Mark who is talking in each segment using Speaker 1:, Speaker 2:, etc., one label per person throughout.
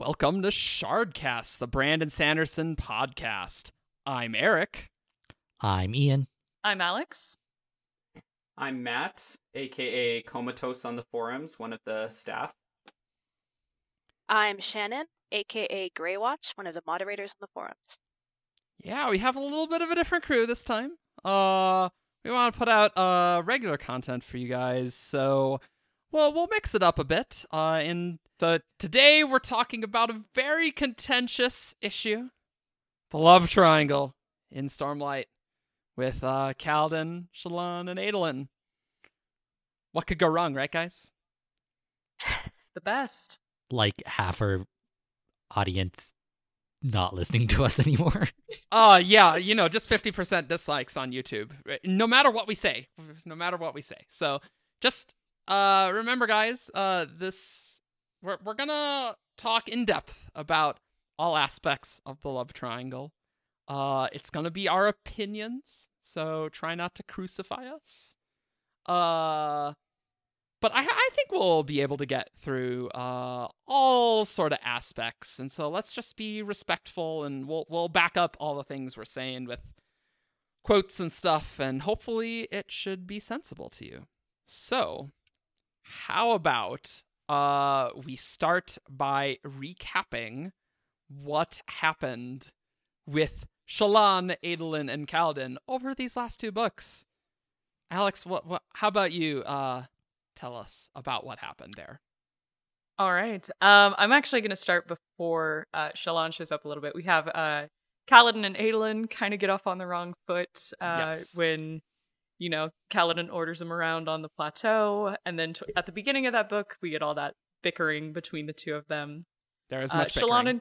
Speaker 1: Welcome to Shardcast, the Brandon Sanderson podcast. I'm Eric.
Speaker 2: I'm Ian.
Speaker 3: I'm Alex.
Speaker 4: I'm Matt, aka Comatose on the forums, one of the staff.
Speaker 5: I'm Shannon, aka Greywatch, one of the moderators on the forums.
Speaker 1: Yeah, we have a little bit of a different crew this time. Uh, we want to put out uh regular content for you guys, so well, we'll mix it up a bit. Uh, in the today we're talking about a very contentious issue, the love triangle in Stormlight, with uh Kaladin, Shallan, and Adolin. What could go wrong, right, guys?
Speaker 3: It's the best.
Speaker 2: Like half our audience not listening to us anymore.
Speaker 1: Uh yeah, you know, just 50% dislikes on YouTube. No matter what we say. No matter what we say. So, just uh remember guys, uh this we're we're to talk in depth about all aspects of the love triangle. Uh it's to be our opinions, so try not to crucify us. Uh but I, I think we'll be able to get through uh, all sort of aspects, and so let's just be respectful, and we'll we'll back up all the things we're saying with quotes and stuff, and hopefully it should be sensible to you. So, how about uh, we start by recapping what happened with Shallan, Adolin, and Kaladin over these last two books. Alex, what what? How about you? Uh, tell us about what happened there.
Speaker 3: All right. Um, I'm actually going to start before uh, Shallan shows up a little bit. We have uh, Kaladin and Adolin kind of get off on the wrong foot uh,
Speaker 1: Yes.
Speaker 3: when, you know, Kaladin orders them around on the plateau. And then t- at the beginning of that book, we get all that bickering between the two of them.
Speaker 1: There is
Speaker 3: Uh,
Speaker 1: much
Speaker 3: Shallan
Speaker 1: bickering.
Speaker 3: and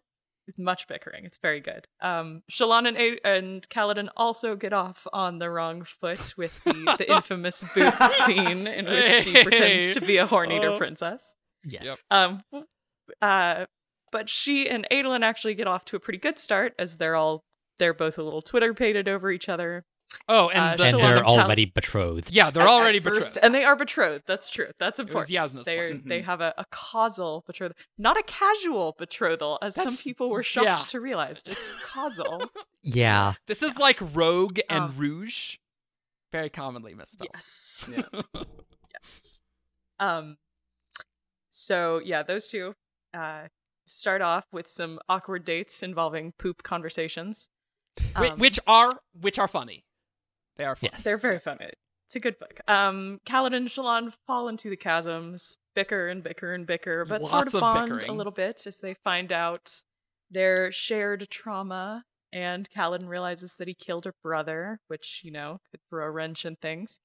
Speaker 3: much bickering. It's very good. Um, Shallan and, A- and Kaladin also get off on the wrong foot with the, the infamous boots scene in which she pretends to be a horn eater
Speaker 1: Oh.
Speaker 3: princess.
Speaker 2: yes.
Speaker 1: Yep.
Speaker 3: Um, uh, but she and Adolin actually get off to a pretty good start as they're all they're both a little Twitter pated over each other.
Speaker 1: Oh, and,
Speaker 3: uh,
Speaker 1: the,
Speaker 2: And they're
Speaker 3: and Kal-
Speaker 2: already betrothed.
Speaker 1: yeah, they're
Speaker 3: At-
Speaker 1: already
Speaker 3: at first,
Speaker 1: betrothed.
Speaker 3: and they are betrothed. That's true. That's important.
Speaker 1: Yasna's
Speaker 3: They're,
Speaker 1: point.
Speaker 3: They have a, a causal betrothal, not a casual betrothal, as some people were shocked
Speaker 1: yeah.
Speaker 3: to realize. It's causal.
Speaker 2: Yeah.
Speaker 1: This is like Rogue and
Speaker 3: Um,
Speaker 1: Rouge, very commonly misspelled.
Speaker 3: yes.
Speaker 4: Yeah.
Speaker 3: Yes. Um. So yeah, those two uh start off with some awkward dates involving poop conversations. Um,
Speaker 1: which are which are funny. They are funny.
Speaker 2: Yes.
Speaker 3: They're very funny. It's a good book. Um, Kaladin and Shallan fall into the chasms, bicker and bicker and bicker, but sort of
Speaker 1: of
Speaker 3: bond
Speaker 1: bickering.
Speaker 3: a little bit as they find out their shared trauma. And Kaladin realizes that he killed her brother, which you know could throw a wrench in things.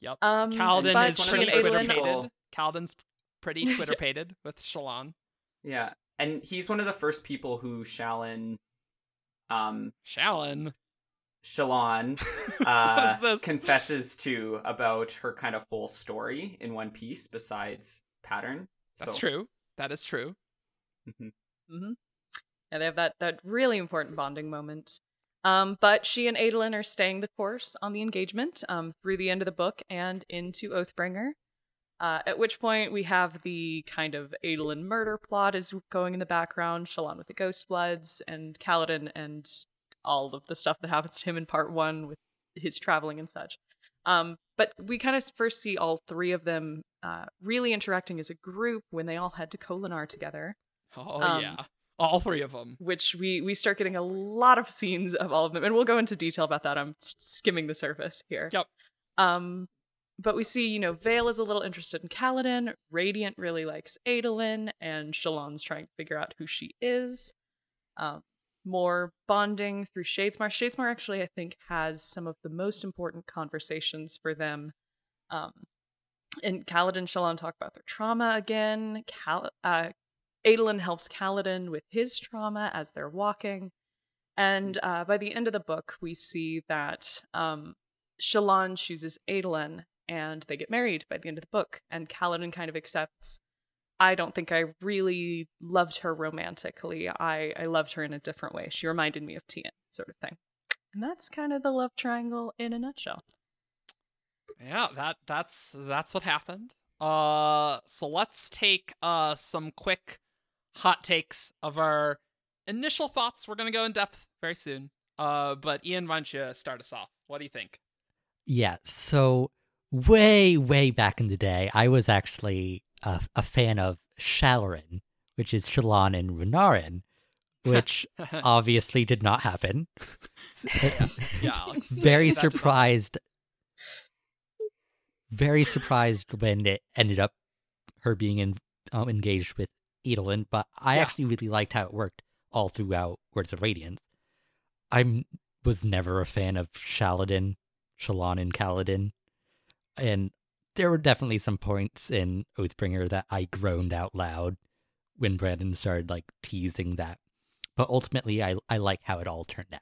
Speaker 1: Yep.
Speaker 3: Um,
Speaker 1: Kaladin is
Speaker 4: one of
Speaker 1: pretty
Speaker 4: the
Speaker 3: she
Speaker 1: Twitter-pated. Kaladin's pretty Twitter pated with Shallan.
Speaker 4: Yeah, and he's one of the first people who Shallan, um,
Speaker 1: Shallan.
Speaker 4: Shallan,
Speaker 1: what
Speaker 4: uh, confesses to about her kind of whole story in one piece. Besides pattern,
Speaker 1: That's
Speaker 4: So-
Speaker 1: true. That is true.
Speaker 4: Mhm.
Speaker 3: hmm And they have that that really important bonding moment. Um, but she and Adolin are staying the course on the engagement um, through the end of the book and into Oathbringer. Uh, at which point we have the kind of Adolin murder plot is going in the background, Shallan with the Ghost Bloods, and Kaladin and all of the stuff that happens to him in part one with his traveling and such. Um, but we kind of first see all three of them uh, really interacting as a group when they all head to Kholinar together
Speaker 1: Oh
Speaker 3: Um,
Speaker 1: yeah. All three of them.
Speaker 3: which we we start getting a lot of scenes of all of them and we'll go into detail about that i'm skimming the surface here
Speaker 1: Yep.
Speaker 3: um but we see you know vale is a little interested in Kaladin. radiant really likes adolin and shallan's trying to figure out who she is um more bonding through shadesmar shadesmar actually i think has some of the most important conversations for them um and Kaladin and Shallan talk about their trauma again. Cal- uh, Adolin helps Kaladin with his trauma as they're walking. And uh, by the end of the book, we see that um, Shallan chooses Adolin and they get married by the end of the book. And Kaladin kind of accepts, I don't think I really loved her romantically. I, I loved her in a different way. She reminded me of Tien, sort of thing. And that's kind of the love triangle in a nutshell.
Speaker 1: Yeah, that that's that's what happened. Uh so let's take uh some quick hot takes of our initial thoughts. We're gonna go in depth very soon. Uh, but Ian, why don't you start us off? What do you think?
Speaker 2: Yeah, so way, way back in the day, I was actually a, a fan of Shalarin, which is Shallan and Renarin, which obviously did not happen.
Speaker 1: yeah,
Speaker 2: very
Speaker 1: That did not-
Speaker 2: surprised. Very surprised when it ended up her being in, um, engaged with Adolin, but I
Speaker 1: Yeah.
Speaker 2: actually really liked how it worked all throughout Words of Radiance. I was never a fan of Shaladin, Shallan, and Kaladin, and there were definitely some points in Oathbringer that I groaned out loud when Brandon started like teasing that. But ultimately, I I like how it all turned out.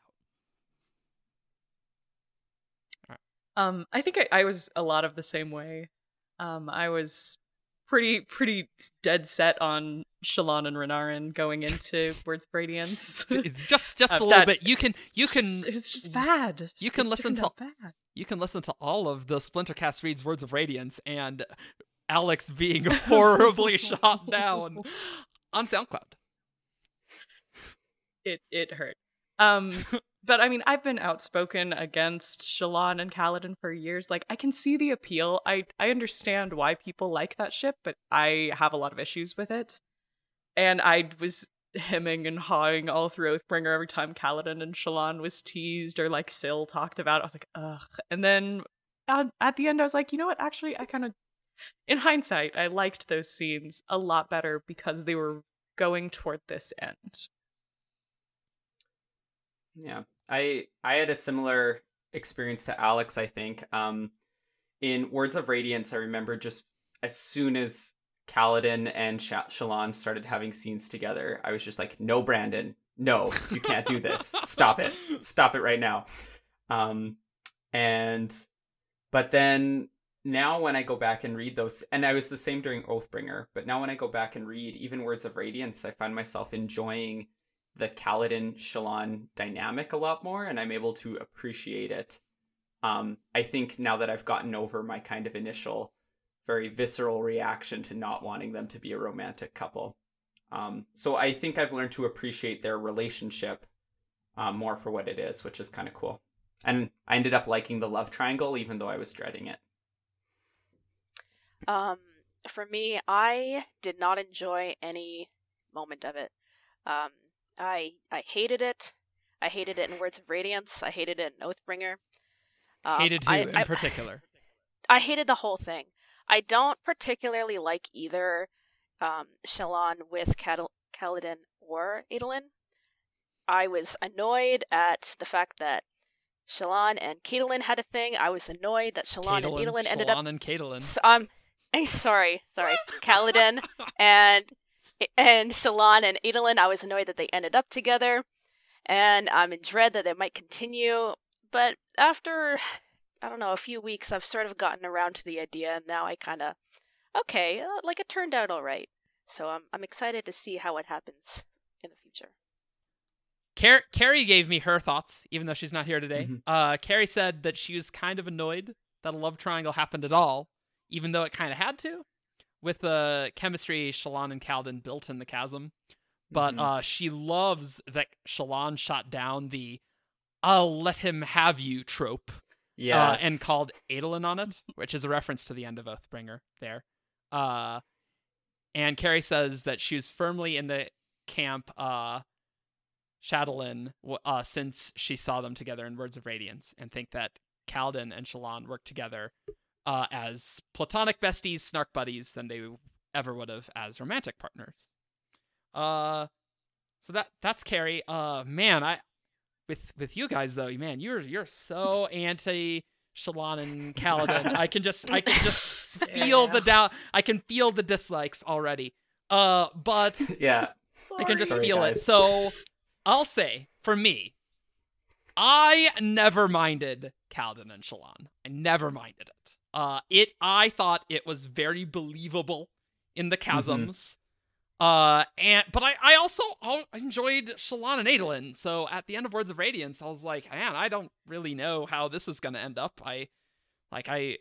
Speaker 3: Um, I think I, I was a lot of the same way. Um, I was pretty pretty dead set on Shallan and Renarin going into Words of Radiance.
Speaker 1: It's just just
Speaker 3: Uh,
Speaker 1: a little
Speaker 3: that-
Speaker 1: bit. You can you can
Speaker 3: it was just bad.
Speaker 1: you can
Speaker 3: It
Speaker 1: listen to-
Speaker 3: bad.
Speaker 1: You can listen to all of the Splintercast reads Words of Radiance and Alex being horribly shot down on SoundCloud.
Speaker 3: it it hurt. Um, but I mean, I've been outspoken against Shallan and Kaladin for years. Like, I can see the appeal. I I understand why people like that ship, but I have a lot of issues with it. And I was hemming and hawing all through Oathbringer every time Kaladin and Shallan was teased or like Syl talked about. I was like, ugh. And then at, at the end, I was like, you know what? Actually, I kind of, in hindsight, I liked those scenes a lot better because they were going toward this end.
Speaker 4: Yeah. I I had a similar experience to Alex, I think. Um in Words of Radiance, I remember just as soon as Kaladin and Sh- Shallan started having scenes together, I was just like, "No, Brandon. No, you can't do this. Stop it. Stop it right now." Um and but then now when I go back and read those and I was the same during Oathbringer, but now when I go back and read even Words of Radiance, I find myself enjoying the Kaladin Shallan dynamic a lot more, and I'm able to appreciate it. Um, I think now that I've gotten over my kind of initial, very visceral reaction to not wanting them to be a romantic couple. Um, so I think I've learned to appreciate their relationship um, more for what it is, which is kind of cool. And I ended up liking the love triangle, even though I was dreading it.
Speaker 5: Um, for me, I did not enjoy any moment of it. Um, I I hated it. I hated it in Words of Radiance. I hated it in Oathbringer. Um,
Speaker 1: Hated who
Speaker 5: I,
Speaker 1: in
Speaker 5: I-
Speaker 1: particular?
Speaker 5: I hated the whole thing. I don't particularly like either um, Shallan with Cal- Kaladin or Adolin. I was annoyed at the fact that Shallan and Caitlin had a thing. I was annoyed that Shallan and Adolin ended up
Speaker 1: Shallan and Caitlin.
Speaker 5: S- um, eh, sorry, sorry, Kaladin and and Shallan and Adolin. I was annoyed that they ended up together, and I'm in dread that they might continue. But after, I don't know, a few weeks, I've sort of gotten around to the idea, and now I kind of, okay, uh, like it turned out all right. So I'm I'm excited to see how it happens in the future.
Speaker 1: Car- Carrie gave me her thoughts, even though she's not here today.
Speaker 4: Mhm.
Speaker 1: Uh, Carrie said that she was kind of annoyed that a love triangle happened at all, even though it kind of had to, with the chemistry Shallan and Kaladin built in the chasm. But
Speaker 4: Mhm.
Speaker 1: uh, she loves that Shallan shot down the "I'll let him have you" trope
Speaker 4: yes.
Speaker 1: uh, and called Adolin on it, which is a reference to the end of Oathbringer there. Uh, and Carrie says that she was firmly in the camp uh, Shadolin uh, since she saw them together in Words of Radiance and think that Kaladin and Shallan work together uh, as platonic besties, snark buddies, than they ever would have as romantic partners. Uh, so that that's Carrie. Uh, man, I with with you guys though, man, you're you're so anti Shallan and Kaladin. I can just I can just feel the doubt. I can feel the dislikes already. Uh, but
Speaker 4: yeah.
Speaker 1: I can just
Speaker 4: Sorry,
Speaker 1: feel it. So I'll say for me, I never minded Kaladin and Shallan. I never minded it. Uh, it I thought it was very believable in the chasms. Uh, and but I I also al- enjoyed Shallan and Adolin. So at the end of Words of Radiance, I was like, man, I don't really know how this is gonna end up. I like I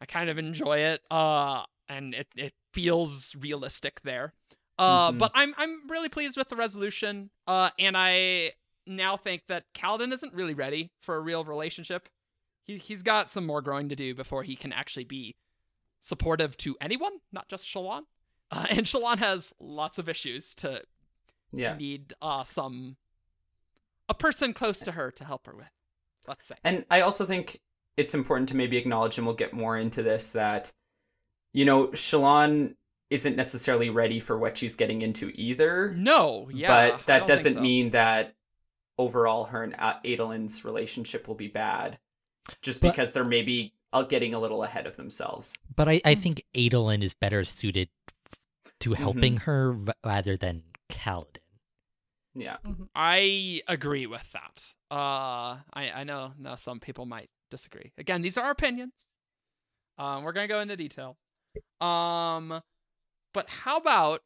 Speaker 1: I kind of enjoy it. Uh, and it it feels realistic there. Uh,
Speaker 4: Mhm.
Speaker 1: but I'm I'm really pleased with the resolution. Uh, and I now think that Kaladin isn't really ready for a real relationship. He he's got some more growing to do before he can actually be supportive to anyone, not just Shallan. Uh, and Shallan has lots of issues to
Speaker 4: Yeah.
Speaker 1: need uh some a person close to her to help her with. Let's say.
Speaker 4: And I also think it's important to maybe acknowledge, and we'll get more into this, that, you know, Shallan isn't necessarily ready for what she's getting into either.
Speaker 1: No, yeah,
Speaker 4: but that doesn't
Speaker 1: so.
Speaker 4: mean that overall her and A- Adolin's relationship will be bad. Just
Speaker 2: But-
Speaker 4: because they're maybe uh, getting a little ahead of themselves.
Speaker 2: But I, I
Speaker 1: Hmm.
Speaker 2: think Adolin is better suited to
Speaker 1: Mm-hmm.
Speaker 2: helping her r- rather than Kaladin.
Speaker 4: Yeah.
Speaker 1: I agree with that. Uh, I I know now some people might disagree. Again, these are our opinions. Um, we're gonna go into detail. Um, but how about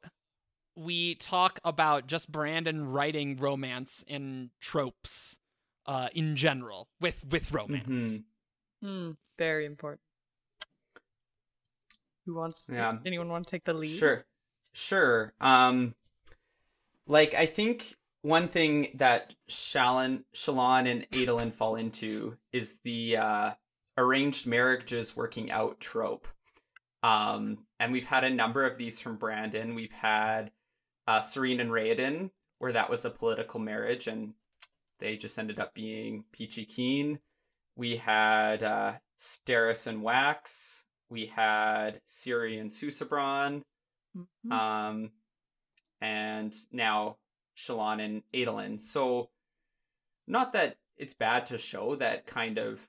Speaker 1: we talk about just Brandon writing romance and tropes, uh, in general with with romance.
Speaker 4: Mhm.
Speaker 3: Hmm, very important. Who wants?
Speaker 4: Yeah.
Speaker 3: Anyone want to take the lead?
Speaker 4: Sure. Sure. Um like I think one thing that Shallan Shallan and Adolin fall into is the uh arranged marriages working out trope. Um and we've had a number of these from Brandon. We've had uh Sarene and Raoden where that was a political marriage and they just ended up being peachy keen. We had uh Steris and Wax. We had Siri and Susebron
Speaker 3: Mhm.
Speaker 4: um, and now Shallan and Adolin. So, not that it's bad to show that kind of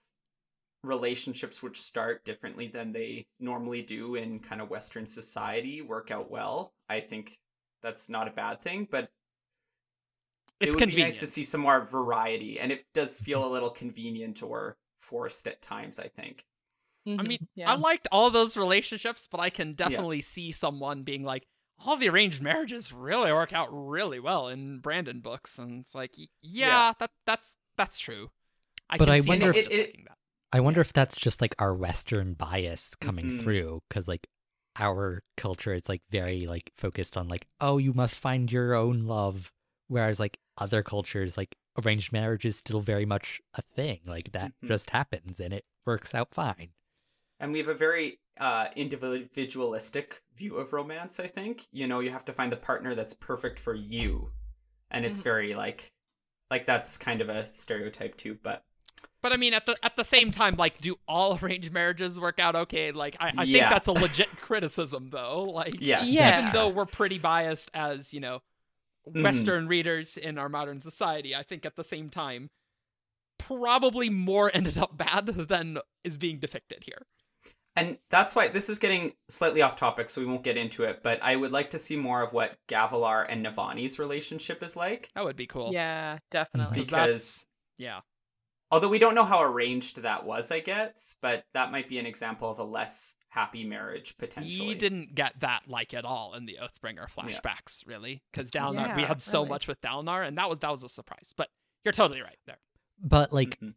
Speaker 4: relationships which start differently than they normally do in kind of Western society work out well. I think that's not a bad thing, but
Speaker 1: It's
Speaker 4: it would
Speaker 1: convenient.
Speaker 4: be nice to see some more variety, and it does feel a little convenient or forced at times. I think.
Speaker 1: I
Speaker 3: Mhm,
Speaker 1: mean,
Speaker 3: yeah.
Speaker 1: I liked all those relationships, but I can definitely see someone being like, all the arranged marriages really work out really well in Brandon books, and it's like, yeah,
Speaker 4: Yeah.
Speaker 1: that that's that's true. I
Speaker 2: But
Speaker 1: can
Speaker 2: I
Speaker 1: see
Speaker 2: wonder
Speaker 4: if- it- it-
Speaker 1: that.
Speaker 2: I wonder if that's just like our Western bias coming
Speaker 4: Mhm.
Speaker 2: through, because like our culture is like very like focused on like, oh, you must find your own love, whereas like other cultures, like arranged marriage is still very much a thing. Like that
Speaker 4: Mhm.
Speaker 2: just happens and it works out fine.
Speaker 4: And we have a very uh individualistic view of romance i think you know you have to find the partner that's perfect for you and it's
Speaker 1: Mhm.
Speaker 4: very like like that's kind of a stereotype too but
Speaker 1: But I mean, at the at the same time, like, do all arranged marriages work out okay? Like, I, I think that's a legit criticism, though. Like,
Speaker 4: yes
Speaker 3: Yeah.
Speaker 1: even though we're pretty biased as you know
Speaker 4: Mhm.
Speaker 1: Western readers in our modern society, I think at the same time, probably more ended up bad than is being depicted here.
Speaker 4: And that's why this is getting slightly off topic so we won't get into it but i would like to see more of what gavilar and navani's relationship is like
Speaker 1: That would be cool.
Speaker 3: Yeah, definitely.
Speaker 1: Because Yeah.
Speaker 4: although we don't know how arranged that was i guess but that might be an example of a less happy marriage potentially
Speaker 1: You didn't get that like at all in the Oathbringer flashbacks, really, because Dalinar. we
Speaker 3: Yeah,
Speaker 1: had so
Speaker 3: really.
Speaker 1: much with Dalinar, and that was that was a surprise. But you're totally right there.
Speaker 2: But like
Speaker 4: Mhm.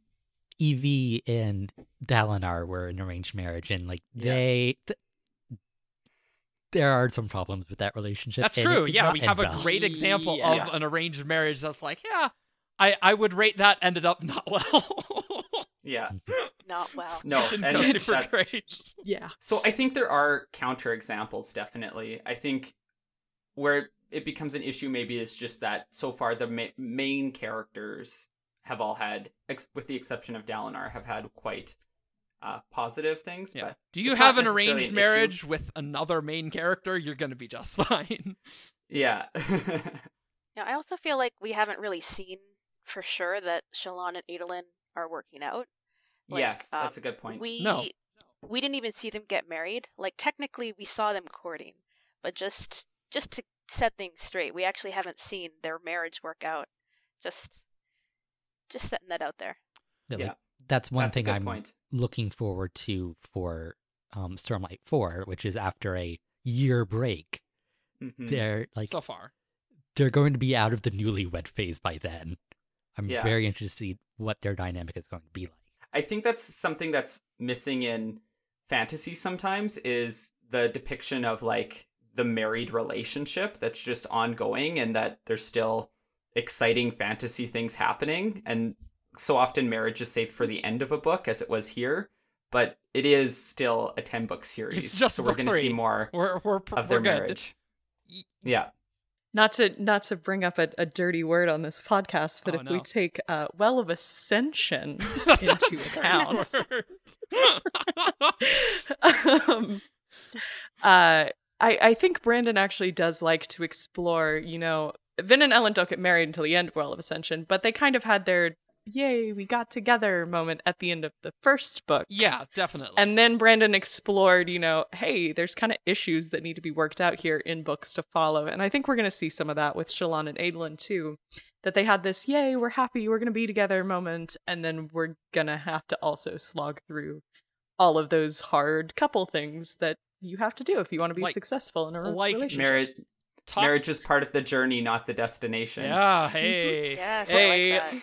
Speaker 2: Evie and Dalinar were an arranged marriage, and like
Speaker 4: Yes.
Speaker 2: they, th- there are some problems with that relationship.
Speaker 1: That's true. Yeah, we have a
Speaker 2: well.
Speaker 1: great example
Speaker 3: Yeah.
Speaker 1: of an arranged marriage that's like, yeah, I I would rate that ended up not well.
Speaker 4: yeah
Speaker 5: Not well.
Speaker 4: no
Speaker 1: Didn't
Speaker 4: and it's-
Speaker 1: super
Speaker 4: that's-
Speaker 1: great.
Speaker 3: Yeah.
Speaker 4: So I think there are counter examples, definitely. I think where it becomes an issue maybe is just that so far the ma- main characters have all had, ex- with the exception of Dalinar, have had quite uh, positive things.
Speaker 1: Yeah.
Speaker 4: But
Speaker 1: Do you have an arranged
Speaker 4: an issue.
Speaker 1: marriage with another main character? You're gonna be just fine.
Speaker 4: yeah,
Speaker 5: Yeah, I also feel like we haven't really seen for sure that Shallan and Adolin are working out. Like,
Speaker 4: yes,
Speaker 5: um,
Speaker 4: that's a good point.
Speaker 5: We
Speaker 1: No.
Speaker 5: we didn't even see them get married. Like technically we saw them courting, but just just to set things straight, we actually haven't seen their marriage work out. Just just setting that out there.
Speaker 2: Yeah,
Speaker 4: Yeah.
Speaker 2: like, that's one
Speaker 4: That's
Speaker 2: thing I'm
Speaker 4: point.
Speaker 2: looking forward to for um, Stormlight Four, which is after a year break.
Speaker 4: Mhm.
Speaker 2: They're like
Speaker 1: so far.
Speaker 2: they're going to be out of the newlywed phase by then. I'm
Speaker 4: Yeah.
Speaker 2: very interested to see what their dynamic is going to be like.
Speaker 4: I think that's something that's missing in fantasy sometimes is the depiction of like the married relationship that's just ongoing and that there's still exciting fantasy things happening and so often marriage is saved for the end of a book as it was here but it is still a 10 book series
Speaker 1: It's just
Speaker 4: so we're going to see more
Speaker 1: We're we're pr-
Speaker 4: of their
Speaker 1: we're
Speaker 4: marriage.
Speaker 1: Y-
Speaker 4: yeah.
Speaker 3: Not to not to bring up a, a dirty word on this podcast, but
Speaker 1: Oh,
Speaker 3: if we take uh, Well of Ascension into account, um, uh, I I think Brandon actually does like to explore. You know, Vin and Elend don't get married until the end of Well of Ascension, but they kind of had their "yay, we got together" moment at the end of the first book.
Speaker 1: yeah, definitely.
Speaker 3: And then Brandon explored, you know, hey, there's kind of issues that need to be worked out here in books to follow. And I think we're going to see some of that with Shallan and Adolin too. That they had this, yay, we're happy, we're going to be together moment. And then we're going to have to also slog through all of those hard couple things that you have to do if you want to be
Speaker 1: Like-
Speaker 3: successful in a re-
Speaker 1: like
Speaker 3: relationship.
Speaker 4: marriage
Speaker 1: Talk-
Speaker 4: marriage is part of the journey not the destination
Speaker 1: Yeah, hey.
Speaker 5: Yes,
Speaker 3: Hey.
Speaker 5: I like that.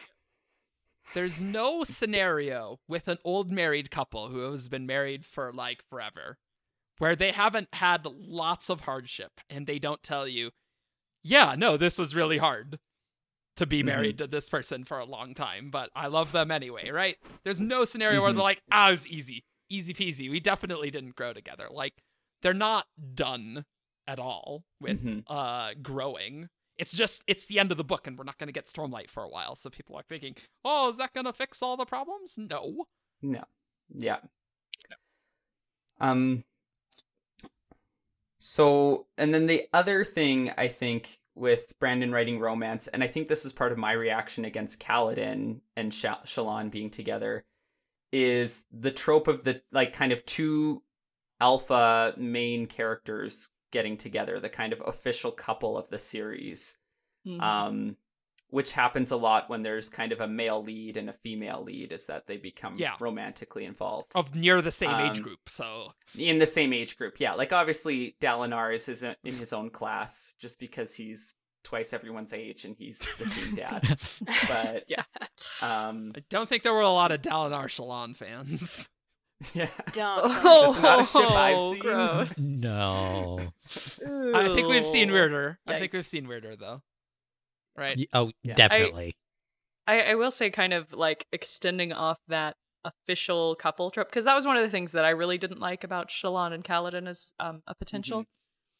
Speaker 1: There's no scenario with an old married couple who has been married for like forever where they haven't had lots of hardship and they don't tell you, yeah, no, this was really hard to be
Speaker 4: Mhm.
Speaker 1: married to this person for a long time, but I love them anyway, right? There's no scenario where
Speaker 4: Mhm.
Speaker 1: they're like, ah, it was easy, easy peasy. We definitely didn't grow together. Like, they're not done at all with
Speaker 4: Mhm.
Speaker 1: uh growing. It's just it's the end of the book and we're not going to get Stormlight for a while. So people are thinking, "Oh, is that going to fix all the problems?" No.
Speaker 4: No. Yeah. Um so and then the other thing I think with Brandon writing romance, and I think this is part of my reaction against Kaladin and Sha- Shallan being together, is the trope of the like kind of two alpha main characters getting together, the kind of official couple of the series
Speaker 3: Mhm.
Speaker 4: um, which happens a lot when there's kind of a male lead and a female lead, is that they become
Speaker 1: Yeah.
Speaker 4: romantically involved
Speaker 1: Of near the same age
Speaker 4: Um,
Speaker 1: group. So,
Speaker 4: in the same age group. Yeah, like obviously Dalinar is his, in his own class just because he's twice everyone's age and he's the teen dad. But
Speaker 3: Yeah.
Speaker 4: um,
Speaker 1: I don't think there were a lot of Dalinar Shallan fans.
Speaker 4: yeah,
Speaker 5: Don't.
Speaker 3: Oh,
Speaker 4: That's not a ship I've seen.
Speaker 3: gross.
Speaker 2: no.
Speaker 1: I think we've seen
Speaker 3: Ew.
Speaker 1: weirder. I think we've seen weirder though. Right?
Speaker 2: Y- Oh,
Speaker 4: Yeah.
Speaker 2: Definitely.
Speaker 3: I, I will say, kind of like extending off that official couple trip because that was one of the things that I really didn't like about Shallan and Kaladin as um, a potential,
Speaker 1: Mm-hmm.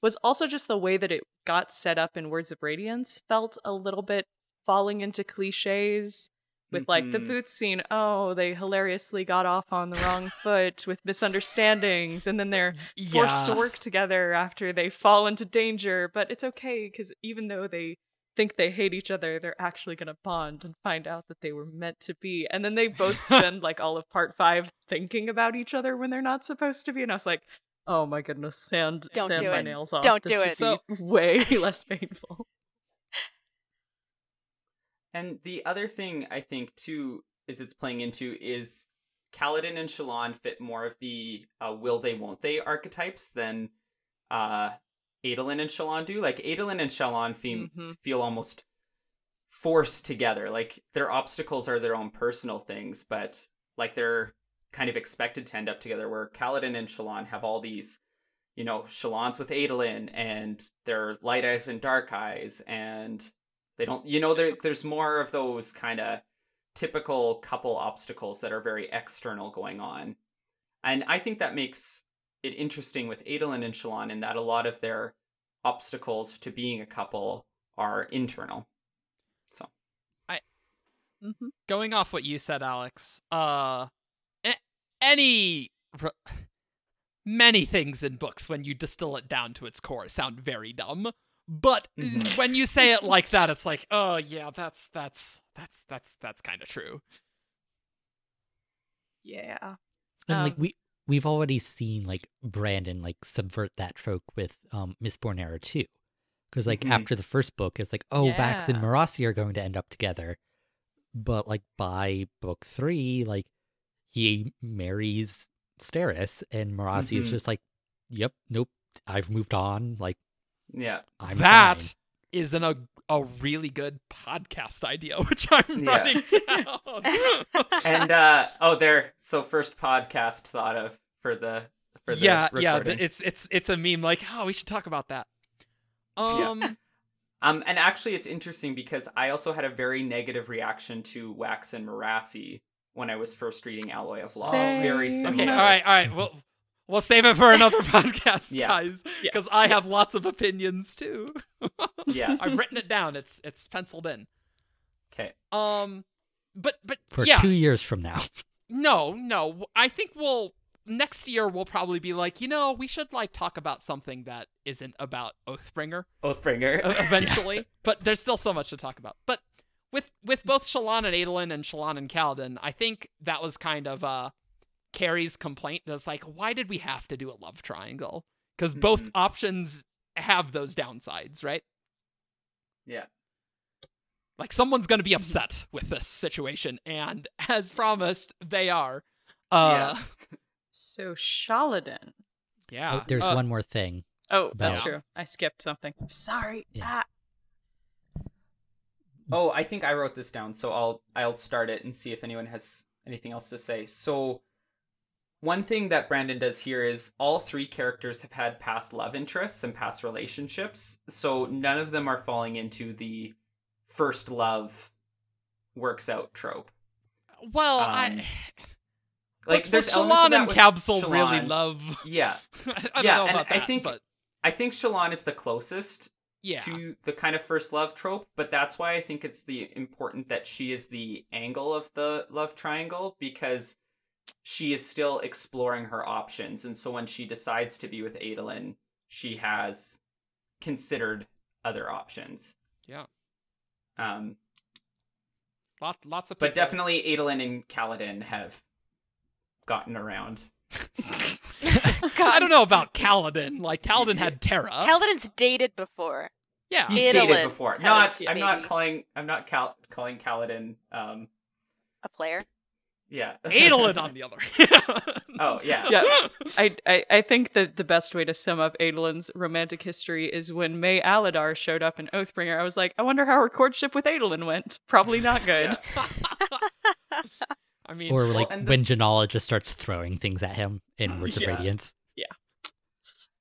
Speaker 3: was also just the way that it got set up in Words of Radiance felt a little bit falling into cliches. With like the
Speaker 4: Mhm.
Speaker 3: boots scene, oh, they hilariously got off on the wrong foot with misunderstandings, and then they're forced to work together after they fall into danger. But it's okay because even though they think they hate each other, they're actually going to bond and find out that they were meant to be. And then they both spend like all of part five thinking about each other when they're not supposed to be. And I was like, oh my goodness, sand,
Speaker 5: Don't
Speaker 3: sand
Speaker 5: do
Speaker 3: my
Speaker 5: it.
Speaker 3: nails off.
Speaker 5: Don't
Speaker 3: This
Speaker 5: do
Speaker 3: would
Speaker 5: it.
Speaker 1: So-
Speaker 3: way less painful.
Speaker 4: And the other thing I think too is it's playing into is Kaladin and Shallan fit more of the uh, will they won't they archetypes than uh Adolin and Shallan do. Like Adolin and Shallan feel,
Speaker 3: Mhm.
Speaker 4: feel almost forced together. Like their obstacles are their own personal things, but like they're kind of expected to end up together. Where Kaladin and Shallan have all these, you know, Shallan's with Adolin and they're light eyes and dark eyes and they don't you know there there's more of those kind of typical couple obstacles that are very external going on. And i think that makes it interesting with Adolin and Shallan in that a lot of their obstacles to being a couple are internal. So.
Speaker 3: Hmm
Speaker 1: going off what you said, Alex, uh, any many things in books when you distill it down to its core sound very dumb. But
Speaker 4: Mhm.
Speaker 1: when you say it like that, it's like, oh yeah, that's that's that's that's that's kind of true.
Speaker 3: Yeah.
Speaker 2: And like
Speaker 3: Um,
Speaker 2: we we've already seen like Brandon like subvert that trope with um Mistborn Era 2. Because like
Speaker 4: Mhm.
Speaker 2: after the first book, it's like, oh, Wax and
Speaker 3: Yeah.
Speaker 2: Marasi are going to end up together. But like by book three, like he marries Steris and Marasi is
Speaker 4: Mhm.
Speaker 2: just like, Yep, nope, I've moved on. Like
Speaker 4: yeah
Speaker 2: I'm
Speaker 1: That
Speaker 2: fine.
Speaker 1: is an, a a really good podcast idea, which I'm
Speaker 4: Yeah.
Speaker 1: writing down.
Speaker 4: and uh oh there so first podcast thought of for the for the
Speaker 1: yeah, yeah.
Speaker 4: recording.
Speaker 1: th- It's it's it's a meme. Like, oh, we should talk about that. Um,
Speaker 4: Um, and actually, it's interesting because I also had a very negative reaction to Wax and Marasi when I was first reading Alloy of Law. Very
Speaker 3: Same.
Speaker 4: similar.
Speaker 1: okay, all right, all right. We'll we'll save it for another podcast,
Speaker 4: Yeah.
Speaker 1: guys, because
Speaker 3: Yes,
Speaker 1: I have lots of opinions too.
Speaker 4: Yeah.
Speaker 1: I've written it down. It's it's penciled in.
Speaker 4: Okay.
Speaker 1: Um, but but
Speaker 2: For
Speaker 1: yeah,
Speaker 2: two years from now.
Speaker 1: no, no. I think we'll next year we'll probably be like, you know, we should like talk about something that isn't about Oathbringer.
Speaker 4: Oathbringer.
Speaker 1: eventually. But there's still so much to talk about. But with with both Shallan and Adolin and Shallan and Kaladin, I think that was kind of uh Carrie's complaint. That's like, why did we have to do a love triangle? Because both
Speaker 4: Mhm.
Speaker 1: options have those downsides, right?
Speaker 4: yeah.
Speaker 1: Like someone's gonna be upset with this situation, and as promised, they are. Uh,
Speaker 3: So Shaladin.
Speaker 1: yeah.
Speaker 2: Oh, there's
Speaker 1: Uh,
Speaker 2: one more thing.
Speaker 3: Oh, that's true. I skipped something. I'm sorry.
Speaker 2: Yeah.
Speaker 3: Ah.
Speaker 4: Oh, I think I wrote this down, so I'll I'll start it and see if anyone has anything else to say. So one thing that Brandon does here is all three characters have had past love interests and past relationships, so none of them are falling into the first love works out trope.
Speaker 1: Well,
Speaker 4: um,
Speaker 1: I
Speaker 4: Like
Speaker 1: was,
Speaker 4: there's
Speaker 1: was
Speaker 4: Shallan
Speaker 1: and Kabsal really love?
Speaker 4: Yeah.
Speaker 1: I don't
Speaker 4: Yeah, and
Speaker 1: about
Speaker 4: I think-
Speaker 1: but
Speaker 4: I think Shallan is the closest
Speaker 1: yeah.
Speaker 4: to the kind of first love trope, but that's why I think it's the important that she is the angle of the love triangle because she is still exploring her options, and so when she decides to be with Adolin, she has considered other options.
Speaker 1: Yeah.
Speaker 4: Um,
Speaker 1: Lot, lots of
Speaker 4: but
Speaker 1: people.
Speaker 4: definitely Adolin and Kaladin have gotten around.
Speaker 1: I don't know about Kaladin. Like Kaladin had Tarah.
Speaker 5: Kaladin's dated before.
Speaker 1: yeah.
Speaker 4: He's
Speaker 5: Adolin
Speaker 4: dated before.
Speaker 5: has
Speaker 4: Not,
Speaker 5: a
Speaker 4: I'm not calling. I'm not cal- calling Kaladin. Um,
Speaker 5: A player.
Speaker 4: Yeah.
Speaker 1: Adolin on the other. hand.
Speaker 4: Oh yeah.
Speaker 3: Yeah. I, I I think that the best way to sum up Adolin's romantic history is when May Aladar showed up in Oathbringer. I was like, I wonder how her courtship with Adolin went. Probably not good.
Speaker 1: I mean,
Speaker 2: Or
Speaker 4: well,
Speaker 2: like
Speaker 4: and the-
Speaker 2: when Janala just starts throwing things at him in Words
Speaker 4: Yeah.
Speaker 2: of Radiance. Yeah.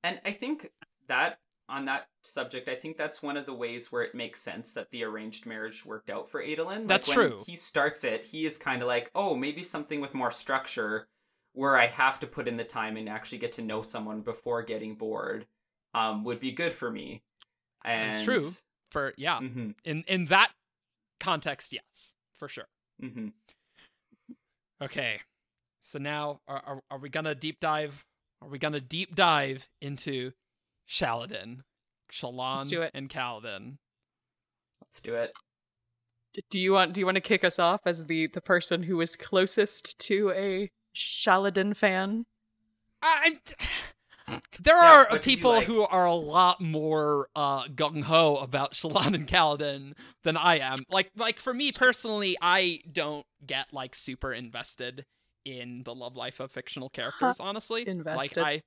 Speaker 4: And I think that on that subject, I think that's one of the ways where it makes sense that the arranged marriage worked out for Adolin. Like,
Speaker 1: That's
Speaker 4: when
Speaker 1: true.
Speaker 4: He starts it, he is kind of like, oh, maybe something with more structure where I have to put in the time and actually get to know someone before getting bored um, would be good for me. And
Speaker 1: That's true. for yeah,
Speaker 4: hmm
Speaker 1: in in that context, yes, for sure.
Speaker 4: hmm
Speaker 1: Okay, so now are are, are we gonna deep dive? Are we gonna deep dive into Shaladin, Shallan,
Speaker 3: do it.
Speaker 1: and Kaladin?
Speaker 4: Let's do it.
Speaker 3: Do you want do you want to kick us off as the the person who is closest to a Shaladin fan?
Speaker 1: I, there are
Speaker 4: what did you
Speaker 1: people
Speaker 4: like?
Speaker 1: who are a lot more uh, gung ho about Shallan and Kaladin than I am. Like, like for me personally, I don't get like super invested in the love life of fictional characters. Honestly,
Speaker 3: Invested.
Speaker 1: Like I,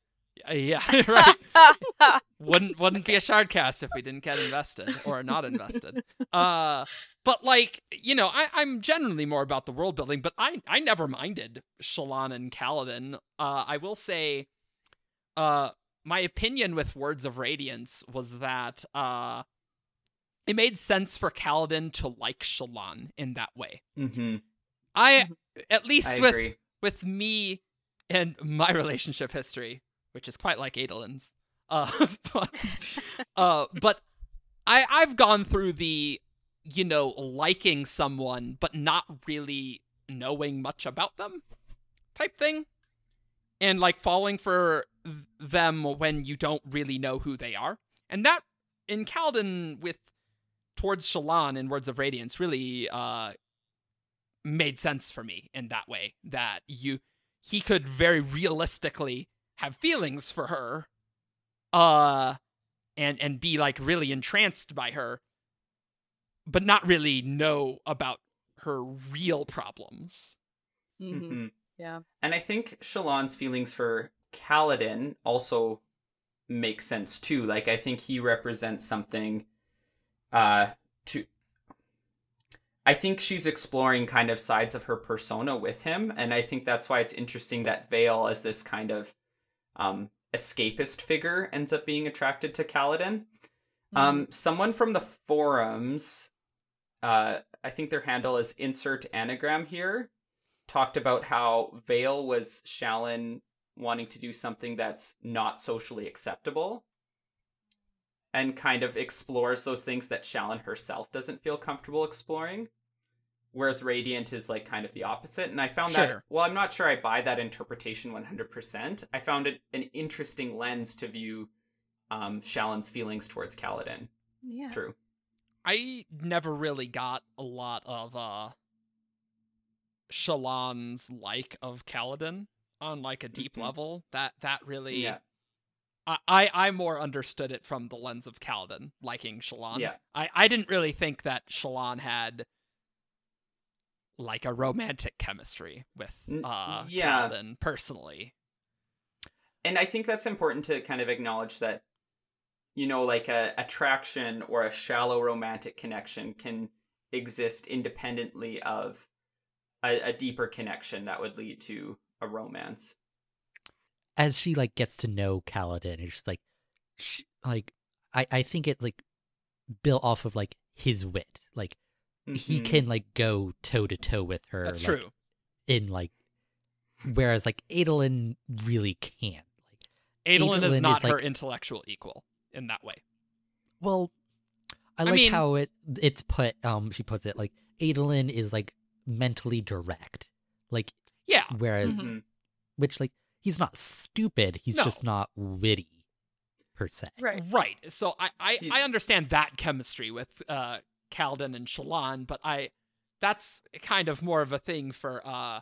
Speaker 1: yeah, right. wouldn't wouldn't be a shardcast if we didn't get invested or not invested. Uh, but like you know, I, I'm generally more about the world building. But I I never minded Shallan and Kaladin. Uh, I will say, uh, my opinion with Words of Radiance was that uh, it made sense for Kaladin to like Shallan in that way.
Speaker 4: hmm
Speaker 1: I at least
Speaker 4: I
Speaker 1: with
Speaker 4: agree.
Speaker 1: with me and my relationship history, which is quite like Adolin's. Uh, but, uh, but I I've gone through the you know liking someone but not really knowing much about them type thing, and like falling for them when you don't really know who they are, and that in Kaladin with towards Shallan in Words of Radiance really uh made sense for me in that way that you he could very realistically have feelings for her uh and and be like really entranced by her but not really know about her real problems
Speaker 3: Mm-hmm.
Speaker 4: Mhm.
Speaker 3: Yeah.
Speaker 4: And I think Shallan's feelings for Kaladin also make sense too. Like I think he represents something uh to I think she's exploring kind of sides of her persona with him and I think that's why it's interesting that Vale as this kind of um, escapist figure ends up being attracted to Kaladin.
Speaker 3: Mm-hmm.
Speaker 4: Um, someone from the forums, uh, I think their handle is insert anagram here, talked about how Vale was Shallan wanting to do something that's not socially acceptable and kind of explores those things that Shallan herself doesn't feel comfortable exploring. Whereas Radiant is like kind of the opposite. And I found that, well, I'm not sure I buy that interpretation 100%. I found it an interesting lens to view um, Shallan's feelings towards Kaladin.
Speaker 3: Yeah.
Speaker 4: True.
Speaker 1: I never really got a lot of uh Shallan's like of Kaladin on like a deep
Speaker 4: Mhm.
Speaker 1: level. That that really
Speaker 4: Yeah.
Speaker 1: I, I I more understood it from the lens of Kaladin liking Shallan.
Speaker 4: Yeah.
Speaker 1: I, I didn't really think that Shalon had like a romantic chemistry with
Speaker 4: N-
Speaker 1: uh
Speaker 4: yeah.
Speaker 1: Kaladin personally.
Speaker 4: and I think that's important to kind of acknowledge that, you know, like a attraction or a shallow romantic connection can exist independently of a, a deeper connection that would lead to a romance.
Speaker 2: as she like gets to know Kaladin, it's just like, she, like I I think it like built off of like his wit, like he
Speaker 4: Mhm.
Speaker 2: can like go toe to toe with her.
Speaker 1: That's
Speaker 2: like,
Speaker 1: true.
Speaker 2: In like, whereas like Adolin really can't. Like,
Speaker 1: Adolin is not
Speaker 2: is,
Speaker 1: her intellectual equal in that way.
Speaker 2: well, I
Speaker 1: I
Speaker 2: like
Speaker 1: mean-
Speaker 2: how it it's put. Um, she puts it like Adolin is like mentally direct, like
Speaker 1: Yeah.
Speaker 2: whereas
Speaker 3: Mhm.
Speaker 4: Mhm.
Speaker 2: which like he's not stupid. He's
Speaker 1: No.
Speaker 2: just not witty, per se.
Speaker 3: Right.
Speaker 1: Right. So I I, I understand that chemistry with uh Kaladin and Shallan, but I that's kind of more of a thing for uh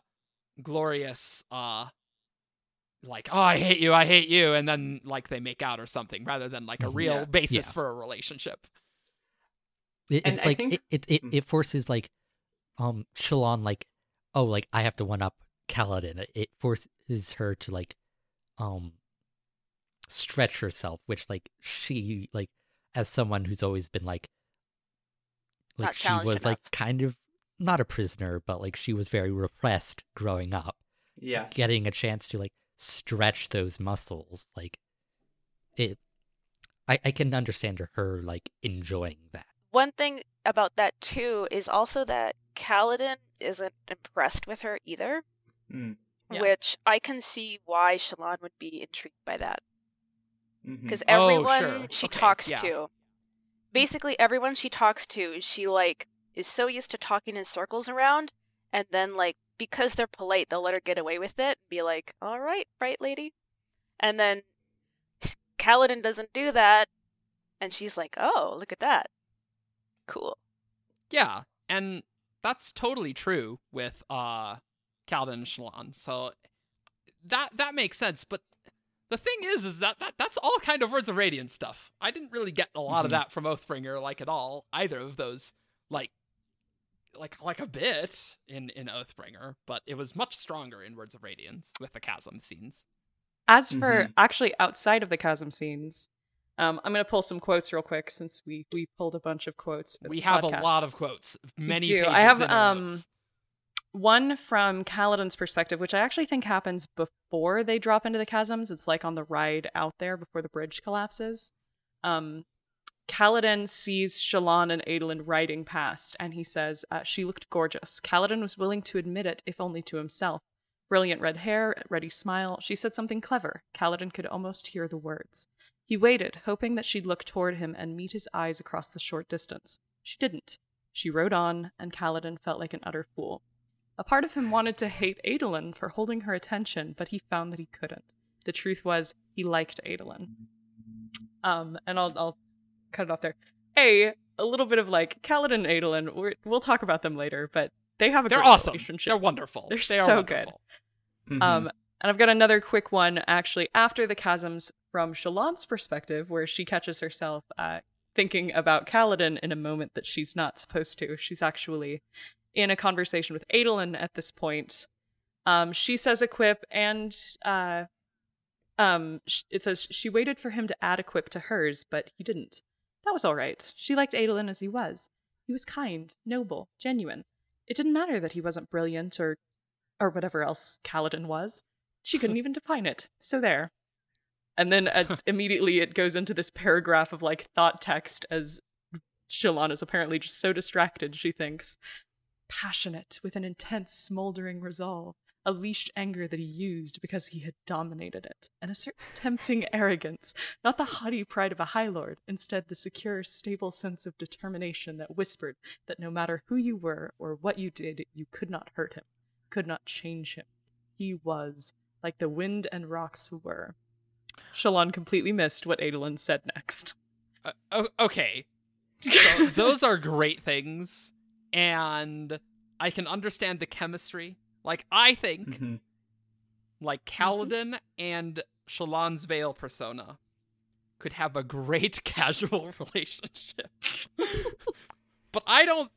Speaker 1: glorious uh like oh I hate you, I hate you and then like they make out or something rather than like a
Speaker 2: Mhm.
Speaker 1: real
Speaker 4: Yeah.
Speaker 1: basis
Speaker 2: Yeah.
Speaker 1: for a relationship.
Speaker 2: It, it's
Speaker 4: I
Speaker 2: like
Speaker 4: think-
Speaker 2: it, it, it,
Speaker 4: Mm.
Speaker 2: it forces like um Shallan like oh like I have to one up Kaladin. It- It forces her to like um stretch herself, which like she like as someone who's always been like like
Speaker 5: Not
Speaker 2: she
Speaker 5: challenged
Speaker 2: was like kind of not a prisoner, but like she was very repressed growing up.
Speaker 4: Yes.
Speaker 2: Getting a chance to like stretch those muscles, like it I, I can understand her like enjoying that.
Speaker 5: One thing about that too is also that Kaladin isn't impressed with her either,
Speaker 4: Mm.
Speaker 3: Yeah.
Speaker 5: which I can see why Shallan would be intrigued by that.
Speaker 4: Mhm.
Speaker 5: Because
Speaker 1: Oh,
Speaker 5: everyone
Speaker 1: sure.
Speaker 5: she
Speaker 1: Okay,
Speaker 5: talks
Speaker 1: yeah.
Speaker 5: to, basically everyone she talks to, she like is so used to talking in circles around, and then like because they're polite, they'll let her get away with it be like, "All right, right, lady," and then Kaladin doesn't do that, and she's like, "Oh, look at that, cool."
Speaker 1: Yeah, and that's totally true with uh Kaladin and Shallan. So that that makes sense, but the thing is is that, that that's all kind of words of radiance stuff. I didn't really get a lot of
Speaker 4: Mhm.
Speaker 1: that from Oathbringer like at all. Either of those like like like a bit in in Oathbringer, but it was much stronger in Words of Radiance with the chasm scenes.
Speaker 3: As for
Speaker 4: Mhm.
Speaker 3: actually outside of the chasm scenes, um, I'm gonna pull some quotes real quick since we we pulled a bunch of quotes. for
Speaker 1: We
Speaker 3: this
Speaker 1: have
Speaker 3: podcast.
Speaker 1: a lot of quotes, many
Speaker 3: do.
Speaker 1: pages
Speaker 3: I have,
Speaker 1: in our
Speaker 3: um,
Speaker 1: notes.
Speaker 3: One from Kaladin's perspective, which I actually think happens before they drop into the chasms. It's like on the ride out there before the bridge collapses. Um, Kaladin sees Shallan and Adolin riding past, and he says, uh, She looked gorgeous. Kaladin was willing to admit it, if only to himself. Brilliant red hair, ready smile. She said something clever. Kaladin could almost hear the words. He waited, hoping that she'd look toward him and meet his eyes across the short distance. She didn't. She rode on, and Kaladin felt like an utter fool. A part of him wanted to hate Adolin for holding her attention, but he found that he couldn't. The truth was, he liked Adolin. Um, and I'll I'll cut it off there. A a little bit of like Kaladin and Adolin. We're, we'll talk about them later, but they have a
Speaker 1: They're
Speaker 3: great
Speaker 1: awesome.
Speaker 3: relationship.
Speaker 1: They're wonderful.
Speaker 3: They're
Speaker 1: They are
Speaker 3: so good.
Speaker 1: wonderful.
Speaker 4: Mhm.
Speaker 3: Um, and I've got another quick one actually after the chasms from Shallan's perspective, where she catches herself uh, thinking about Kaladin in a moment that she's not supposed to. She's actually in a conversation with Adolin at this point. Um, she says a quip, and uh, um, sh- it says she waited for him to add a quip to hers, but he didn't. That was all right. She liked Adolin as he was. He was kind, noble, genuine. It didn't matter that he wasn't brilliant or or whatever else Kaladin was. She couldn't even define it. So there. And then uh, immediately it goes into this paragraph of like thought text as Shallan is apparently just so distracted, she thinks. Passionate, with an intense, smoldering resolve, a leashed anger that he used because he had dominated it, and a certain tempting arrogance, not the haughty pride of a high lord, instead the secure, stable sense of determination that whispered that no matter who you were or what you did, you could not hurt him, could not change him. He was, like the wind and rocks were. Shallan completely missed what Adolin said next.
Speaker 1: Uh, okay. So those are great things, and I can understand the chemistry. Like I think,
Speaker 4: Mhm.
Speaker 1: like Kaladin and Shallan's Veil persona could have a great casual relationship. but I don't.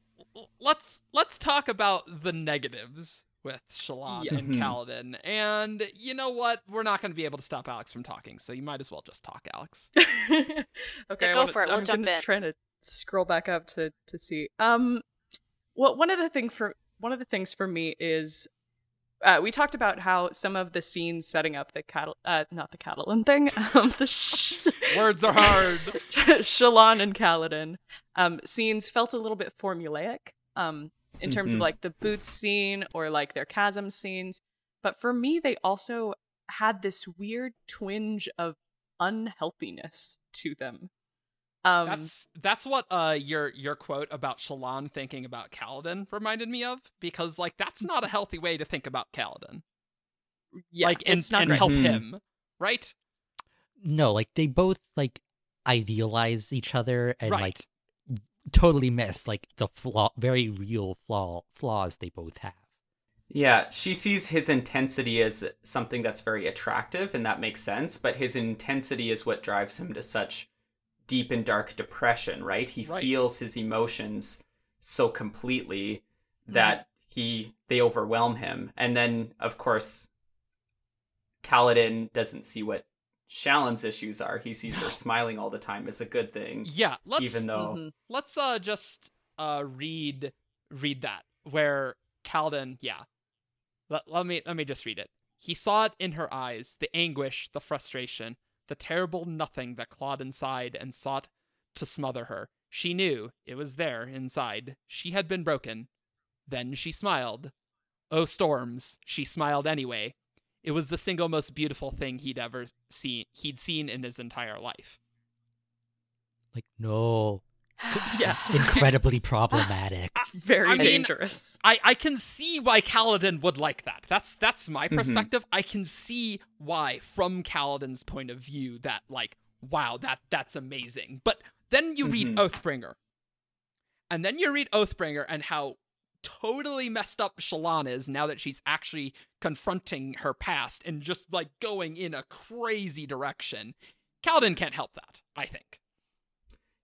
Speaker 1: Let's let's talk about the negatives with Shallan
Speaker 3: Yeah.
Speaker 1: and
Speaker 4: Mhm.
Speaker 1: Kaladin. And you know what? We're not going to be able to stop Alex from talking, so you might as well just talk, Alex.
Speaker 3: okay,
Speaker 5: Yeah,
Speaker 3: I
Speaker 5: go
Speaker 3: wanna-
Speaker 5: for it, we'll
Speaker 3: I'm
Speaker 5: jump
Speaker 3: gonna
Speaker 5: in.
Speaker 3: Trying to scroll back up to to see. Um, well, one of the thing for one of the things for me is. Uh, we talked about how some of the scenes setting up the cattle, uh, not the Catalan thing, um, the sh-
Speaker 1: Words are hard.
Speaker 3: Shallan and Kaladin um, scenes felt a little bit formulaic um, in terms of
Speaker 4: Mhm.
Speaker 3: like the boots scene or like their chasm scenes. But for me, they also had this weird twinge of unhealthiness to them. Um,
Speaker 1: That's that's what uh your your quote about Shallan thinking about Kaladin reminded me of because like that's not a healthy way to think about Kaladin.
Speaker 3: yeah,
Speaker 1: like and,
Speaker 3: it's not
Speaker 1: and
Speaker 3: great.
Speaker 1: help
Speaker 4: Mhm.
Speaker 1: him, right?
Speaker 2: No, like they both like idealize each other and
Speaker 1: right.
Speaker 2: like totally miss like the flaw, very real flaw flaws they both have.
Speaker 4: Yeah, she sees his intensity as something that's very attractive, and that makes sense. But his intensity is what drives him to such deep and dark depression, right? He
Speaker 1: Right.
Speaker 4: feels his emotions so completely that he they overwhelm him. And then, of course, Kaladin doesn't see what Shallan's issues are. He sees her smiling all the time as a good thing,
Speaker 1: yeah, let's
Speaker 4: even though
Speaker 3: Mhm.
Speaker 1: let's uh just uh read read that where Kaladin, yeah. Let, let me let me just read it. He saw it in her eyes, the anguish, the frustration, the terrible nothing that clawed inside and sought to smother her. She knew it was there inside. She had been broken. Then she smiled. Oh storms, she smiled anyway. It was the single most beautiful thing he'd ever seen he'd seen in his entire life.
Speaker 2: Like no,
Speaker 3: Yeah,
Speaker 2: incredibly problematic.
Speaker 3: very
Speaker 1: I mean-
Speaker 3: dangerous.
Speaker 1: I, I can see why Kaladin would like that. That's that's my
Speaker 4: Mhm.
Speaker 1: perspective. I can see why, from Kaladin's point of view, that like, wow, that that's amazing. But then you read
Speaker 4: Mhm.
Speaker 1: Oathbringer, and then you read Oathbringer and how totally messed up Shallan is now that she's actually confronting her past and just like going in a crazy direction. Kaladin can't help that. I think.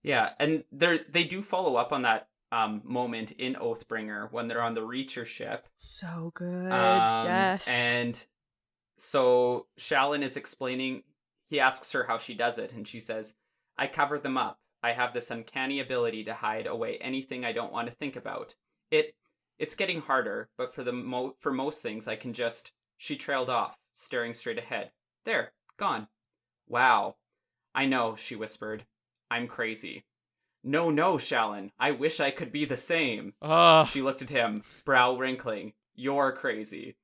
Speaker 4: Yeah, and they they do follow up on that um, moment in Oathbringer when they're on the Reacher ship.
Speaker 3: So good.
Speaker 4: Um,
Speaker 3: yes.
Speaker 4: And so Shallan is explaining. He asks her how she does it, and she says, "I cover them up. I have this uncanny ability to hide away anything I don't want to think about. It it's getting harder, but for the mo- for most things, I can just." She trailed off, staring straight ahead. There, gone. Wow. I know, she whispered. I'm crazy. No, no, Shallan. I wish I could be the same.
Speaker 1: Ugh.
Speaker 4: She looked at him, brow wrinkling. You're crazy.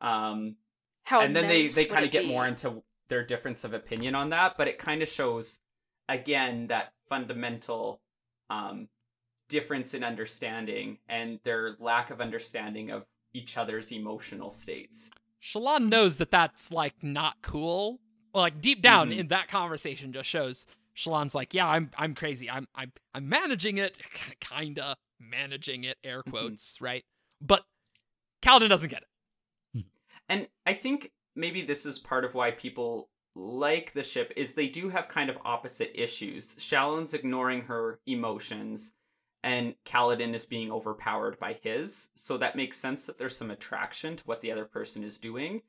Speaker 4: Um,
Speaker 5: How
Speaker 4: and then they,
Speaker 5: nice
Speaker 4: they
Speaker 5: would
Speaker 4: kind of get
Speaker 5: be?
Speaker 4: more into their difference of opinion on that, but it kind of shows, again, that fundamental um, difference in understanding and their lack of understanding of each other's emotional states.
Speaker 1: Shallan knows that that's like not cool. Well, like deep down
Speaker 4: Mhm.
Speaker 1: in that conversation just shows Shallan's like, yeah, I'm I'm crazy. I'm I'm I'm managing it, kinda managing it, air mm-hmm. quotes, right? But Kaladin doesn't get it. Hmm.
Speaker 4: And I think maybe this is part of why people like the ship is they do have kind of opposite issues. Shallan's ignoring her emotions and Kaladin is being overpowered by his. So that makes sense that there's some attraction to what the other person is doing.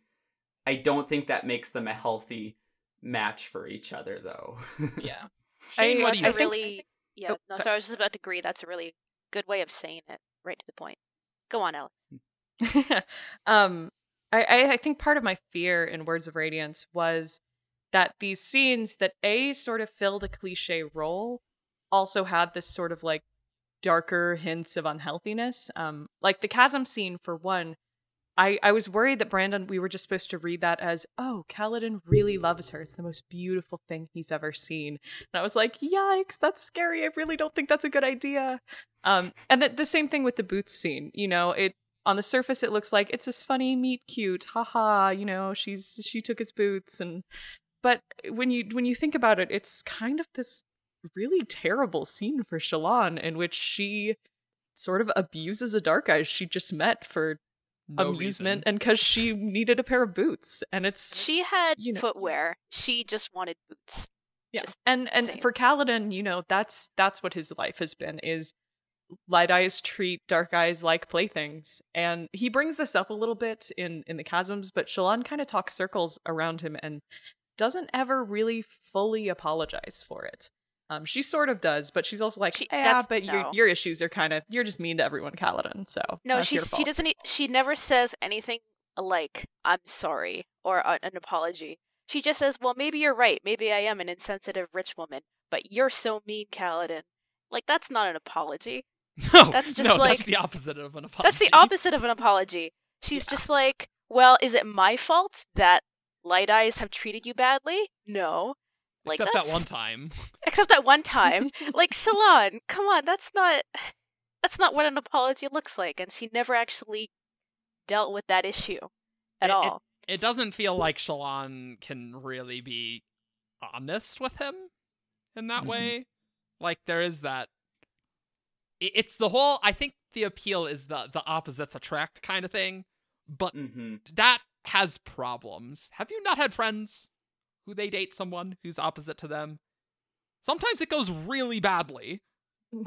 Speaker 4: I don't think that makes them a healthy match for each other though.
Speaker 3: yeah.
Speaker 1: Shane,
Speaker 3: I-
Speaker 1: what do you
Speaker 5: a
Speaker 3: think-
Speaker 5: really yeah.
Speaker 3: Oh,
Speaker 5: no,
Speaker 3: sorry.
Speaker 5: so I was just about to agree. That's a really good way of saying it, right to the point. Go on, Alex.
Speaker 3: um I, I I think part of my fear in Words of Radiance was that these scenes that a sort of filled a cliche role also had this sort of like darker hints of unhealthiness. Um, like the chasm scene for one, I I was worried that Brandon we were just supposed to read that as oh Kaladin really loves her. It's the most beautiful thing he's ever seen. And I was like, yikes, that's scary. I really don't think that's a good idea. Um, and the, the same thing with the boots scene. You know, it on the surface it looks like it's this funny meet cute, haha. You know, she's she took his boots and. But when you when you think about it, it's kind of this really terrible scene for Shallan in which she sort of abuses a dark eyes she just met for
Speaker 1: No
Speaker 3: amusement
Speaker 1: reason.
Speaker 3: and because she needed a pair of boots and it's
Speaker 5: She had
Speaker 3: you know-
Speaker 5: footwear. She just wanted boots.
Speaker 3: yeah
Speaker 5: just
Speaker 3: and and
Speaker 5: same.
Speaker 3: for Kaladin you know that's that's what his life has been is light eyes treat dark eyes like playthings and he brings this up a little bit in in the chasms but Shallan kind of talks circles around him and doesn't ever really fully apologize for it um she sort of does but she's also like
Speaker 5: She-
Speaker 3: yeah but your
Speaker 5: no.
Speaker 3: your issues are kind of you're just mean to everyone Kaladin so
Speaker 5: No,
Speaker 3: your
Speaker 5: she's she doesn't. She never says anything like "I'm sorry" or a- an apology. She just says, "Well, maybe you're right. Maybe I am an insensitive rich woman, but you're so mean, Kaladin." Like that's not an apology.
Speaker 1: No,
Speaker 5: That's just
Speaker 1: no,
Speaker 5: like-
Speaker 1: that's the opposite of an apology.
Speaker 5: That's the opposite of an apology. She's just like, "Well, is it my fault that Light Eyes have treated you badly?" No. Like
Speaker 1: Except that one time.
Speaker 5: Except that one time. like Shallan, come on, that's not that's not what an apology looks like, and she never actually dealt with that issue at
Speaker 1: It- it-
Speaker 5: all.
Speaker 1: It doesn't feel like Shallan can really be honest with him in that
Speaker 3: Mhm.
Speaker 1: way. Like there is that. i- It's the whole. I think the appeal is the the opposites attract kind of thing, but
Speaker 4: hmm
Speaker 1: that has problems. Have you not had friends who they date someone who's opposite to them? Sometimes it goes really badly.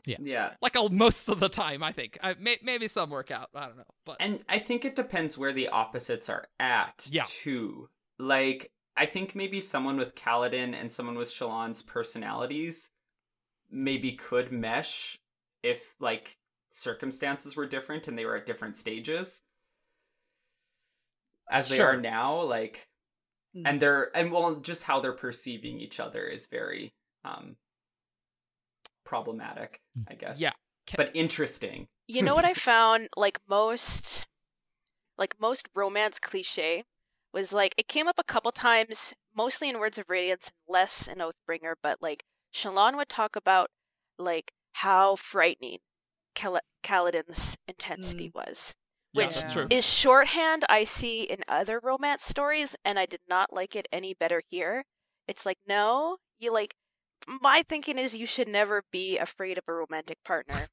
Speaker 4: Yeah. Yeah.
Speaker 1: Like uh, most of the time, I think. I, may, maybe some work out. I don't know, but
Speaker 4: And I think it depends where the opposites are at,
Speaker 1: Yeah.
Speaker 4: too. Like, I think maybe someone with Kaladin and someone with Shallan's personalities maybe could mesh if, like, circumstances were different and they were at different stages. As they are now, like,
Speaker 3: Mm.
Speaker 4: and they're, and well, just how they're perceiving each other is very, um, problematic, I guess.
Speaker 1: yeah. Ca-
Speaker 4: But interesting.
Speaker 5: You know what I found like most like most romance cliche was like it came up a couple times, mostly in Words of Radiance and less in Oathbringer, but like Shallan would talk about like how frightening Kal- Kaladin's intensity was.
Speaker 1: Yeah,
Speaker 5: which
Speaker 1: that's
Speaker 3: Yeah.
Speaker 5: is shorthand I see in other romance stories, and I did not like it any better here. It's like, no, you like. My thinking is you should never be afraid of a romantic partner.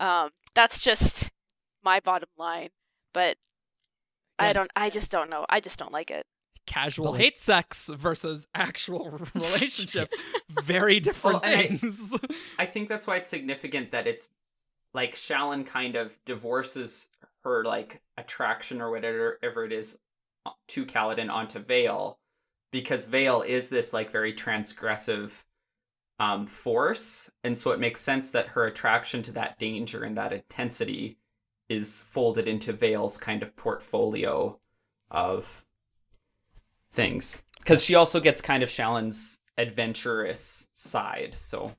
Speaker 5: um, that's just my bottom line. But I don't. I just don't know. I just don't like it.
Speaker 1: casual
Speaker 2: like-
Speaker 1: hate sex versus actual relationship very different
Speaker 4: Well, and I-
Speaker 1: things
Speaker 4: I think that's why it's significant that it's like Shallan kind of divorces her like attraction or whatever it is uh, to Kaladin onto Veil because Veil is this like very transgressive um force and so it makes sense that her attraction to that danger and that intensity is folded into Veil's kind of portfolio of things. Because she also gets kind of Shallan's adventurous side so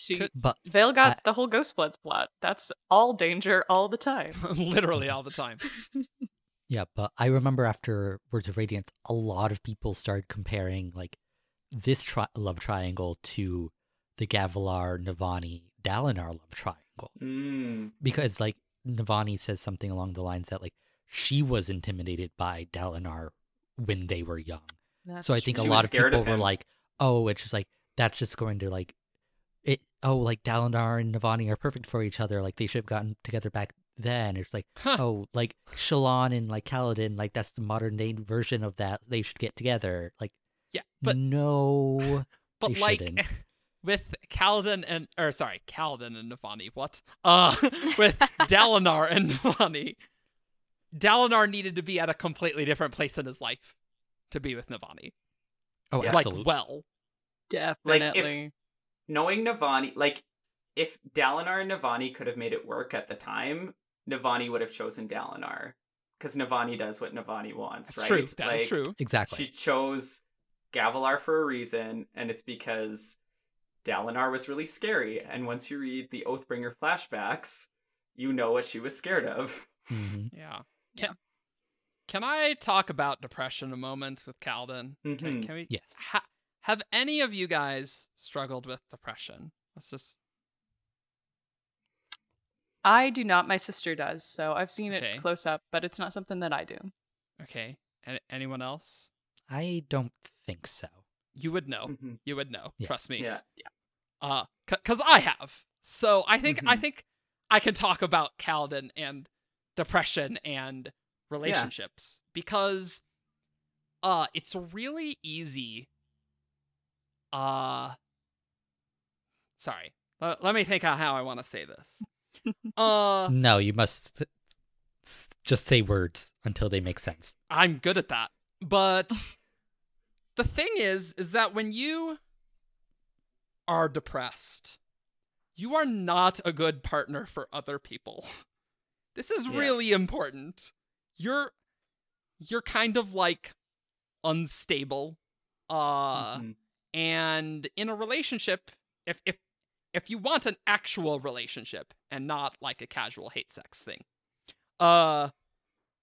Speaker 3: She
Speaker 1: Could-
Speaker 2: But
Speaker 3: Veil got
Speaker 2: I-
Speaker 3: the whole Ghostbloods plot. That's all danger all the time.
Speaker 1: literally all the time
Speaker 2: Yeah, but I remember after Words of Radiance, a lot of people started comparing like this tri- love triangle to the Gavilar, Navani, Dalinar love triangle
Speaker 4: mm.
Speaker 2: because like Navani says something along the lines that like she was intimidated by Dalinar when they were young.
Speaker 3: That's
Speaker 2: so I think
Speaker 4: She
Speaker 2: a
Speaker 4: was
Speaker 2: lot of
Speaker 4: scared of
Speaker 2: people were like, "Oh, it's just like that's just going to like it. Oh, like Dalinar and Navani are perfect for each other. Like they should have gotten together back then. It's like
Speaker 1: Huh.
Speaker 2: oh, like Shallan and like Kaladin, like that's the modern day version of that. They should get together. Like
Speaker 1: yeah but
Speaker 2: no,
Speaker 1: but
Speaker 2: they
Speaker 1: like
Speaker 2: shouldn't.
Speaker 1: with Kaladin and or sorry Kaladin and Navani what uh with Dalinar and Navani Dalinar needed to be at a completely different place in his life to be with Navani
Speaker 2: oh,
Speaker 4: Yes.
Speaker 1: like
Speaker 2: absolutely.
Speaker 1: well
Speaker 3: definitely.
Speaker 4: Knowing Navani, like if Dalinar and Navani could have made it work at the time, Navani would have chosen Dalinar because Navani does what Navani wants,
Speaker 1: that's
Speaker 4: right?
Speaker 1: true that is
Speaker 4: like,
Speaker 1: true
Speaker 2: exactly.
Speaker 4: She chose Gavilar for a reason, and it's because Dalinar was really scary. And once you read the Oathbringer flashbacks, you know what she was scared of.
Speaker 2: hmm
Speaker 1: Yeah. Can, can I talk about depression a moment with Kaladin? Can,
Speaker 4: Mhm.
Speaker 1: can we?
Speaker 2: Yes.
Speaker 1: Ha- have any of you guys struggled with depression? Let's just.
Speaker 3: I do not. My sister does, so I've seen
Speaker 1: Okay.
Speaker 3: it close up, but it's not something that I do.
Speaker 1: Okay. An- anyone else?
Speaker 2: I don't think so.
Speaker 1: You would know.
Speaker 4: Mhm.
Speaker 1: You would know.
Speaker 2: Yeah.
Speaker 1: Trust me.
Speaker 4: Yeah.
Speaker 1: Uh, because I have. So I think I
Speaker 4: Mhm.
Speaker 1: think I can talk about Kaladin and depression and relationships because uh it's really easy uh sorry let, let me think on how i want to say this uh
Speaker 2: No, you must s- s- just say words until they make sense.
Speaker 1: i'm good at that but the thing is is that when you are depressed you are not a good partner for other people this is
Speaker 4: Yeah.
Speaker 1: really important you're you're kind of like unstable uh
Speaker 4: Mhm.
Speaker 1: And in a relationship if if if you want an actual relationship and not like a casual hate sex thing uh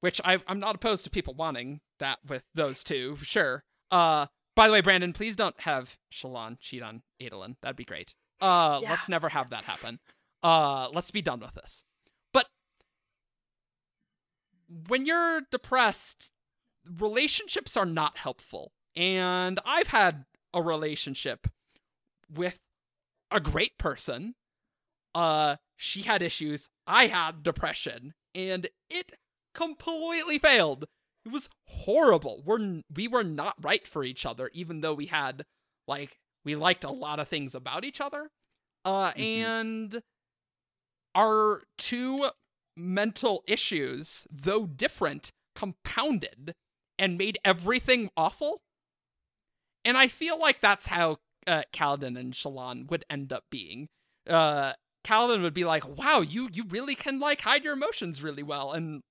Speaker 1: which I, i'm not opposed to people wanting that with those two sure. Uh by the way brandon please don't have shallan cheat on adolin that'd be great. Uh
Speaker 3: Yeah.
Speaker 1: let's never have that happen. Uh let's be done with this. But when you're depressed relationships are not helpful. And i've had a relationship with a great person uh she had issues i had depression and it completely failed it was horrible we're we were not right for each other even though we had like we liked a lot of things about each other uh
Speaker 4: Mhm.
Speaker 1: and our two mental issues though different compounded and made everything awful and i feel like that's how uh, Kaladin and Shallan would end up being. Uh, Kaladin would be like, "Wow, you you really can like hide your emotions really well," and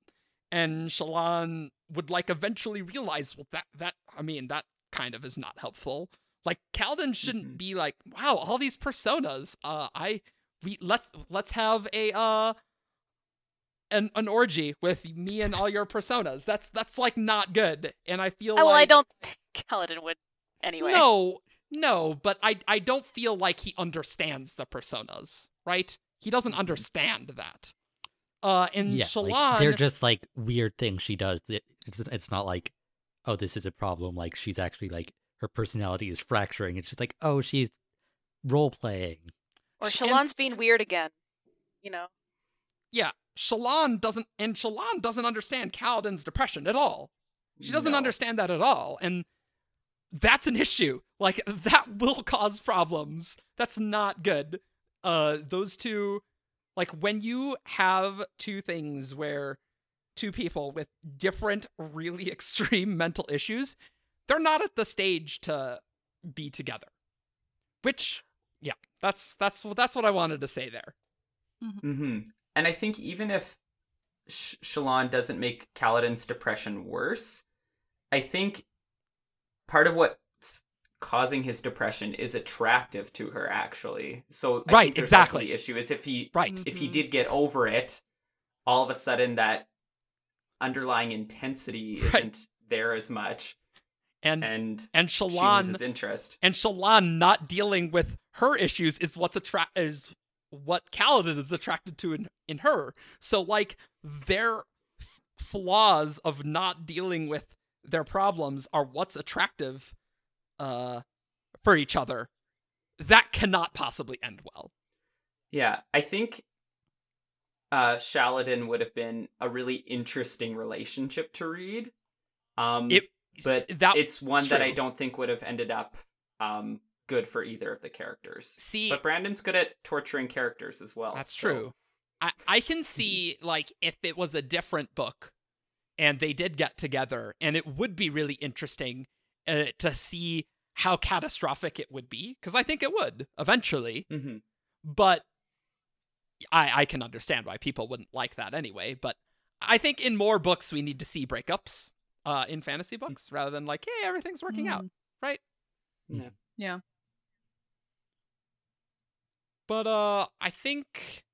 Speaker 1: and Shallan would like eventually realize, well, that that I mean that kind of is not helpful. Like Kaladin shouldn't
Speaker 4: Mhm.
Speaker 1: be like, "Wow, all these personas. Uh, I we let's let's have a uh." An, an orgy with me and all your personas. That's that's like not good. And I feel
Speaker 5: Oh, well, I don't think Kaladin would anyway.
Speaker 1: no, no, but I I don't feel like he understands the personas, right? He doesn't
Speaker 4: Mhm.
Speaker 1: understand that. Uh, and
Speaker 2: yeah,
Speaker 1: Shallan,
Speaker 2: like, they're just like weird things she does. It- It's it's not like, oh, this is a problem. Like she's actually like her personality is fracturing. It's just like, oh, she's role playing.
Speaker 5: Or
Speaker 1: Sh- and-
Speaker 5: Shallan's being weird again. You know.
Speaker 1: yeah, Shallan doesn't, and Shallan doesn't understand Kaladin's depression at all. She doesn't
Speaker 4: No.
Speaker 1: understand that at all, and that's an issue. Like that will cause problems. That's not good. Uh, those two, like when you have two things where two people with different, really extreme mental issues, they're not at the stage to be together. Which, yeah, that's that's that's what I wanted to say there.
Speaker 4: hmm And I think even if Sh- Shallan doesn't make Kaladin's depression worse, I think part of what's causing his depression is attractive to her, actually. So I
Speaker 1: Right,
Speaker 4: think
Speaker 1: exactly.
Speaker 4: The issue is if he
Speaker 1: Right.
Speaker 4: if he
Speaker 3: Mhm.
Speaker 4: did get over it, all of a sudden that underlying intensity isn't there as much,
Speaker 1: And
Speaker 4: and
Speaker 1: and
Speaker 4: she Shallan interest.
Speaker 1: and Shallan not dealing with her issues is what's attract is what Kaladin is attracted to in, in her. So like their f- flaws of not dealing with their problems are what's attractive uh for each other. That cannot possibly end well.
Speaker 4: Yeah, I think uh Shaladin would have been a really interesting relationship to read. Um
Speaker 1: It
Speaker 4: but
Speaker 1: that
Speaker 4: it's one that I don't think would have ended up um good for either of the characters.
Speaker 1: see
Speaker 4: But Brandon's good at torturing characters as well.
Speaker 1: That's
Speaker 4: so-
Speaker 1: true. I, I can see like if it was a different book and they did get together and it would be really interesting uh, to see how catastrophic it would be because I think it would eventually
Speaker 4: Mhm.
Speaker 1: but I I can understand why people wouldn't like that anyway but I think in more books we need to see breakups uh in fantasy books rather than like hey everything's working out
Speaker 3: Mhm.
Speaker 1: right
Speaker 4: Yeah.
Speaker 3: Yeah.
Speaker 1: But uh I think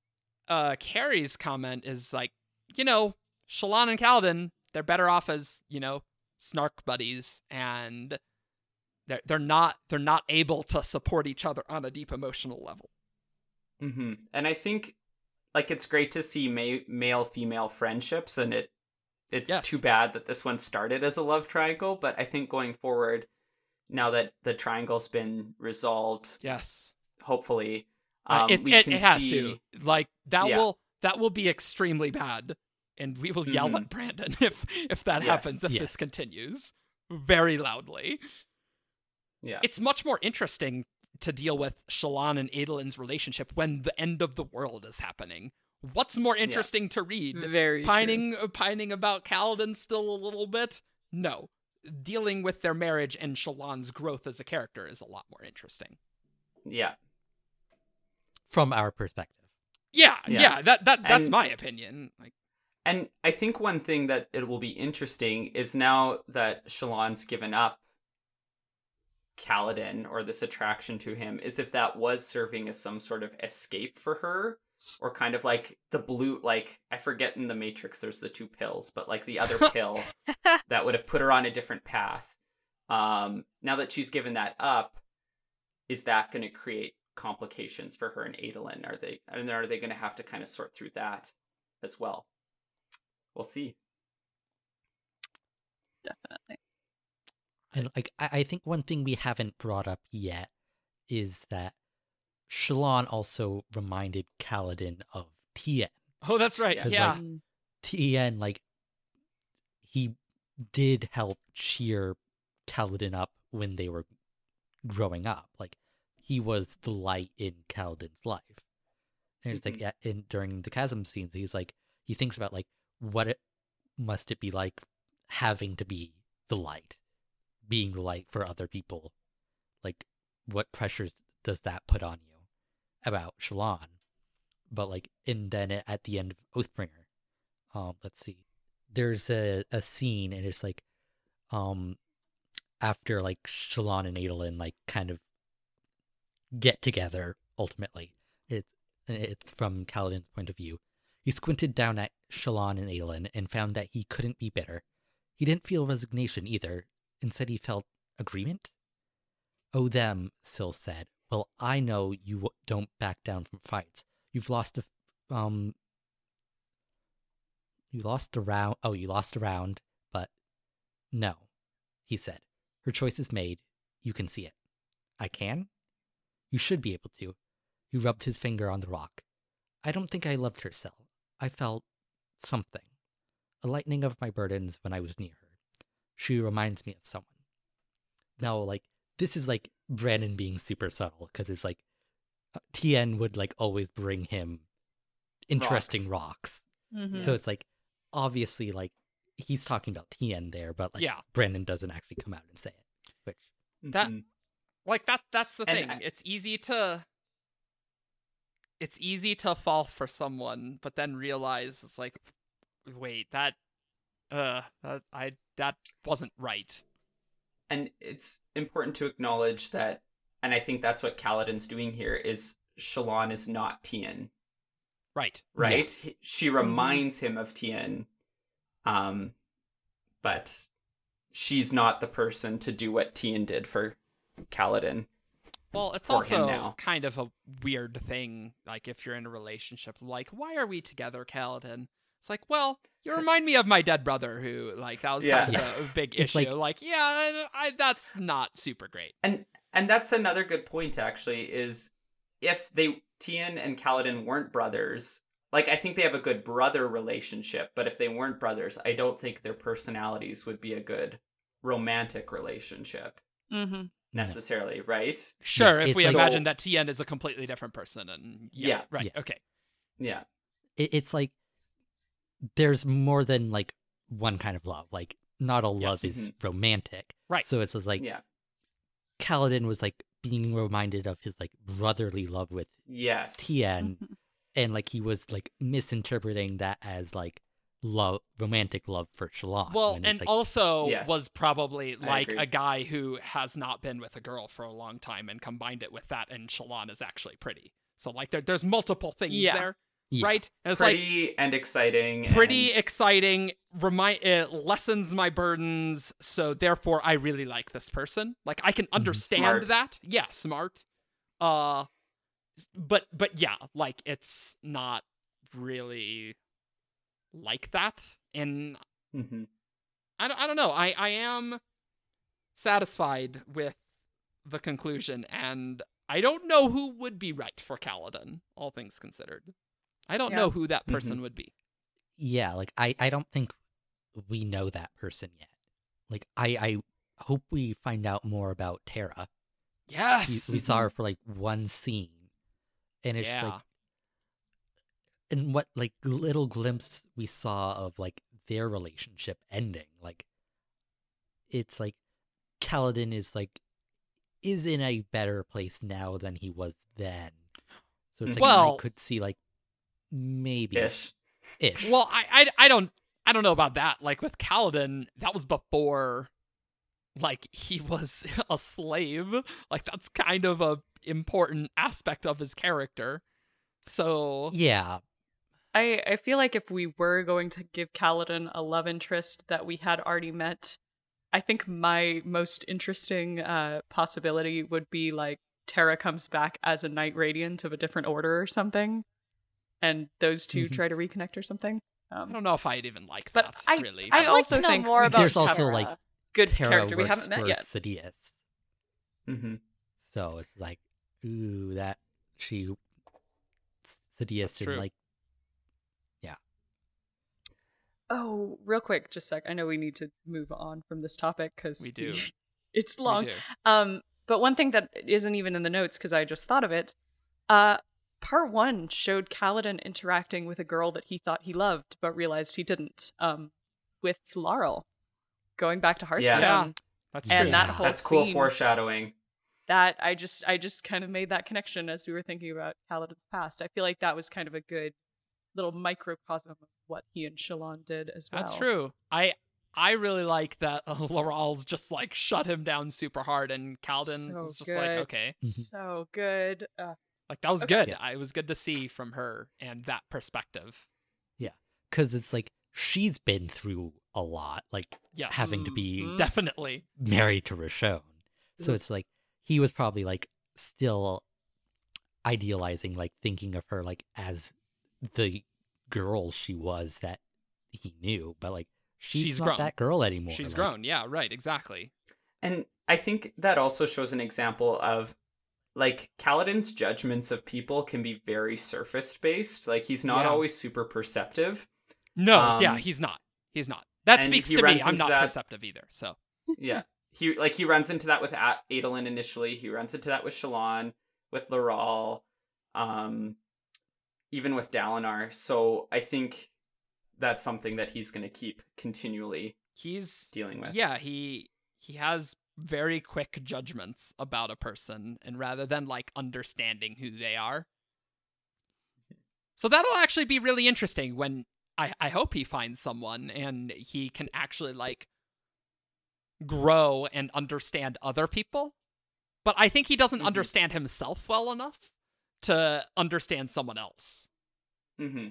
Speaker 1: uh Carrie's comment is like, you know, Shallan and Kaladin, they're better off as, you know, snark buddies and they're they're not they're not able to support each other on a deep emotional level.
Speaker 4: hmm And I think like it's great to see ma- male female friendships, and it it's
Speaker 1: Yes.
Speaker 4: too bad that this one started as a love triangle. But I think going forward, now that the triangle's been resolved,
Speaker 1: Yes.
Speaker 4: hopefully,
Speaker 1: Uh,
Speaker 4: um,
Speaker 1: it,
Speaker 4: we
Speaker 1: it,
Speaker 4: can
Speaker 1: it has
Speaker 4: see.
Speaker 1: to. Like that
Speaker 4: Yeah.
Speaker 1: will that will be extremely bad. And we will yell
Speaker 4: Mhm.
Speaker 1: at Brandon if if that
Speaker 4: Yes.
Speaker 1: happens, if
Speaker 2: Yes.
Speaker 1: this continues. Very loudly.
Speaker 4: Yeah,
Speaker 1: It's much more interesting to deal with Shallan and Adolin's relationship when the end of the world is happening. What's more interesting to read?
Speaker 3: Very
Speaker 1: pining uh, pining about Kaladin still a little bit? No. Dealing with their marriage and Shallan's growth as a character is a lot more interesting.
Speaker 4: yeah,
Speaker 2: From our perspective.
Speaker 1: Yeah, yeah,
Speaker 4: Yeah.
Speaker 1: that that that's
Speaker 4: And-
Speaker 1: my opinion. Like
Speaker 4: and I think one thing that it will be interesting is now that Shallan's given up Kaladin or this attraction to him is if that was serving as some sort of escape for her or kind of like the blue like I forget in the Matrix there's the two pills but like the other pill that would have put her on a different path. Um now that she's given that up is that going to create complications for her and Adolin? Are they and are they going to have to kind of sort through that as well we'll see
Speaker 3: Definitely.
Speaker 2: And like I, I think one thing we haven't brought up yet is that Shallan also reminded Kaladin of Tien.
Speaker 1: Oh, that's right. Yeah.
Speaker 3: Mm.
Speaker 2: Tien, like he did help cheer Kaladin up when they were growing up. Like he was the light in Kaladin's life. And it's like
Speaker 4: Mhm.
Speaker 2: yeah, in during the chasm scenes, he's like he thinks about like what it must it be like having to be the light, being the light for other people. Like what pressures does that put on you about Shallan? But like and then at the end of Oathbringer, um, let's see. There's a, a scene and it's like um after like Shallan and Adolin like kind of get together ultimately. It's it's from Kaladin's point of view. He squinted down at Shallan and Adolin and found that he couldn't be bitter. He didn't feel resignation either. Instead, he felt agreement. Oh, them, Syl said. Well, I know you don't back down from fights. You've lost a, f- um, you lost a round. Oh, you lost a round, but no, he said. Her choice is made. You can see it. I can? You should be able to. He rubbed his finger on the rock. I don't think I loved her, Syl. I felt something. A lightening of my burdens when I was near her. She reminds me of someone. Now, like, this is like Brandon being super subtle because it's like uh, Tien would like always bring him interesting rocks.
Speaker 3: Mhm.
Speaker 2: So it's like obviously like he's talking about Tien there, but like
Speaker 1: Yeah.
Speaker 2: Brandon doesn't actually come out and say it. Which
Speaker 1: That-
Speaker 4: Mhm.
Speaker 1: Like that that's the
Speaker 4: And
Speaker 1: thing.
Speaker 4: I-
Speaker 1: it's easy to it's easy to fall for someone but then realize it's like wait, that uh that, I that wasn't right.
Speaker 4: and it's important to acknowledge that and i think that's what kaladin's doing here is shallan is not tien.
Speaker 1: Right.
Speaker 4: right? He- she reminds him of tien um but she's not the person to do what tien did for kaladin
Speaker 1: Well, it's
Speaker 4: for him
Speaker 1: also
Speaker 4: now.
Speaker 1: kind of a weird thing, like if you're in a relationship, like, why are we together, Kaladin? It's like, well, you remind me of my dead brother, who, like, that was
Speaker 4: Yeah.
Speaker 1: kind of a big
Speaker 2: It's
Speaker 1: issue.
Speaker 2: like-
Speaker 1: Like, yeah, I, I, that's not super great.
Speaker 4: and and that's another good point actually is if they tien and kaladin weren't brothers like i think they have a good brother relationship but if they weren't brothers i don't think their personalities would be a good romantic relationship
Speaker 3: Mhm.
Speaker 4: Necessarily right
Speaker 1: Sure,
Speaker 2: Yeah,
Speaker 1: if we
Speaker 2: like-
Speaker 1: imagine that Tien is a completely different person, and yeah,
Speaker 4: Yeah.
Speaker 1: right,
Speaker 2: Yeah.
Speaker 1: okay,
Speaker 4: yeah
Speaker 2: it, it's like there's more than like one kind of love. Like not all love
Speaker 1: Yes.
Speaker 2: is mm-hmm. romantic.
Speaker 1: right.
Speaker 2: So it's just like
Speaker 4: yeah
Speaker 2: Kaladin was like being reminded of his like brotherly love with
Speaker 4: yes
Speaker 2: Tien and like he was like misinterpreting that as like love, romantic love for Shallan.
Speaker 1: Well,
Speaker 2: when
Speaker 1: and
Speaker 2: like,
Speaker 1: also
Speaker 4: Yes.
Speaker 1: was probably like a guy who has not been with a girl for a long time and combined it with that, and Shallan is actually pretty. So like there, there's multiple things
Speaker 3: Yeah.
Speaker 1: there,
Speaker 2: Yeah.
Speaker 1: right? And it's like
Speaker 4: Pretty and exciting.
Speaker 1: pretty
Speaker 4: and-
Speaker 1: exciting. Remind it lessens my burdens, so therefore I really like this person. Like I can understand
Speaker 4: Smart.
Speaker 1: that. Yeah, smart. Uh, but but yeah, like it's not really like that, and
Speaker 4: Mhm.
Speaker 1: I don't, I don't know. I, I am satisfied with the conclusion, and I don't know who would be right for Kaladin, all things considered. I don't
Speaker 3: Yeah.
Speaker 1: know who that person would be.
Speaker 2: yeah, like I, I don't think we know that person yet. Like I, I hope we find out more about Tarah. We,
Speaker 1: Yes.
Speaker 2: we saw her for like one scene, and it's
Speaker 1: yeah.
Speaker 2: like, and what like little glimpse we saw of like their relationship ending. Like, it's like Kaladin is like is in a better place now than he was then. So it's like
Speaker 1: Well-
Speaker 2: I could see like maybe
Speaker 4: Ish.
Speaker 2: ish.
Speaker 1: Well, I, I, I don't I don't know about that. Like with Kaladin, that was before like he was a slave. Like that's kind of a important aspect of his character. So
Speaker 2: yeah,
Speaker 3: I, I feel like if we were going to give Kaladin a love interest that we had already met, I think my most interesting uh, possibility would be like Tarah comes back as a Knight Radiant of a different order or something, and those 2
Speaker 2: Mhm.
Speaker 3: try to reconnect or something.
Speaker 1: I
Speaker 3: Um,
Speaker 1: don't know if I'd even like
Speaker 3: But
Speaker 1: that
Speaker 3: I-
Speaker 1: really.
Speaker 3: I
Speaker 5: I'd
Speaker 1: but-
Speaker 5: like
Speaker 3: also
Speaker 5: to know
Speaker 3: think
Speaker 5: more about
Speaker 2: there's also, like,
Speaker 3: good
Speaker 2: Tarah
Speaker 3: character we haven't met yet.
Speaker 2: Sidious.
Speaker 4: hmm
Speaker 2: So it's like, ooh, that she Sidious
Speaker 1: true.
Speaker 2: and like
Speaker 3: Oh, real quick, just a sec. I know we need to move on from this topic because
Speaker 1: We do.
Speaker 3: it's
Speaker 1: we
Speaker 3: long.
Speaker 1: do.
Speaker 3: Um, but one thing that isn't even in the notes because I just thought of it. Uh, part one showed Kaladin interacting with a girl that he thought he loved but realized he didn't. Um, with Laral, going back to Hearthstone.
Speaker 4: Yes.
Speaker 1: Yeah. That's
Speaker 3: And
Speaker 1: true.
Speaker 3: that whole
Speaker 4: That's cool
Speaker 3: scene,
Speaker 4: foreshadowing.
Speaker 3: that I just I just kind of made that connection as we were thinking about Kaladin's past. I feel like that was kind of a good little microcosm of what he and Shallan did as well.
Speaker 1: That's true. I I really like that uh, Laral's just like shut him down super hard, and Kaladin
Speaker 3: So
Speaker 1: was just like, okay,
Speaker 3: So good. Uh,
Speaker 1: like that was
Speaker 3: Okay.
Speaker 1: good.
Speaker 2: Yeah.
Speaker 1: I, it was good to see from her and that perspective.
Speaker 2: Yeah, because it's like she's been through a lot, like
Speaker 1: Yes,
Speaker 2: having to be
Speaker 3: Mhm.
Speaker 1: definitely.
Speaker 2: married to Roshone. So
Speaker 3: Mhm.
Speaker 2: it's like he was probably like still idealizing, like thinking of her like as the girl she was that he knew, but like she's,
Speaker 1: She's
Speaker 2: not
Speaker 1: grown.
Speaker 2: that girl anymore.
Speaker 1: She's
Speaker 2: like,
Speaker 1: grown. Yeah, right. Exactly.
Speaker 4: And I think that also shows an example of like Kaladin's judgments of people can be very surface based. Like he's not
Speaker 1: Yeah.
Speaker 4: always super perceptive.
Speaker 1: No, yeah,
Speaker 4: Um,
Speaker 1: he's not. He's not. That speaks to me. I'm not
Speaker 4: that-
Speaker 1: perceptive either. So
Speaker 4: Yeah. He like he runs into that with A- Adolin initially. He runs into that with Shallan, with Laral, um, even with Dalinar. So I think that's something that he's going to keep continually
Speaker 1: he's
Speaker 4: dealing with.
Speaker 1: yeah he he has very quick judgments about a person and rather than like understanding who they are so that'll actually be really interesting when i i hope he finds someone and he can actually like grow and understand other people but i think he doesn't
Speaker 4: Mhm.
Speaker 1: understand himself well enough to understand someone else
Speaker 4: Mm-hmm.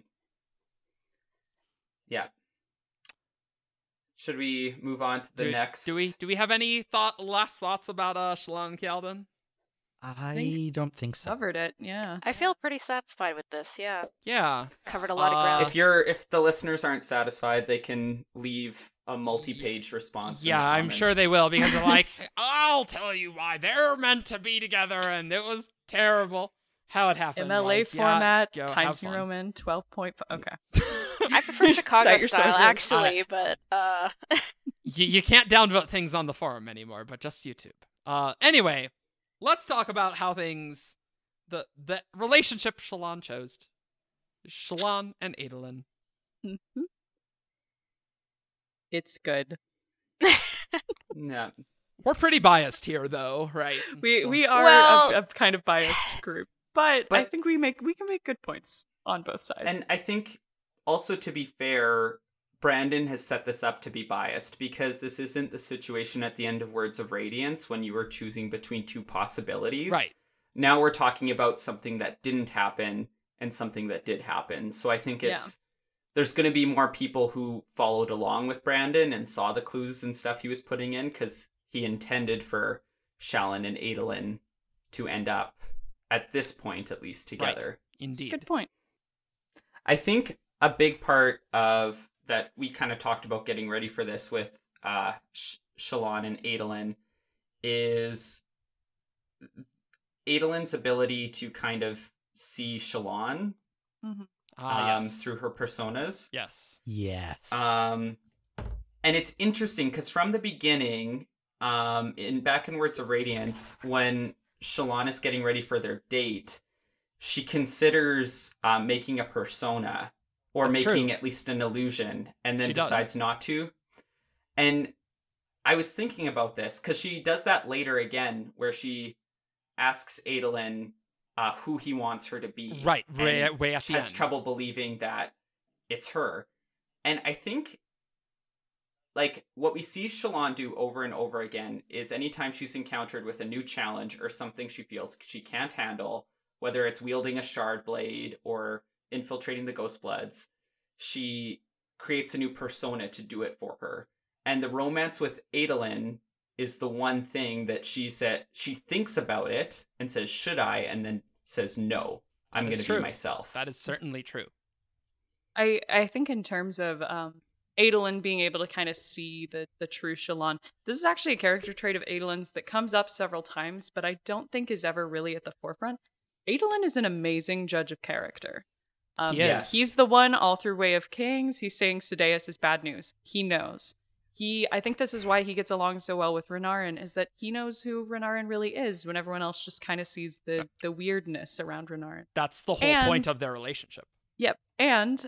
Speaker 4: Yeah. Should we move on to the
Speaker 1: do,
Speaker 4: next?
Speaker 1: do we do we have any thought last thoughts about uh shallan and Kaladin?
Speaker 2: I don't think so.
Speaker 3: covered it. Yeah.
Speaker 5: I feel pretty satisfied with this. Yeah,
Speaker 1: yeah
Speaker 5: covered a lot
Speaker 1: Uh,
Speaker 5: of ground.
Speaker 4: If you're if the listeners aren't satisfied, they can leave a multi-page response.
Speaker 1: Yeah, I'm sure they will because they're like, I'll tell you why they're meant to be together, and it was terrible how it happened.
Speaker 3: MLA
Speaker 1: Like, yeah,
Speaker 3: format,
Speaker 1: go,
Speaker 3: Times New
Speaker 1: fun.
Speaker 3: Roman, 12.5. Okay.
Speaker 5: I prefer Chicago style,
Speaker 3: sources.
Speaker 5: actually, but uh,
Speaker 1: you, you can't downvote things on the forum anymore, but just YouTube. Uh, anyway, let's talk about how things, the the relationship Shallan chose, Shallan and Adolin.
Speaker 3: Mhm. It's good.
Speaker 4: Yeah.
Speaker 1: We're pretty biased here, though, right?
Speaker 3: We we are
Speaker 5: Well-
Speaker 3: a, a kind of biased group, but, I think we make we can make good points on both sides.
Speaker 4: And I think also to be fair, Brandon has set this up to be biased because this isn't the situation at the end of Words of Radiance when you were choosing between two possibilities.
Speaker 1: Right.
Speaker 4: Now we're talking about something that didn't happen and something that did happen. So I think
Speaker 3: Yeah.
Speaker 4: it's there's going to be more people who followed along with Brandon and saw the clues and stuff he was putting in because he intended for Shallan and Adolin to end up at this point at least together.
Speaker 1: Indeed.
Speaker 3: Good point.
Speaker 4: I think a big part of that we kind of talked about getting ready for this with uh Sh- Shallan and Adolin is Adolin's ability to kind of see Shallan
Speaker 1: Ah,
Speaker 4: um,
Speaker 1: yes.
Speaker 4: through her personas.
Speaker 2: Yes.
Speaker 1: Yes.
Speaker 4: Um, and it's interesting because from the beginning, um, in back in Words of Radiance, when Shallan is getting ready for their date, she considers um, making a persona or
Speaker 1: That's
Speaker 4: making
Speaker 1: true.
Speaker 4: at least an illusion, and then
Speaker 1: She does.
Speaker 4: decides not to. And I was thinking about this because she does that later again, where she asks Adolin uh, who he wants her to be.
Speaker 1: Right, way- way
Speaker 4: she has
Speaker 1: end.
Speaker 4: trouble believing that it's her. And I think like what we see Shallan do over and over again is anytime she's encountered with a new challenge or something she feels she can't handle, whether it's wielding a shard blade or infiltrating the ghost bloods, she creates a new persona to do it for her. And the romance with Adolin is the one thing that she said she thinks about it and says, "Should I?" and then says, "No, I'm going to be
Speaker 1: true.
Speaker 4: myself."
Speaker 1: That is certainly true.
Speaker 3: I I think in terms of um Adolin being able to kind of see the the true Shallan, this is actually a character trait of Adolin's that comes up several times, but I don't think is ever really at the forefront. Adolin is an amazing judge of character. Um,
Speaker 1: He is.
Speaker 3: He's the one all through Way of Kings. He's saying Sadeas is bad news. He knows. He, I think this is why he gets along so well with Renarin, is that he knows who Renarin really is when everyone else just kind of sees the the weirdness around Renarin.
Speaker 1: That's the whole
Speaker 3: And-
Speaker 1: point of their relationship.
Speaker 3: Yep. And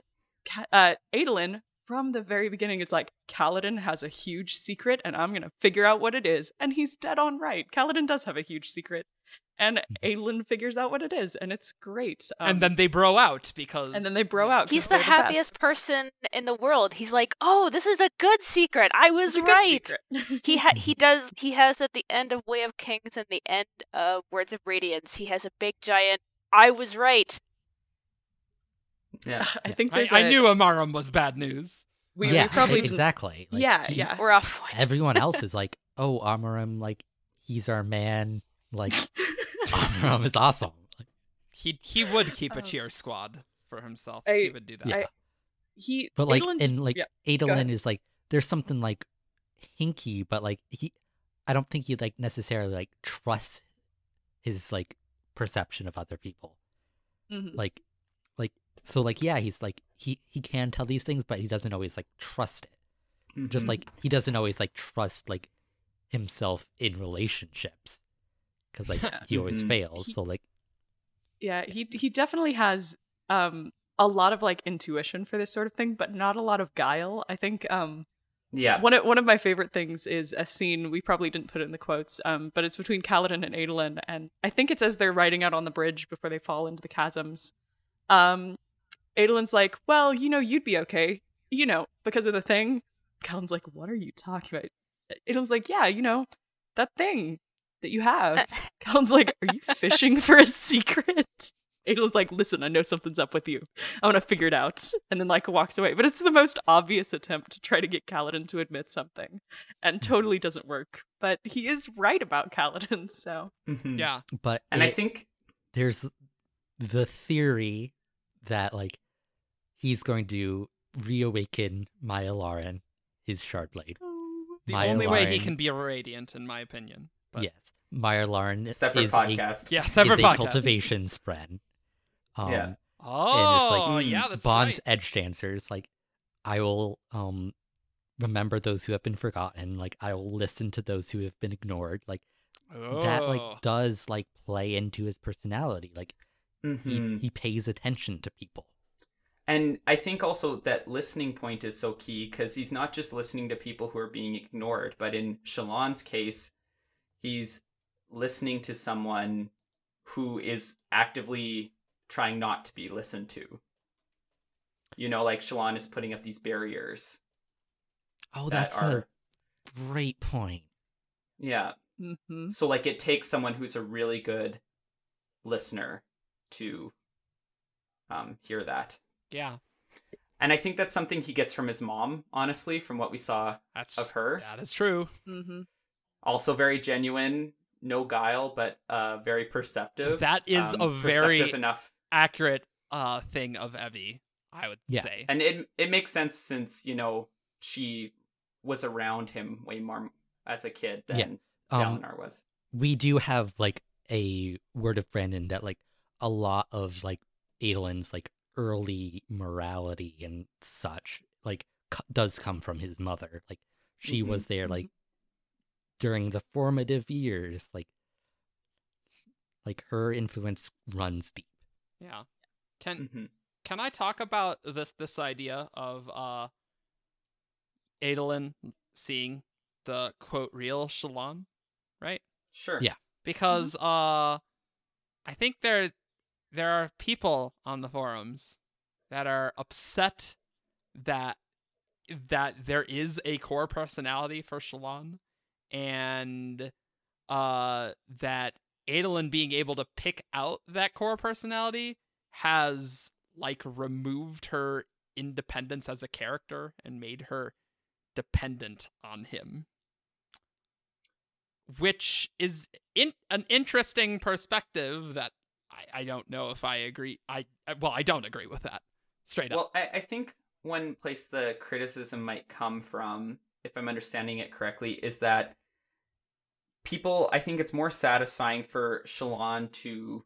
Speaker 3: uh, Adolin, from the very beginning, is like, Kaladin has a huge secret, and I'm going to figure out what it is. And he's dead on right. Kaladin does have a huge secret. And Adolin figures out what it is, and it's great. Um,
Speaker 1: and then they bro out because
Speaker 3: and then they bro out.
Speaker 5: He's
Speaker 3: they're
Speaker 5: the happiest person in the world. He's like, "Oh, this is a good secret. I was
Speaker 3: It's a good
Speaker 5: right." He ha- he does he has at the end of Way of Kings and the end of Words of Radiance. He has a big giant. I was right.
Speaker 4: Yeah.
Speaker 3: I think
Speaker 1: I,
Speaker 3: there's
Speaker 1: I
Speaker 3: a-
Speaker 1: knew Amaram was bad news.
Speaker 3: we,
Speaker 2: yeah,
Speaker 3: we probably
Speaker 2: exactly. Like,
Speaker 3: yeah,
Speaker 2: he-
Speaker 3: yeah.
Speaker 5: We're off point.
Speaker 2: Everyone else is like, oh, Amaram, like he's our man. Like Amaram is awesome. Like,
Speaker 1: He he would keep a
Speaker 3: Um,
Speaker 1: cheer squad for himself.
Speaker 3: I-
Speaker 1: he would do that.
Speaker 2: Yeah.
Speaker 3: I- he,
Speaker 2: but like,
Speaker 3: Adolin-
Speaker 2: and like
Speaker 3: yeah,
Speaker 2: Adolin is like, there's something like hinky, but like he, I don't think he like necessarily like trusts his like perception of other people.
Speaker 3: Mhm.
Speaker 2: Like, like so like yeah, he's like he he can tell these things, but he doesn't always like trust it. Just
Speaker 4: Mhm.
Speaker 2: like he doesn't always like trust like himself in relationships because like he always
Speaker 4: Mhm.
Speaker 2: fails.
Speaker 3: He-
Speaker 2: So like
Speaker 3: Yeah, he he definitely has um a lot of like intuition for this sort of thing, but not a lot of guile. I think um
Speaker 4: yeah.
Speaker 3: one of one of my favorite things is a scene we probably didn't put it in the quotes, um, but it's between Kaladin and Adolin, and I think it's as they're riding out on the bridge before they fall into the chasms. Um, Adolin's like, "Well, you know, you'd be okay, you know, because of the thing." Kaladin's like, "What are you talking about?" Adolin's like, "Yeah, you know, that thing that you have." Kaladin's like, "Are you fishing for a secret?" Adolin's like, "Listen, I know something's up with you. I want to figure it out," and then like walks away. But it's the most obvious attempt to try to get Kaladin to admit something, and totally doesn't work. But he is right about Kaladin, so
Speaker 4: Mhm.
Speaker 1: yeah.
Speaker 2: but
Speaker 4: And I think
Speaker 2: there's the theory that like he's going to reawaken Mayalaran, his Shardblade.
Speaker 1: The
Speaker 2: Maya
Speaker 1: only way he can be a radiant, in my opinion. But
Speaker 2: Yes, Mayalaran
Speaker 4: separate
Speaker 2: is a,
Speaker 4: podcast.
Speaker 1: Yeah,
Speaker 2: is
Speaker 1: separate
Speaker 2: a cultivation spread. Um,
Speaker 4: Yeah.
Speaker 1: Oh,
Speaker 2: it's like
Speaker 4: mm,
Speaker 1: yeah, that's
Speaker 2: Bond's
Speaker 1: right.
Speaker 2: edge dancers. Like, I will um remember those who have been forgotten. Like, I will listen to those who have been ignored. Like that,
Speaker 1: Oh.
Speaker 2: like does like play into his personality. Like he
Speaker 4: Mhm.
Speaker 2: he pays attention to people.
Speaker 4: And I think also that listening point is so key because he's not just listening to people who are being ignored, but in Shallan's case, he's listening to someone who is actively trying not to be listened to. You know, like Shallan is putting up these barriers.
Speaker 2: Oh,
Speaker 4: that
Speaker 2: that's
Speaker 4: are-
Speaker 2: a great point.
Speaker 4: Yeah.
Speaker 3: Mm-hmm.
Speaker 4: So like it takes someone who's a really good listener to um hear that.
Speaker 1: Yeah,
Speaker 4: And I think that's something he gets from his mom, honestly, from what we saw
Speaker 1: that's
Speaker 4: of her.
Speaker 1: that is true.
Speaker 3: Mm-hmm.
Speaker 4: Also very genuine, no guile, but uh very perceptive.
Speaker 1: That is
Speaker 4: Um,
Speaker 1: a very
Speaker 4: enough
Speaker 1: accurate uh thing of Evi, I would
Speaker 2: Yeah.
Speaker 1: say.
Speaker 4: and it it makes sense since, you know, she was around him way more as a kid than
Speaker 2: Yeah. Um,
Speaker 4: Dalinar was.
Speaker 2: we do have like a word of Brandon that like a lot of like Adolin's like early morality and such like co- does come from his mother. Like she
Speaker 4: Mhm,
Speaker 2: was there
Speaker 3: mhm.
Speaker 2: like during the formative years. Like like her influence runs deep.
Speaker 1: Yeah. Can
Speaker 4: Mhm.
Speaker 1: can I talk about this this idea of uh Adolin seeing the quote real Shallan, right?
Speaker 4: Sure.
Speaker 2: Yeah.
Speaker 1: Because uh I think there there are people on the forums that are upset that that there is a core personality for Shallan and uh that Adolin being able to pick out that core personality has like removed her independence as a character and made her dependent on him. Which is in an interesting perspective that I, I don't know if I agree I I- well I don't agree with that straight up
Speaker 4: Well, I, I think one place the criticism might come from, if I'm understanding it correctly, is that people, I think it's more satisfying for Shallan to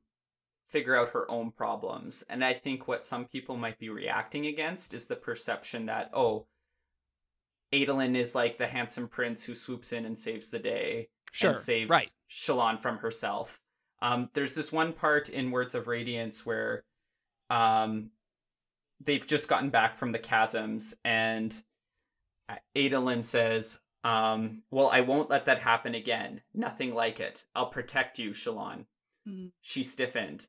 Speaker 4: figure out her own problems. And I think what some people might be reacting against is the perception that, oh, Adolin is like the handsome prince who swoops in and saves the day
Speaker 1: sure
Speaker 4: and saves
Speaker 1: right
Speaker 4: Shallan from herself. Um, there's this one part in Words of Radiance where um, they've just gotten back from the chasms, and Adolin says, um, Well, I won't let that happen again. Nothing like it. I'll protect you, Shallan.
Speaker 3: Mhm.
Speaker 4: She stiffened.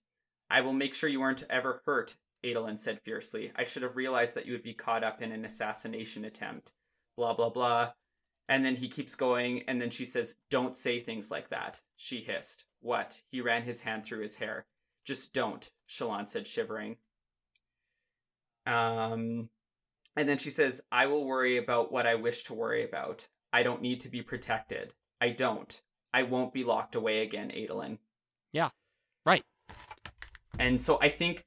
Speaker 4: I will make sure you aren't ever hurt, Adolin said fiercely. I should have realized that you would be caught up in an assassination attempt. Blah, blah, blah. And then he keeps going, and then she says, Don't say things like that, she hissed. What? He ran his hand through his hair. Just don't, Shallan said, shivering. Um, and then she says, I will worry about what I wish to worry about. I don't need to be protected. I don't. I won't be locked away again, Adolin.
Speaker 1: Yeah, right.
Speaker 4: And so I think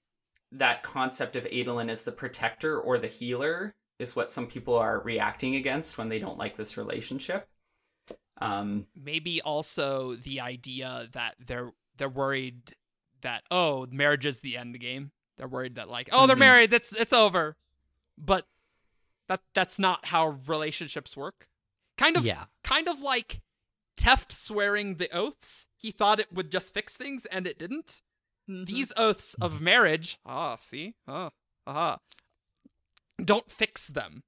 Speaker 4: that concept of Adolin as the protector or the healer is what some people are reacting against when they don't like this relationship. Um,
Speaker 1: maybe also the idea that they're they're worried that oh marriage is the end game they're worried that like oh they're
Speaker 4: Mhm.
Speaker 1: married that's it's over but that that's not how relationships work kind of
Speaker 2: yeah.
Speaker 1: kind of like Teft swearing the oaths he thought it would just fix things and it didn't
Speaker 3: Mhm.
Speaker 1: these oaths of marriage ah see ah aha don't fix them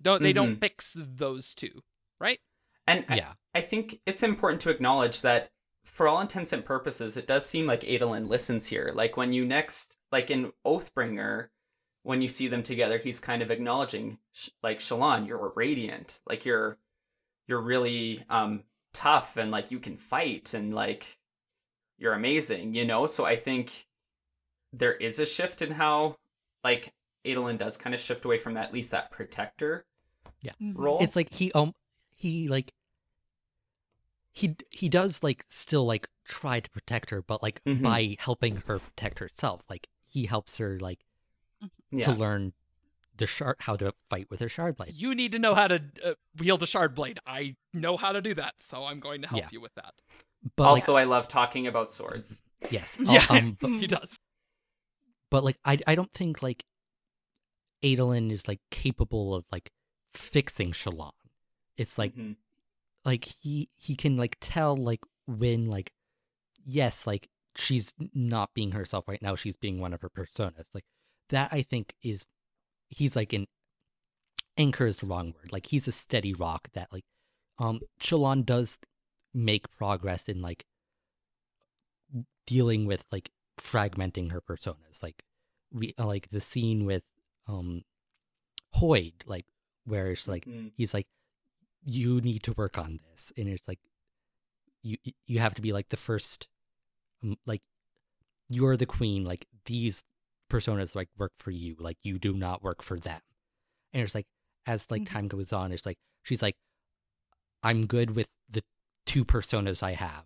Speaker 1: don't they don't
Speaker 4: Mhm.
Speaker 1: fix those two right
Speaker 4: and I-
Speaker 2: Yeah.
Speaker 4: I think it's important to acknowledge that for all intents and purposes, it does seem like Adolin listens here. Like when you next, like in Oathbringer, when you see them together, he's kind of acknowledging, like Shallan, you're radiant, like you're, you're really um tough and like you can fight and like you're amazing, you know. So I think there is a shift in how like Adolin does kind of shift away from that, at least that protector
Speaker 3: Mhm.
Speaker 4: role.
Speaker 2: It's like he um he like he he does like still like try to protect her, but like
Speaker 4: Mhm.
Speaker 2: by helping her protect herself, like he helps her like
Speaker 4: yeah.
Speaker 2: to learn the shard how to fight with her shard blade.
Speaker 1: You need to know how to uh, wield a shard blade. I know how to do that, so I'm going to help
Speaker 2: Yeah.
Speaker 1: you with that.
Speaker 2: But
Speaker 4: also, I love talking about swords.
Speaker 2: yes,
Speaker 1: Yeah,
Speaker 2: um, but,
Speaker 1: he does.
Speaker 2: but like I I don't think like Adolin is like capable of like fixing Shallan. It's like
Speaker 4: Mhm.
Speaker 2: Like he he can like tell like when like yes like she's not being herself right now she's being one of her personas like that i think is he's like an anchor is the wrong word like he's a steady rock that like um shallan does make progress in like dealing with like fragmenting her personas like we uh, like the scene with um Hoid, like where it's like
Speaker 4: Mhm.
Speaker 2: he's like you need to work on this and it's like you you have to be like the first like you're the queen like these personas like work for you like you do not work for them and it's like as like
Speaker 3: Mhm.
Speaker 2: time goes on it's like she's like i'm good with the two personas i have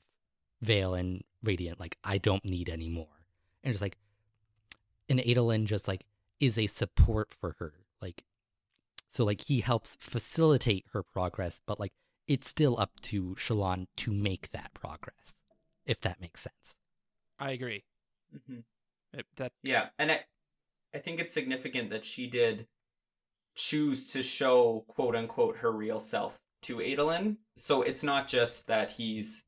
Speaker 2: veil and radiant like i don't need any more and it's like and adolin just like is a support for her like so like he helps facilitate her progress, but like it's still up to Shallan to make that progress, if that makes sense.
Speaker 1: I agree.
Speaker 4: Mhm.
Speaker 1: It- that
Speaker 4: Yeah, and I, I think it's significant that she did choose to show quote unquote her real self to Adolin. So it's not just that he's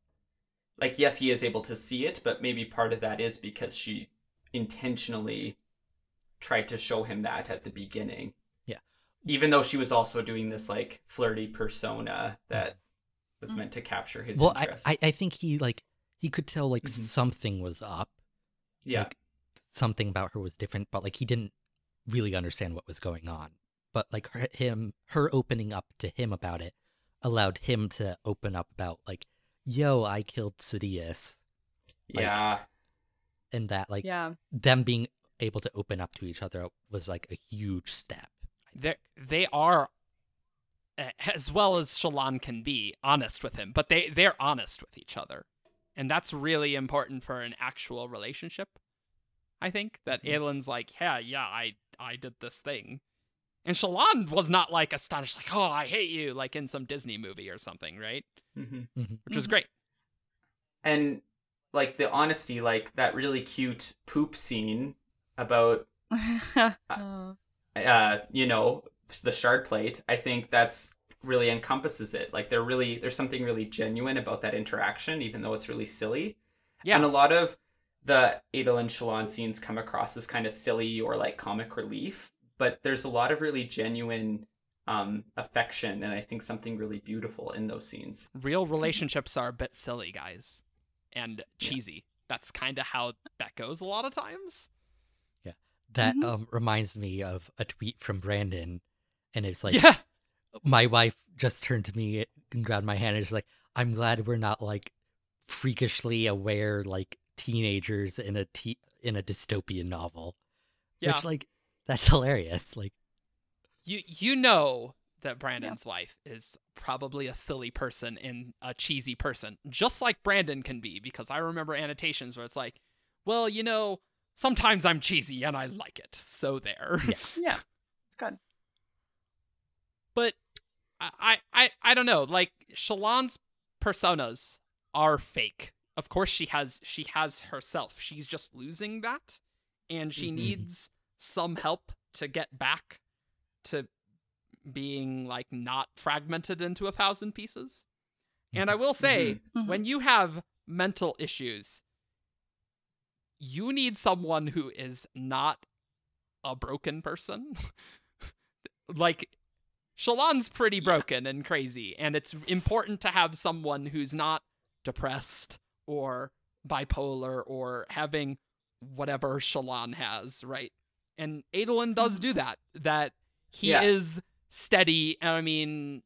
Speaker 4: like, yes, he is able to see it, but maybe part of that is because she intentionally tried to show him that at the beginning.
Speaker 2: Yeah.
Speaker 4: Even though she was also doing this like flirty persona that was meant to capture his
Speaker 2: well, I,
Speaker 4: interest.
Speaker 2: I I think he like he could tell like
Speaker 4: Mhm.
Speaker 2: something was up,
Speaker 4: yeah.
Speaker 2: like something about her was different, but like he didn't really understand what was going on. But like her, him, her opening up to him about it allowed him to open up about like, yo, I killed Sadeas, like,
Speaker 4: yeah.
Speaker 2: and that like
Speaker 3: Yeah.
Speaker 2: them being able to open up to each other was like a huge step.
Speaker 1: They they are eh, as well as Shallan can be honest with him, but they they're honest with each other, and that's really important for an actual relationship. I think that
Speaker 4: Mhm.
Speaker 1: Aelin's like, yeah, yeah, I I did this thing, and Shallan was not like astonished, like, oh, I hate you, like in some Disney movie or something, right?
Speaker 4: hmm
Speaker 1: Which was
Speaker 3: Mhm.
Speaker 1: great.
Speaker 4: and like the honesty like that really cute poop scene about
Speaker 3: Oh.
Speaker 4: Uh you know the shard plate i think that's really encompasses it like there really there's something really genuine about that interaction even though it's really silly
Speaker 1: Yeah.
Speaker 4: and a lot of the Adel and Shallan scenes come across as kind of silly or like comic relief but there's a lot of really genuine um affection and i think something really beautiful in those scenes
Speaker 1: Real relationships are a bit silly, guys, and cheesy. That's kind of how that goes a lot of times.
Speaker 2: That
Speaker 3: Mhm.
Speaker 2: um, reminds me of a tweet from Brandon, and it's like
Speaker 1: yeah.
Speaker 2: my wife just turned to me and grabbed my hand and is like, "I'm glad we're not like freakishly aware like teenagers in a t- in a dystopian novel."
Speaker 1: Yeah.
Speaker 2: Which like that's hilarious. Like
Speaker 1: you you know that Brandon's wife is probably a silly person and a cheesy person, just like Brandon can be, because I remember annotations where it's like, well, you know, sometimes I'm cheesy and I like it, so there.
Speaker 3: Yeah. yeah. It's good.
Speaker 1: but I, I I don't know, like Shallan's personas are fake. Of course she has she has herself. She's just losing that and she
Speaker 2: Mhm.
Speaker 1: needs some help to get back to being like not fragmented into a thousand pieces. And I will say,
Speaker 3: Mhm.
Speaker 1: when you have mental issues, you need someone who is not a broken person. like Shallan's pretty broken and crazy, and it's important to have someone who's not depressed or bipolar or having whatever Shallan has, right? And Adolin does mm-hmm. do that. That he
Speaker 4: Yeah.
Speaker 1: is steady, and I mean,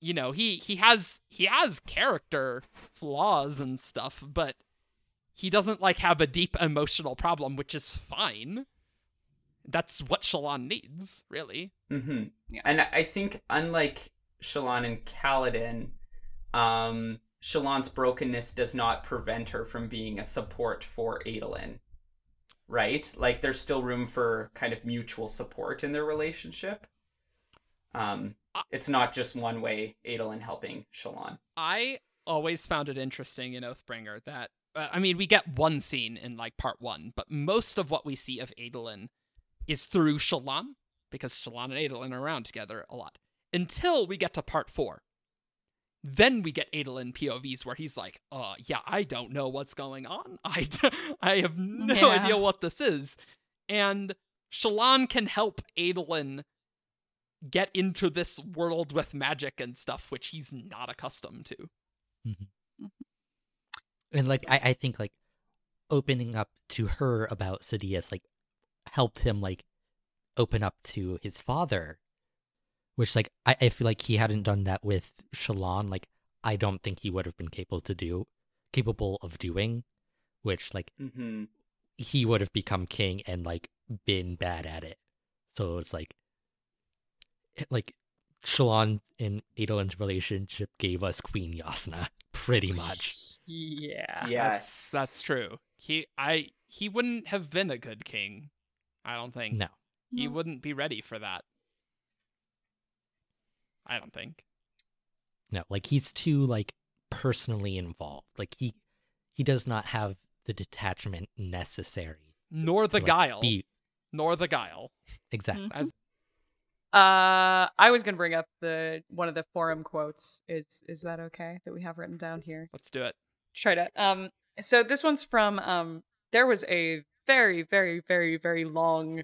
Speaker 1: you know, he he has he has character flaws and stuff, but he doesn't like have a deep emotional problem, which is fine. That's what Shallan needs, really.
Speaker 4: Mm-hmm.
Speaker 3: Yeah.
Speaker 4: And I think unlike Shallan and Kaladin, um, Shallan's brokenness does not prevent her from being a support for Adolin. Right? Like there's still room for kind of mutual support in their relationship. Um, it's not just one way Adolin helping Shallan.
Speaker 1: I always found it interesting in Oathbringer that uh, I mean, we get one scene in like part one, but most of what we see of Adolin is through Shallan because Shallan and Adolin are around together a lot until we get to part four. Then we get Adolin POVs where he's like, "Uh, yeah, I don't know what's going on. I, d- I have no
Speaker 3: Yeah.
Speaker 1: idea what this is," and Shallan can help Adolin get into this world with magic and stuff, which he's not accustomed to.
Speaker 2: And like I, I think like opening up to her about Sadeas like helped him like open up to his father, which like I, I feel like he hadn't done that with Shallan. Like I don't think he would have been capable to do, capable of doing, which like
Speaker 4: Mm-hmm.
Speaker 2: he would have become king and like been bad at it. So it's like, like Shallan and Adolin's relationship gave us Queen Jasnah, pretty much.
Speaker 3: Yeah.
Speaker 4: Yes.
Speaker 1: That's, that's true. He I he wouldn't have been a good king. I don't think.
Speaker 2: No,
Speaker 1: He
Speaker 3: No.
Speaker 1: wouldn't be ready for that. I don't think.
Speaker 2: no, like he's too like personally involved. Like he he does not have the detachment necessary.
Speaker 1: Nor the
Speaker 2: to, like,
Speaker 1: guile.
Speaker 2: Be
Speaker 1: Nor the guile.
Speaker 2: exactly.
Speaker 3: Mhm.
Speaker 1: As
Speaker 3: Uh, I was gonna bring up the one of the forum quotes. Is is that okay that we have written down here?
Speaker 1: let's do it.
Speaker 3: Try to. Um, so this one's from. Um, there was a very, very, very, very long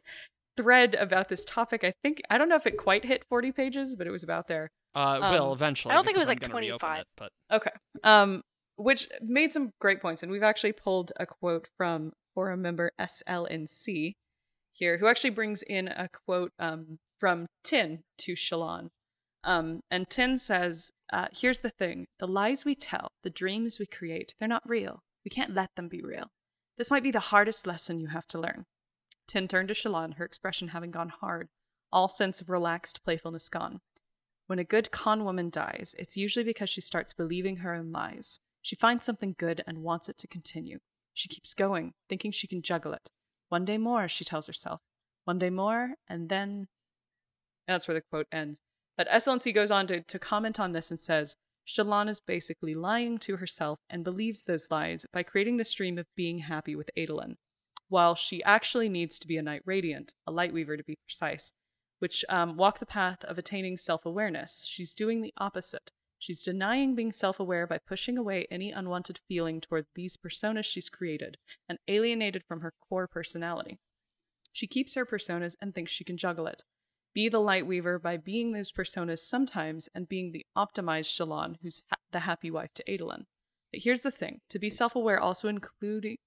Speaker 3: thread about this topic. I think I don't know if it quite hit forty pages, but it was about there.
Speaker 1: Uh,
Speaker 3: Um,
Speaker 1: will eventually.
Speaker 5: I don't think it was,
Speaker 1: I'm
Speaker 5: like, 25.
Speaker 1: It, but
Speaker 3: Okay. Um, which made some great points, and we've actually pulled a quote from forum member SLNC here, who actually brings in a quote um, from Tyn to Shallan. Um, and Tyn says, uh, "Here's the thing: the lies we tell, the dreams we create, they're not real. We can't let them be real. This might be the hardest lesson you have to learn." Tyn turned to Shallan, her expression having gone hard, all sense of relaxed playfulness gone. When a good con woman dies, it's usually because she starts believing her own lies. She finds something good and wants it to continue. She keeps going, thinking she can juggle it. One day more, she tells herself. One day more, and then. And that's where the quote ends. But SLNC goes on to, to comment on this and says Shallan is basically lying to herself and believes those lies by creating the stream of being happy with Adolin, while she actually needs to be a Knight Radiant, a Lightweaver to be precise, which um, walk the path of attaining self awareness. She's doing the opposite. She's denying being self aware by pushing away any unwanted feeling toward these personas she's created and alienated from her core personality. She keeps her personas and thinks she can juggle it. Be the light weaver by being those personas sometimes and being the optimized Shallan who's ha- the happy wife to Adolin. But here's the thing: to be self-aware also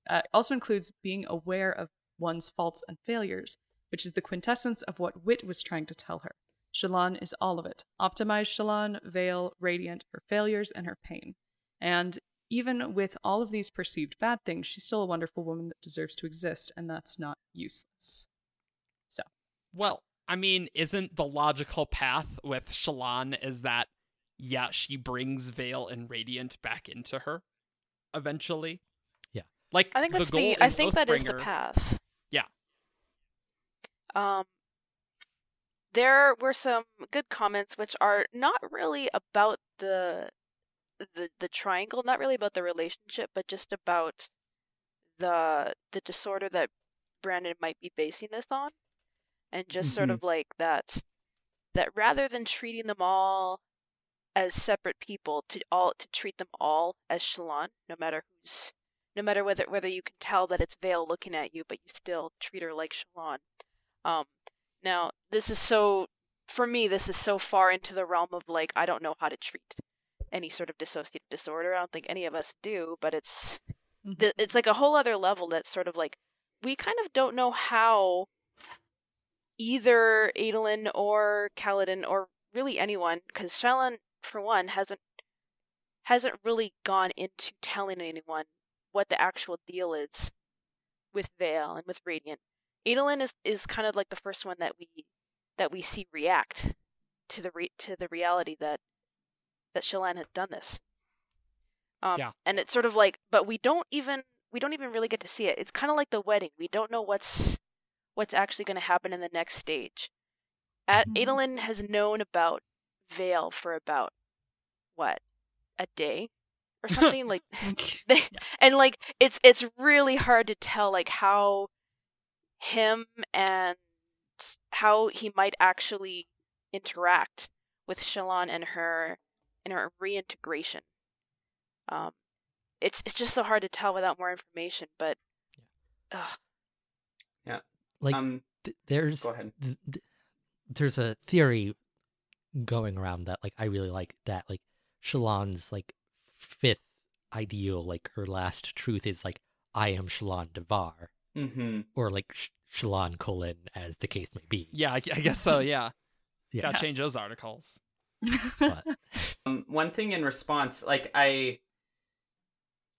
Speaker 3: uh, also includes being aware of one's faults and failures, which is the quintessence of what Wit was trying to tell her. Shallan is all of it. Optimized Shallan, Veil, Radiant, her failures and her pain. And even with all of these perceived bad things, she's still a wonderful woman that deserves to exist, and that's not useless. So,
Speaker 1: Well, I mean, isn't the logical path with Shallan is that yeah, she brings Veil and Radiant back into her eventually?
Speaker 2: Yeah.
Speaker 1: Like
Speaker 5: I think
Speaker 1: the
Speaker 5: that's
Speaker 1: goal
Speaker 5: the. I
Speaker 1: in
Speaker 5: think that is the path.
Speaker 1: Yeah.
Speaker 5: Um. There were some good comments, which are not really about the the the triangle, not really about the relationship, but just about the the disorder that Brandon might be basing this on, and just sort
Speaker 4: Mhm.
Speaker 5: of like that that rather than treating them all as separate people, to all to treat them all as Shallan, no matter who's no matter whether whether you can tell that it's Veil looking at you, but you still treat her like Shallan. Um, now this is so for me. This is so far into the realm of like I don't know how to treat any sort of dissociative disorder. I don't think any of us do, but it's th- it's like a whole other level that's sort of like we kind of don't know how either Adolin or Kaladin or really anyone, because Shallan for one hasn't hasn't really gone into telling anyone what the actual deal is with Veil and with Radiant. Adolin is, is kind of like the first one that we that we see react to the re- to the reality that that Shallan has done this. Um,
Speaker 1: Yeah.
Speaker 5: and it's sort of like, but we don't even we don't even really get to see it. It's kind of like the wedding. We don't know what's what's actually going to happen in the next stage. At
Speaker 3: Mhm.
Speaker 5: Adolin has known about Veil for about what a day or something like they, and like it's it's really hard to tell like how him and how he might actually interact with Shallan and her and her reintegration. Um, it's it's just so hard to tell without more information. But ugh,
Speaker 2: Like
Speaker 4: um,
Speaker 2: th- there's
Speaker 4: go ahead.
Speaker 2: th- th- there's a theory going around that like I really like that like Shallan's like fifth ideal like her last truth is like I am Shallan Davar
Speaker 4: Mm-hmm.
Speaker 2: or like Sh- Shallan Kholin as the case may be.
Speaker 1: Yeah, I, I guess so. Yeah.
Speaker 2: Yeah.
Speaker 1: Gotta change those articles.
Speaker 2: But
Speaker 4: Um, one thing in response, like I,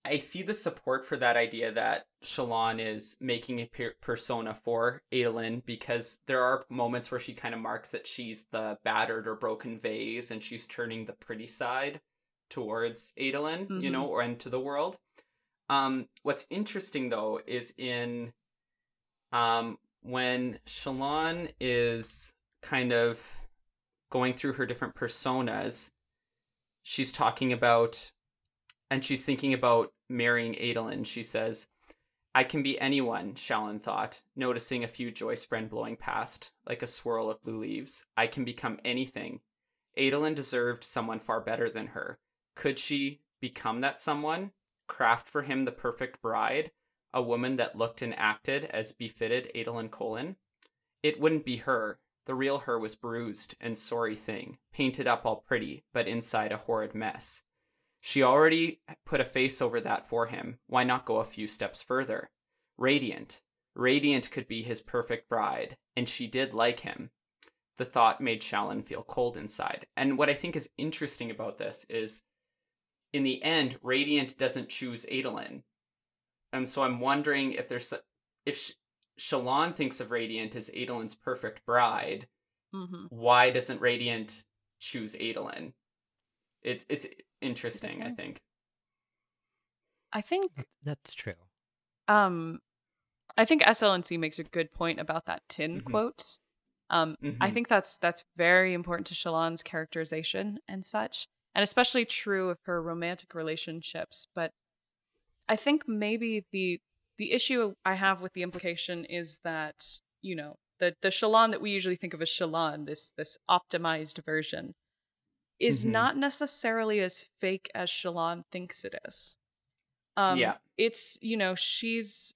Speaker 4: I see the support for that idea that Shallan is making a per- persona for Adolin because there are moments where she kind of marks that she's the battered or broken vase and she's turning the pretty side towards Adolin, you know, or into the world. Um, what's interesting though is in, um, when Shallan is kind of going through her different personas, she's talking about and she's thinking about marrying Adolin. She says, I can be anyone, Shallan thought, noticing a few joy spren blowing past, like a swirl of blue leaves. I can become anything. Adolin deserved someone far better than her. Could she become that someone? Craft for him the perfect bride? A woman that looked and acted as befitted Adolin Kholin? It wouldn't be her. The real her was bruised and sorry thing, painted up all pretty, but inside a horrid mess. She already put a face over that for him. Why not go a few steps further? Radiant. Radiant could be his perfect bride, and she did like him. The thought made Shallan feel cold inside. And what I think is interesting about this is in the end, Radiant doesn't choose Adolin. And so I'm wondering if there's if Sh- Shallan thinks of Radiant as Adolin's perfect bride,
Speaker 3: hmm
Speaker 4: why doesn't Radiant choose Adolin? It's it's interesting, I think.
Speaker 3: I think
Speaker 2: that's true.
Speaker 3: um I think SLNC makes a good point about that Tyn
Speaker 4: Mhm.
Speaker 3: quote. Um I
Speaker 4: Mhm.
Speaker 3: think that's that's very important to Shallan's characterization and such, and especially true of her romantic relationships, but I think maybe the the issue I have with the implication is that, you know, the the Shallan that we usually think of as Shallan, this this optimized version, is
Speaker 4: Mhm.
Speaker 3: not necessarily as fake as Shallan thinks it is. Um,
Speaker 4: Yeah.
Speaker 3: it's you know she's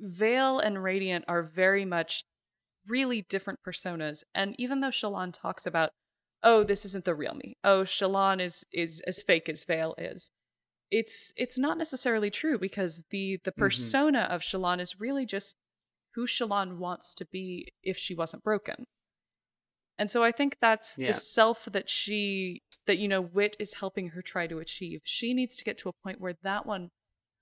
Speaker 3: Veil and Radiant are very much really different personas, and even though Shallan talks about, oh, this isn't the real me, oh, Shallan is is as fake as Veil is, it's it's not necessarily true because the the
Speaker 4: Mhm.
Speaker 3: persona of Shallan is really just who Shalon wants to be if she wasn't broken. And so I think that's
Speaker 4: Yeah.
Speaker 3: the self that she that you know wit is helping her try to achieve. She needs to get to a point where that one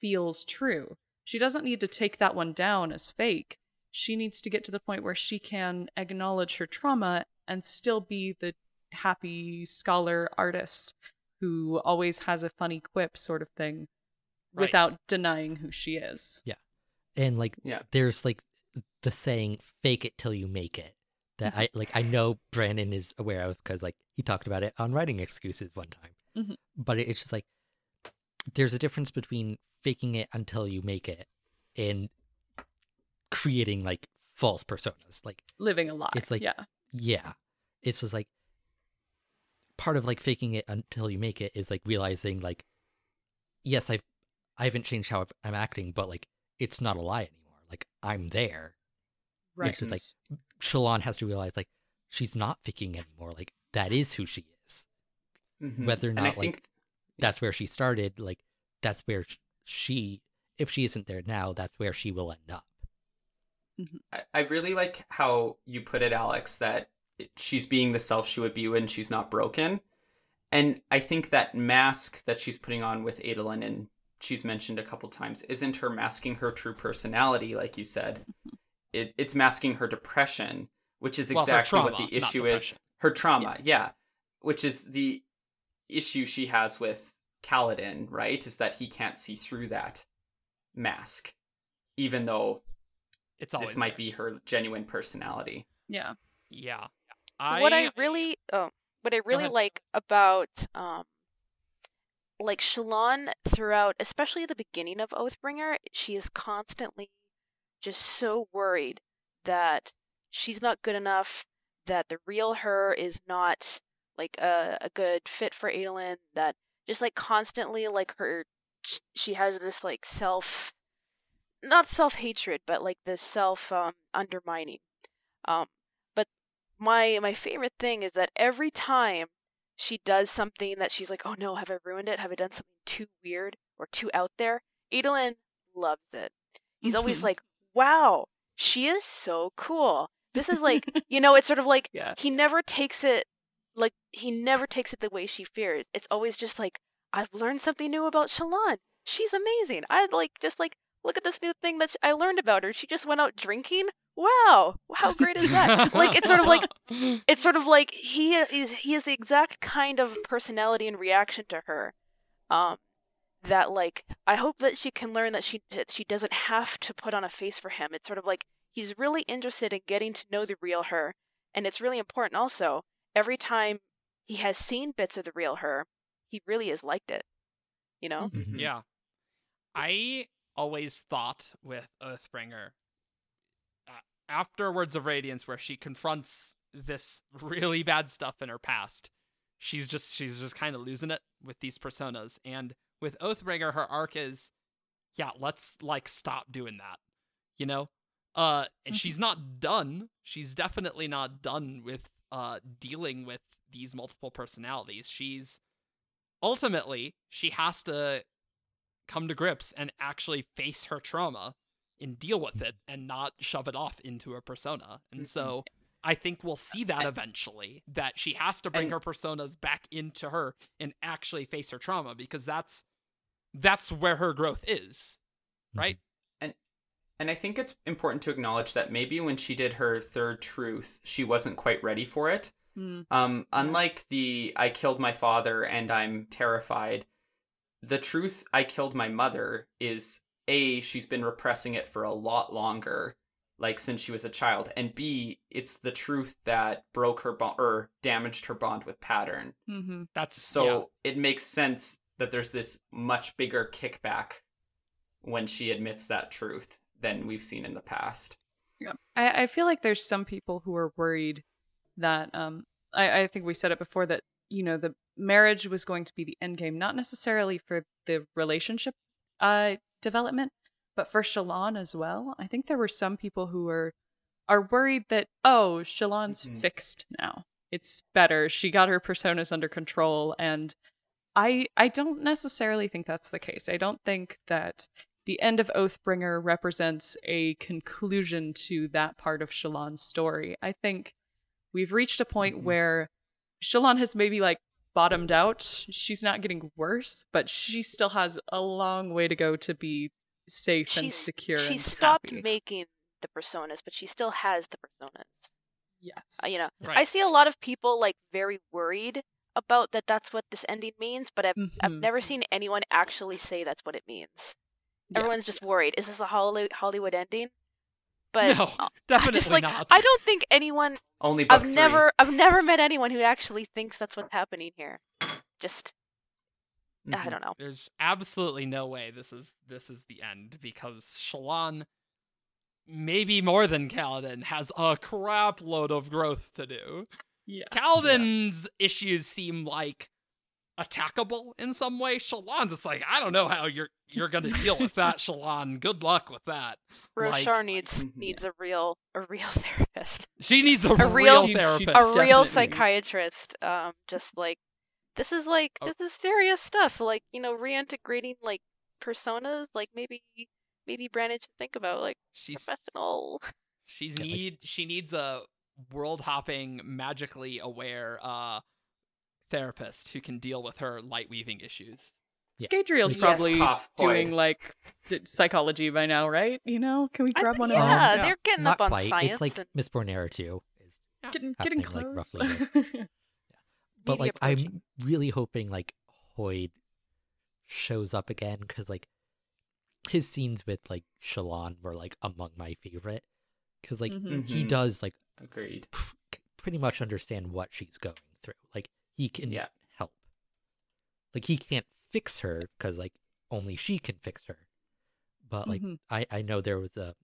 Speaker 3: feels true. She doesn't need to take that one down as fake. She needs to get to the point where she can acknowledge her trauma and still be the happy scholar artist who always has a funny quip sort of thing
Speaker 1: Right.
Speaker 3: without denying who she is. Yeah.
Speaker 2: And like
Speaker 4: Yeah.
Speaker 2: there's like the saying fake it till you make it that I like I know Brandon is aware of because like he talked about it on writing excuses one time.
Speaker 3: Mhm.
Speaker 2: But it's just like there's a difference between faking it until you make it and creating like false personas. Like
Speaker 3: Living a lie.
Speaker 2: It's like-
Speaker 3: yeah.
Speaker 2: yeah, it's just like part of like faking it until you make it is like realizing like yes I've I haven't changed how I've- I'm acting, but like it's not a lie anymore. Like I'm there.
Speaker 3: Right.
Speaker 2: It's just like Shallan has to realize like she's not faking anymore. Like that is who she is.
Speaker 4: Mhm.
Speaker 2: Whether or
Speaker 4: and I
Speaker 2: not, like,
Speaker 4: think
Speaker 2: That's where she started. Like that's where she, if she isn't there now, that's where she will end up.
Speaker 4: I, I really like how you put it, Alex, that she's being the self she would be when she's not broken. And I think that mask that she's putting on with Adolin and she's mentioned a couple times isn't her masking her true personality, like you said. It, it's masking her depression, which is
Speaker 1: Well, her
Speaker 4: exactly what the issue is. Her trauma, yeah. Which is the issue she has with Kaladin, right? Is that he can't see through that mask, even though
Speaker 1: It's always
Speaker 4: this might
Speaker 1: there.
Speaker 4: be her genuine personality.
Speaker 3: Yeah.
Speaker 1: Yeah.
Speaker 5: what I really oh what I really like about um like Shallan throughout especially the beginning of Oathbringer, she is constantly just so worried that she's not good enough, that the real her is not like a, a good fit for Adolin, that just like constantly like her she has this like self not self-hatred but like this self um undermining um but my my favorite thing is that every time she does something that she's like, oh no, have I ruined it? Have I done something too weird or too out there? Adolin loves it. He's always
Speaker 3: Mhm.
Speaker 5: like, wow, she is so cool. This is like, you know, it's sort of like
Speaker 3: Yeah.
Speaker 5: he never takes it like he never takes it the way she fears. It's always just like I've learned something new about Shallan. She's amazing. I like just like look at this new thing that I learned about her. She just went out drinking. Wow, how great is that? like it's sort of like it's sort of like he is he is the exact kind of personality and reaction to her um that like i hope that she can learn that she that she doesn't have to put on a face for him it's sort of like he's really interested in getting to know the real her and it's really important also every time he has seen bits of the real her he really has liked it you know
Speaker 2: Mhm.
Speaker 1: Yeah. I always thought with Oathbringer, uh, after Words of Radiance, where she confronts this really bad stuff in her past, she's just she's just kind of losing it with these personas. And with Oathbringer, her arc is, yeah, let's like stop doing that, you know. Uh, and
Speaker 3: Mhm.
Speaker 1: she's not done. She's definitely not done with uh dealing with these multiple personalities. She's ultimately she has to come to grips and actually face her trauma and deal with it and not shove it off into a persona. And
Speaker 4: Mhm.
Speaker 1: so I think we'll see that eventually that she has to bring
Speaker 4: And-
Speaker 1: her personas back into her and actually face her trauma because that's that's where her growth is. Right?
Speaker 4: And and I think it's important to acknowledge that maybe when she did her third truth, she wasn't quite ready for it.
Speaker 3: Mm.
Speaker 4: Um, unlike the I killed my father and I'm terrified, the truth I killed my mother is A, she's been repressing it for a lot longer, like since she was a child, and B, it's the truth that broke her bond or damaged her bond with pattern.
Speaker 3: Mm-hmm.
Speaker 1: That's
Speaker 4: So it makes sense that there's this much bigger kickback when she admits that truth than we've seen in the past.
Speaker 3: I, I feel like there's some people who are worried that um I, I think we said it before that you know the marriage was going to be the end game, not necessarily for the relationship uh development, but for Shallan as well. I think there were some people who were are worried that oh Shallan's
Speaker 4: Mhm.
Speaker 3: fixed now. It's better. She got her personas under control and I I don't necessarily think that's the case. I don't think that the end of Oathbringer represents a conclusion to that part of Shallan's story. I think we've reached a point
Speaker 4: Mhm.
Speaker 3: where Shallan has maybe like bottomed out. She's not getting worse, but she still has a long way to go to be safe and secure.
Speaker 5: she
Speaker 3: and
Speaker 5: stopped
Speaker 3: happy.
Speaker 5: making the personas but she still has the personas
Speaker 3: Yes.
Speaker 5: uh, you know
Speaker 1: Right.
Speaker 5: I see a lot of people like very worried about that that's what this ending means, but I've I've
Speaker 3: Mhm.
Speaker 5: never seen anyone actually say that's what it means.
Speaker 3: Yeah.
Speaker 5: Everyone's just worried. Is this a Hollywood Hollywood ending? But
Speaker 1: no,
Speaker 5: uh,
Speaker 1: definitely
Speaker 5: just like
Speaker 1: not.
Speaker 5: I don't think anyone
Speaker 4: Only
Speaker 5: I've
Speaker 4: three.
Speaker 5: never I've never met anyone who actually thinks that's what's happening here. Just I
Speaker 4: Mhm.
Speaker 5: don't know.
Speaker 1: There's absolutely no way this is this is the end because Shallan, maybe more than Kaladin, has a crap load of growth to do.
Speaker 3: Yes.
Speaker 1: Kaladin's issues seem like attackable in some way. Shallan's it's like I don't know how you're you're gonna deal with that, Shallan. Good luck with that. Like,
Speaker 5: Roshar needs
Speaker 4: Mhm.
Speaker 5: needs a real a real therapist.
Speaker 1: she needs a,
Speaker 5: A
Speaker 1: real,
Speaker 5: real-
Speaker 1: therapist.
Speaker 5: a real psychiatrist um just like this is like
Speaker 1: Oh.
Speaker 5: this is serious stuff like you know reintegrating like personas like maybe maybe brandon should think about like
Speaker 1: She's
Speaker 5: professional
Speaker 1: she's
Speaker 2: Yeah,
Speaker 1: need she needs a world hopping, magically aware uh therapist who can deal with her light weaving issues.
Speaker 2: Yeah.
Speaker 3: Scadrial's
Speaker 5: Yes.
Speaker 3: probably
Speaker 4: Cough,
Speaker 3: doing like psychology by now, right? You know, can we grab
Speaker 5: think-
Speaker 3: one
Speaker 5: yeah,
Speaker 3: of them?
Speaker 1: Yeah.
Speaker 5: they're getting
Speaker 2: Not
Speaker 5: up on
Speaker 2: quite.
Speaker 5: science
Speaker 2: It's like
Speaker 5: and
Speaker 2: Miss Bornera too. Is
Speaker 3: Getting getting
Speaker 2: happening, like,
Speaker 3: close.
Speaker 2: roughly but
Speaker 5: maybe
Speaker 2: like
Speaker 5: approaching.
Speaker 2: I'm really hoping like Hoid shows up again because like his scenes with like Shallan were like among my favorite because like
Speaker 3: Mhm.
Speaker 2: he
Speaker 4: Mhm.
Speaker 2: does like
Speaker 4: Agreed.
Speaker 2: pr- pretty much understand what she's going through. Like he can
Speaker 4: Yeah.
Speaker 2: help. Like he can't fix her because like only she can fix her. But like
Speaker 3: Mhm.
Speaker 2: I I know there was a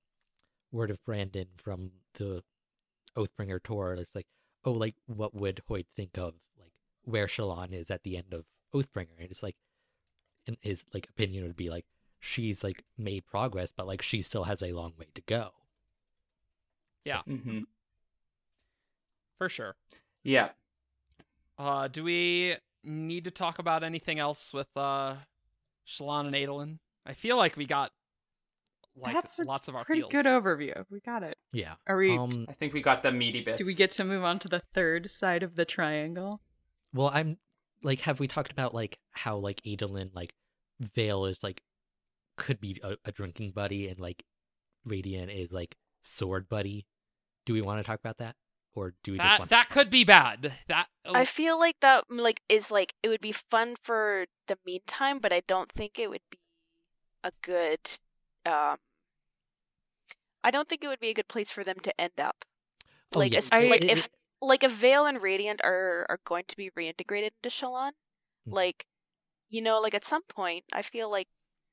Speaker 2: word of Brandon from the Oathbringer tour. It's like oh like what would Hoid think of like where Shallan is at the end of Oathbringer? And it's like in his like opinion would be like she's like made progress, but like she still has a long way to go. Yeah.
Speaker 4: Mm hmm
Speaker 1: For sure.
Speaker 4: Yeah.
Speaker 1: Uh do we need to talk about anything else with uh Shallan and Adolin? I feel like we got like
Speaker 3: That's
Speaker 1: lots of our
Speaker 3: Pretty
Speaker 1: feels.
Speaker 3: good overview. We got it.
Speaker 2: Yeah.
Speaker 3: Are we?
Speaker 2: Um.
Speaker 4: I think we got the meaty bits.
Speaker 3: do we get to move on to the third side of the triangle?
Speaker 2: Well, I'm like, have we talked about like how like Adolin like Veil is like could be a, a drinking buddy and like Radiant is like sword buddy? Do we want to talk about that, or do we just
Speaker 1: That
Speaker 2: want?
Speaker 1: that could be bad. That
Speaker 5: I feel like that like is like it would be fun for the meantime, but I don't think it would be a good um I don't think it would be a good place for them to end up.
Speaker 2: Oh,
Speaker 5: like
Speaker 2: yeah,
Speaker 5: as-
Speaker 3: I-
Speaker 5: like
Speaker 2: it-
Speaker 5: if like if Veil and Radiant are are going to be reintegrated into Shallan,
Speaker 2: Mhm.
Speaker 5: like you know, like at some point I feel like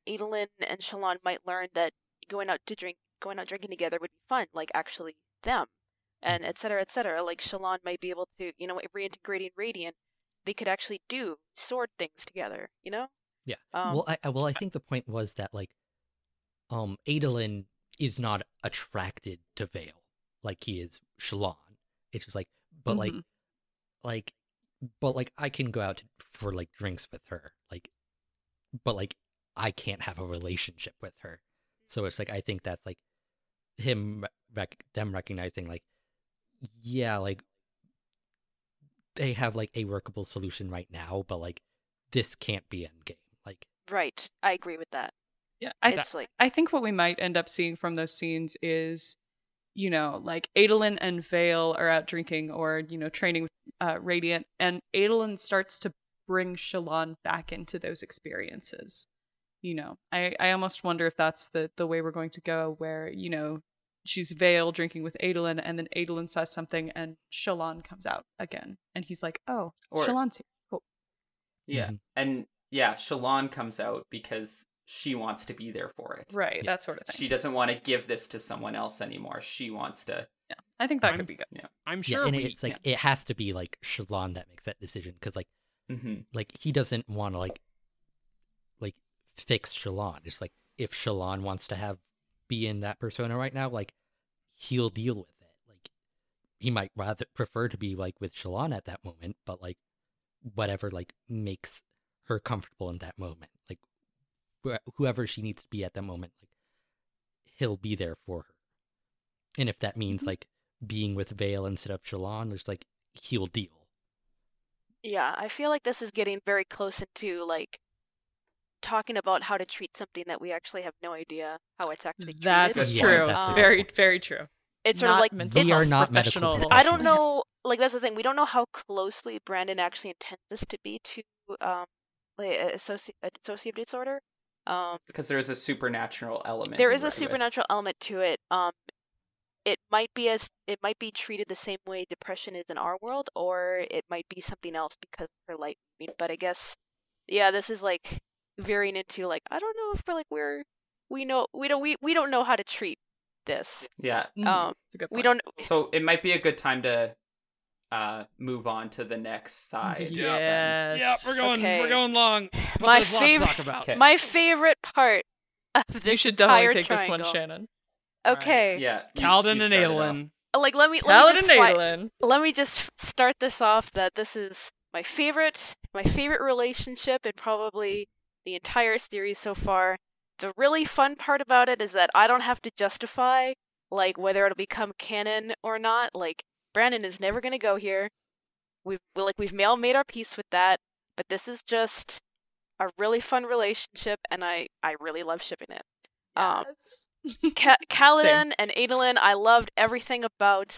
Speaker 5: Adolin and Shallan might learn that going out to drink going out drinking together would be fun, like actually them. And et cetera, et cetera. Like Shallan might be able to, you know, reintegrating Radiant, they could actually do sword things together, you know?
Speaker 2: Yeah.
Speaker 5: Um,
Speaker 2: well, I well, I think the point was that like, um, Adolin is not attracted to Veil like he is Shallan. It's just like, but like,
Speaker 3: Mhm.
Speaker 2: like, but like, I can go out for like drinks with her, like, but like, I can't have a relationship with her. So it's like I think that's like him, rec- them recognizing like, yeah, like they have like a workable solution right now, but like this can't be endgame. Like,
Speaker 5: right. I agree with that.
Speaker 3: Yeah, I
Speaker 5: it's like
Speaker 3: I think what we might end up seeing from those scenes is, you know, like Adolin and Veil are out drinking or, you know, training with uh, Radiant, and Adolin starts to bring Shallan back into those experiences. You know, I, I almost wonder if that's the, the way we're going to go, where, you know, she's Veil drinking with Adolin, and then Adolin says something, and Shallan comes out again. And he's like, oh,
Speaker 4: Or-
Speaker 3: Shallan's here. Cool.
Speaker 4: Yeah,
Speaker 2: Mhm.
Speaker 4: and yeah, Shallan comes out because she wants to be there for it.
Speaker 3: Right,
Speaker 2: Yeah.
Speaker 3: that sort of thing.
Speaker 4: She doesn't want to give this to someone else anymore. She wants to.
Speaker 3: yeah, I think that
Speaker 1: I'm-
Speaker 3: could be good.
Speaker 1: Yeah, I'm
Speaker 2: yeah,
Speaker 1: sure
Speaker 2: and
Speaker 1: we,
Speaker 2: it's like it has to be like Shallan that makes that decision because like
Speaker 4: hmm
Speaker 2: like he doesn't want to like like fix Shallan. It's like if Shallan wants to have be in that persona right now, like he'll deal with it. Like he might rather prefer to be like with Shallan at that moment, but like whatever like makes her comfortable in that moment. Like wh- whoever she needs to be at that moment, like he'll be there for her. And if that means
Speaker 3: Mhm.
Speaker 2: like being with Veil instead of Shallan, it's like he'll deal.
Speaker 5: Yeah, I feel like this is getting very close into like talking about how to treat something that we actually have no idea how it's actually treated.
Speaker 3: That's
Speaker 2: Yeah,
Speaker 3: true.
Speaker 2: that's
Speaker 5: a-
Speaker 3: very, very true.
Speaker 5: It's sort of like
Speaker 3: mental
Speaker 2: We
Speaker 5: it's,
Speaker 2: are not medical
Speaker 3: professionals.
Speaker 5: I don't know. Like that's the thing. We don't know how closely Brandon actually intends this to be to um like a associ- a dissociative disorder. Um,
Speaker 4: Because there is a supernatural element.
Speaker 5: there is a
Speaker 4: to it.
Speaker 5: supernatural element to it. Um, it might be as it might be treated the same way depression is in our world, or it might be something else because of her light. But I guess, yeah, this is like veering into like I don't know if we're like we're we know we don't we, we don't know how to treat this.
Speaker 4: Yeah.
Speaker 3: Mhm.
Speaker 5: Um,
Speaker 3: a good
Speaker 5: we don't.
Speaker 4: So it might be a good time to uh move on to the next side.
Speaker 1: Yeah.
Speaker 3: Yes.
Speaker 1: yeah, we're going
Speaker 5: Okay.
Speaker 1: we're going long. But
Speaker 5: My
Speaker 1: there's lots to
Speaker 5: favorite-
Speaker 4: Okay.
Speaker 5: My favorite part of this
Speaker 3: You should definitely take this one. Shannon.
Speaker 5: Okay,
Speaker 4: Yeah. you-
Speaker 1: Kaladin
Speaker 4: you
Speaker 1: and
Speaker 4: started.
Speaker 1: Aelin.
Speaker 5: like let me let me
Speaker 3: Paladin
Speaker 5: just fi- let me just start this off that this is my favorite my favorite relationship and probably the entire series so far. The really fun part about it is that I don't have to justify like whether it'll become canon or not. Like Brandon is never going to go here. We've like we've all made our peace with that, but this is just a really fun relationship and I I really love shipping it. Um Ka- Kaladin and Adolin, I loved everything about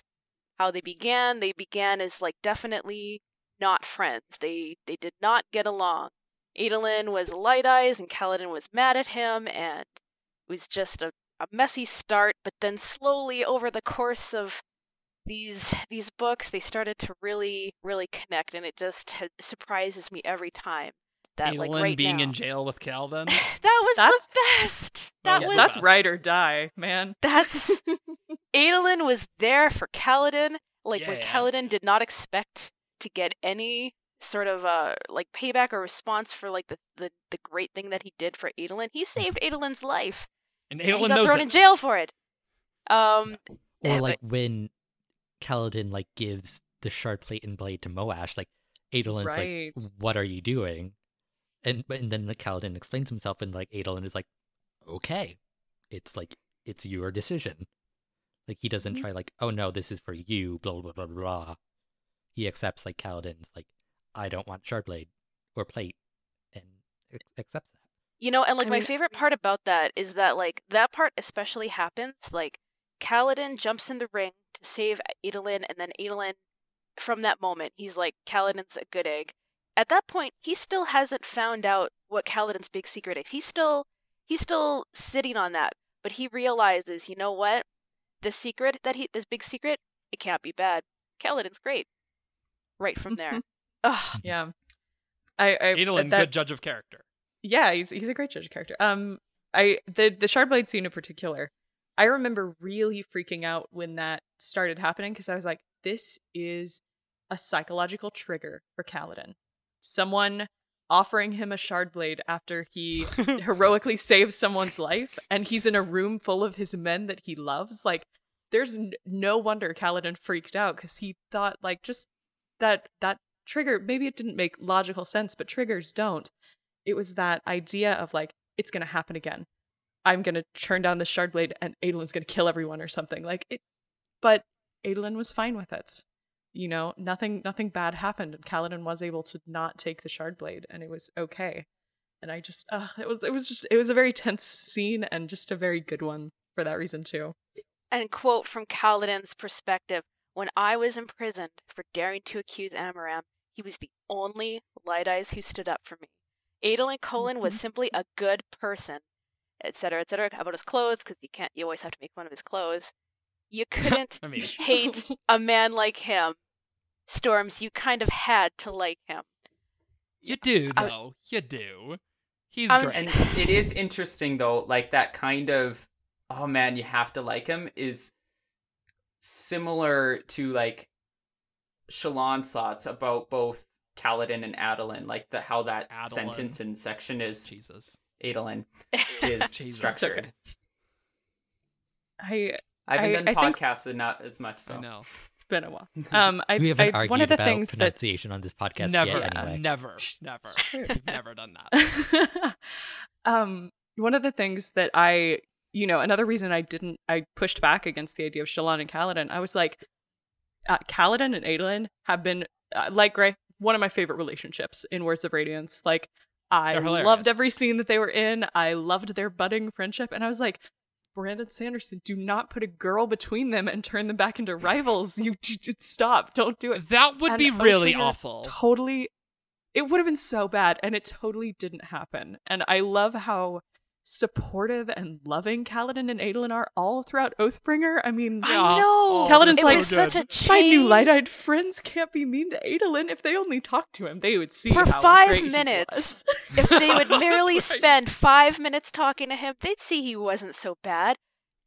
Speaker 5: how they began. They began as like definitely not friends. They they did not get along. Adolin was light eyes and Kaladin was mad at him and it was just a, a messy start, but then slowly over the course of these these books they started to really really connect and it just ha- surprises me every time that like right
Speaker 1: being
Speaker 5: now.
Speaker 1: in jail with Kaladin.
Speaker 5: that was
Speaker 3: That's-
Speaker 5: the best. That
Speaker 1: Yeah,
Speaker 5: was
Speaker 3: That's ride or die, man.
Speaker 5: that's Adolin was there for Kaladin, like when
Speaker 1: Yeah.
Speaker 5: Kaladin did not expect to get any sort of uh like payback or response for like the the, the great thing that he did for Adolin. He saved Adolin's life.
Speaker 1: And
Speaker 5: and he got
Speaker 1: knows
Speaker 5: thrown
Speaker 1: it.
Speaker 5: in jail for it. Um
Speaker 2: Or
Speaker 5: Yeah,
Speaker 2: like when Kaladin like gives the shard plate and blade to Moash, like Adolin's
Speaker 3: Right.
Speaker 2: like, "What are you doing?" And and then the Kaladin explains himself, and like Adolin is like, "Okay, it's like it's your decision. Like he doesn't
Speaker 3: Mhm.
Speaker 2: try like, oh no, this is for you, blah blah blah blah. blah. He accepts like Kaladin's like, I don't want Shardblade or plate, and ac- accepts that.
Speaker 5: You know, and like
Speaker 3: I
Speaker 5: my
Speaker 3: mean-
Speaker 5: favorite part about that is that like that part especially happens like Kaladin jumps in the ring to save Adolin, and then Adolin, from that moment, he's like Kaladin's a good egg. At that point, he still hasn't found out what Kaladin's big secret is. He's still he's still sitting on that, but he realizes, you know what? The secret that he this big secret, it can't be bad. Kaladin's great. Right from there. Mm-hmm. Ugh.
Speaker 3: Yeah. I, I
Speaker 1: Adolin,
Speaker 3: that-
Speaker 1: good judge of character.
Speaker 3: Yeah, he's he's a great judge of character. Um, I the the Shardblade scene in particular, I remember really freaking out when that started happening because I was like, this is a psychological trigger for Kaladin. Someone offering him a Shardblade after he heroically saves someone's life, and he's in a room full of his men that he loves. Like, there's n- no wonder Kaladin freaked out because he thought like just that that trigger. Maybe it didn't make logical sense, but triggers don't. It was that idea of like it's gonna happen again. I'm gonna turn down the shard blade and adolin's gonna kill everyone or something. Like it but adolin was fine with it. You know nothing nothing bad happened and Kaladin was able to not take the shard blade and it was okay. And i just uh it was it was just it was a very tense scene and just a very good one for that reason too.
Speaker 5: And quote from Kaladin's perspective When I was imprisoned for daring to accuse Amaram, he was the only Light Eyes who stood up for me. Adolin Kholin was
Speaker 3: Mhm.
Speaker 5: simply a good person, etc., etc. About his clothes, because you can't, you always have to make fun of his clothes. You couldn't
Speaker 1: I mean,
Speaker 5: hate a man like him. Storms, you kind of had to like him.
Speaker 1: you do
Speaker 5: I-
Speaker 1: though. You do. He's
Speaker 5: I'm-
Speaker 1: great.
Speaker 4: And it is interesting though, like that kind of oh man, you have to like him is similar to like Shallan's thoughts about both Kaladin and Adolin, like the how that
Speaker 1: Adolin.
Speaker 4: sentence and section is
Speaker 1: Jesus.
Speaker 4: Adolin is
Speaker 1: Jesus.
Speaker 4: structured.
Speaker 3: i
Speaker 4: I haven't
Speaker 3: I-
Speaker 4: done
Speaker 3: I think-
Speaker 4: podcasts enough as much so.
Speaker 1: I know.
Speaker 3: it's been a while um i,
Speaker 2: we haven't
Speaker 3: I
Speaker 2: argued
Speaker 3: one of the
Speaker 2: about
Speaker 3: things that
Speaker 2: pronunciation on this podcast
Speaker 1: never,
Speaker 2: yet. Anyway,
Speaker 1: never, never. We've never done that.
Speaker 3: um one of the things that i you know another reason i didn't i pushed back against the idea of shallan and Kaladin. i was like uh, Kaladin and Adolin have been uh, like gray one of my favorite relationships in words of radiance like i loved every scene that they were in i loved their budding friendship and i was like Brandon Sanderson, do not put a girl between them and turn them back into rivals. You, stop. Don't do it
Speaker 1: That would
Speaker 3: And
Speaker 1: be really awful.
Speaker 3: totally it would have been so bad and it totally didn't happen and i love how supportive and loving Kaladin and Adolin are all throughout Oathbringer. I mean,
Speaker 5: I
Speaker 1: Yeah.
Speaker 5: know.
Speaker 3: Kaladin's
Speaker 5: it
Speaker 3: like,
Speaker 5: was such a change.
Speaker 3: my new light-eyed friends can't be mean to Adolin. If they only talked to him, they would see
Speaker 5: For
Speaker 3: how
Speaker 5: five
Speaker 3: great he
Speaker 5: minutes.
Speaker 3: was.
Speaker 5: if they would merely
Speaker 1: right.
Speaker 5: spend five minutes talking to him, they'd see he wasn't so bad.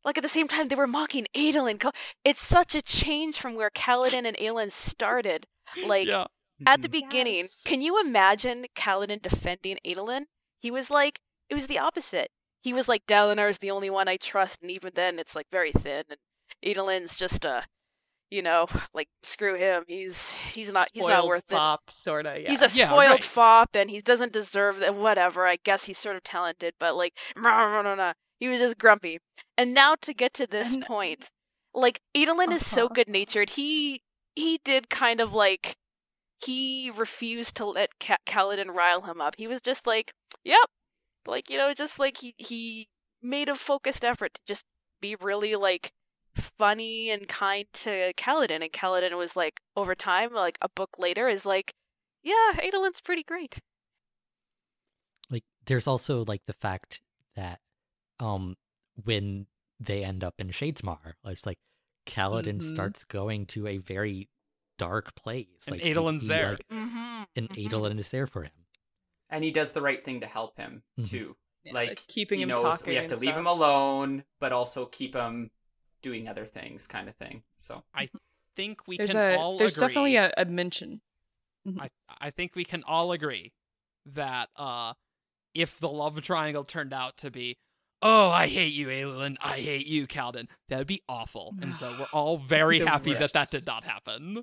Speaker 5: Like at the same time, they were mocking Adolin. It's such a change from where Kaladin and Adolin started. Like
Speaker 1: yeah.
Speaker 5: at the
Speaker 4: Mhm.
Speaker 5: beginning,
Speaker 3: Yes.
Speaker 5: can you imagine Kaladin defending Adolin? He was like, it was the opposite. He was like, Dalinar's the only one I trust, and even then, it's like very thin. And Adolin's just a, you know, like screw him. He's he's not he's not
Speaker 3: Spoiled
Speaker 5: worth it.
Speaker 3: fop, sorta. Yeah.
Speaker 5: He's a
Speaker 1: Yeah,
Speaker 5: spoiled
Speaker 1: right.
Speaker 5: fop, and he doesn't deserve that. Whatever. I guess he's sort of talented, but like, he was just grumpy. And now to get to this
Speaker 3: And-
Speaker 5: point, like Adolin is so
Speaker 3: Uh-huh.
Speaker 5: good natured. He he did kind of like he refused to let Ka- Kaladin rile him up. He was just like, "Yep," like you know, just like he he made a focused effort to just be really like funny and kind to Kaladin, and Kaladin was like, over time, like a book later, is like, "Yeah, Adolin's pretty great."
Speaker 2: like there's also like the fact that um when they end up in Shadesmar, it's like Kaladin
Speaker 3: Mhm.
Speaker 2: starts going to a very dark place.
Speaker 1: And
Speaker 2: like he-
Speaker 1: Adolin's
Speaker 2: he,
Speaker 1: there.
Speaker 2: like,
Speaker 5: Mm-hmm.
Speaker 2: and Adolin is there for him.
Speaker 4: And he does the right thing to help him
Speaker 2: Mhm.
Speaker 4: too.
Speaker 3: Yeah,
Speaker 4: like
Speaker 3: keeping
Speaker 4: he
Speaker 3: him
Speaker 4: knows
Speaker 3: talking.
Speaker 4: we have to leave
Speaker 3: stuff.
Speaker 4: him alone, but also keep him doing other things, kind of thing. So I
Speaker 1: think we
Speaker 3: There's
Speaker 1: can
Speaker 3: a
Speaker 1: all
Speaker 3: there's
Speaker 1: agree.
Speaker 3: definitely a, a mention.
Speaker 1: I I think we can all agree that uh if the love triangle turned out to be oh I hate you Adolin I hate you Kaladin that would be awful and so we're all very
Speaker 3: The
Speaker 1: happy that that did not happen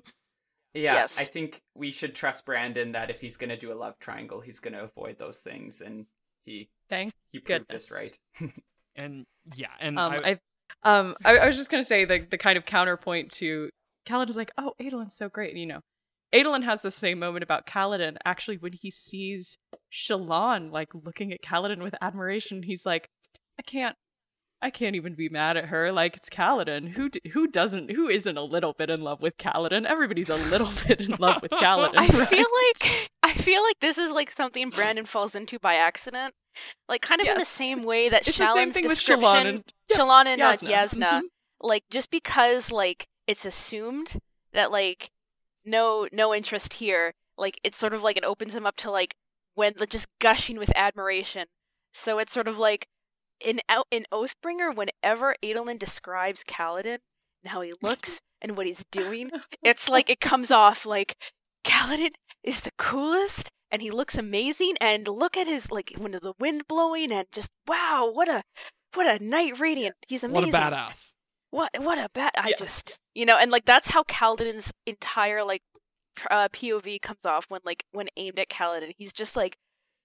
Speaker 4: yeah,
Speaker 5: Yes.
Speaker 4: I think we should trust Brandon that if he's gonna do a love triangle, he's gonna avoid those things, and he
Speaker 3: Thank
Speaker 4: he proved
Speaker 3: Goodness.
Speaker 4: us right.
Speaker 1: And yeah, and
Speaker 3: Um,
Speaker 1: I,
Speaker 3: I, um, I, I was just gonna say the the kind of counterpoint to Kaladin is like, oh, Adolin's so great, and you know. Adolin has the same moment about Kaladin. Actually, when he sees Shallan like looking at Kaladin with admiration, he's like, I can't, I can't even be mad at her. Like it's Kaladin. Who d- who doesn't? Who isn't a little bit in love with Kaladin? Everybody's a little bit in love with Kaladin.
Speaker 5: I
Speaker 3: right?
Speaker 5: feel like I feel like this is like something Brandon falls into by accident. Like kind of in the same way that
Speaker 3: it's the same
Speaker 5: Shallan's
Speaker 3: thing with
Speaker 5: description
Speaker 3: Shallan and
Speaker 5: Shallan and uh,
Speaker 3: Jasnah.
Speaker 5: Jasnah,
Speaker 3: Mhm.
Speaker 5: like just because like it's assumed that like no no interest here, like it's sort of like it opens him up to like when like, just gushing with admiration. So it's sort of like in out in Oathbringer, whenever Adolin describes Kaladin and how he looks and what he's doing, it's like it comes off like Kaladin is the coolest and he looks amazing and look at his like when the wind blowing and just wow what a what a Knight Radiant he's amazing.
Speaker 1: what a badass.
Speaker 5: what what a bad I
Speaker 3: Yeah.
Speaker 5: just you know and like that's how Kaladin's entire like uh, POV comes off when like when aimed at Kaladin he's just like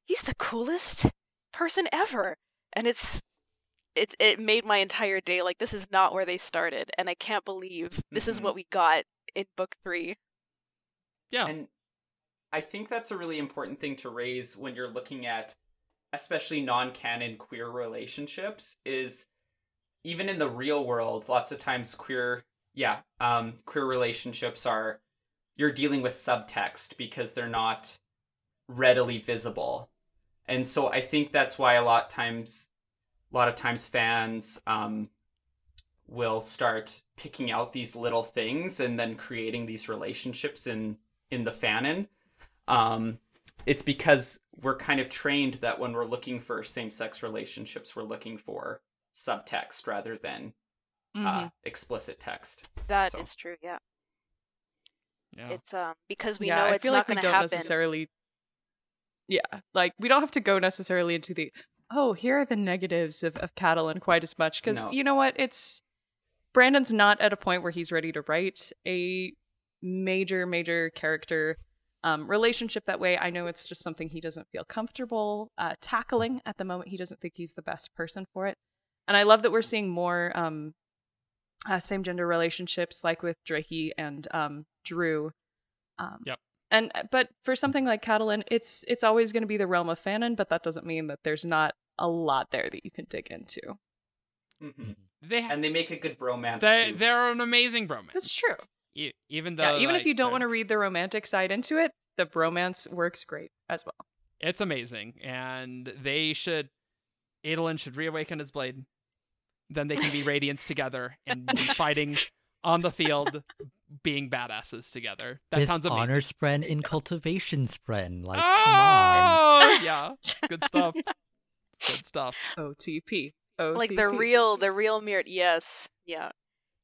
Speaker 5: he's the coolest person ever and it's it it made my entire day like this is not where they started and I can't believe this is
Speaker 4: Mhm.
Speaker 5: what we got in book 3
Speaker 1: Yeah.
Speaker 4: And I think that's a really important thing to raise when you're looking at especially non-canon queer relationships is even in the real world, lots of times queer yeah, um queer relationships are you're dealing with subtext because they're not readily visible. And so I think that's why a lot times a lot of times fans um will start picking out these little things and then creating these relationships in in the fanon. Um, it's because we're kind of trained that when we're looking for same-sex relationships, we're looking for subtext rather than
Speaker 3: Mhm.
Speaker 4: uh, explicit text.
Speaker 5: That is
Speaker 4: So-
Speaker 5: true yeah
Speaker 1: yeah.
Speaker 5: it's um because we
Speaker 3: yeah,
Speaker 5: know
Speaker 3: I
Speaker 5: it's
Speaker 3: feel
Speaker 5: not
Speaker 3: like we
Speaker 5: going to
Speaker 3: don't
Speaker 5: happen
Speaker 3: necessarily. Yeah, like we don't have to go necessarily into the oh here are the negatives of of Catalan quite as much because
Speaker 4: No.
Speaker 3: you know what it's Brandon's not at a point where he's ready to write a major major character um, relationship that way. I know it's just something he doesn't feel comfortable uh, tackling at the moment. He doesn't think he's the best person for it, and I love that we're seeing more um, uh, same gender relationships like with Drehy and um, Drew. Um,
Speaker 1: Yep.
Speaker 3: And but for something like Catalan, it's it's always going to be the realm of fanon, but that doesn't mean that there's not a lot there that you can dig into.
Speaker 4: hmm
Speaker 1: they ha-
Speaker 4: And they make a good bromance
Speaker 1: they
Speaker 4: too.
Speaker 1: they're an amazing bromance.
Speaker 3: That's true.
Speaker 1: E- even though
Speaker 3: Yeah, even if you don't want to read the romantic side into it, the bromance works great as well.
Speaker 1: it's amazing, and they should. Adolin should reawaken his blade. Then they can be radiants together and be fighting on the field, being badasses together. That
Speaker 2: With
Speaker 1: sounds amazing.
Speaker 2: honor spren in cultivation spren. Like, come on.
Speaker 1: oh, yeah, it's good stuff. Good stuff.
Speaker 3: OTP. OTP.
Speaker 5: like the real the real Mirt yes yeah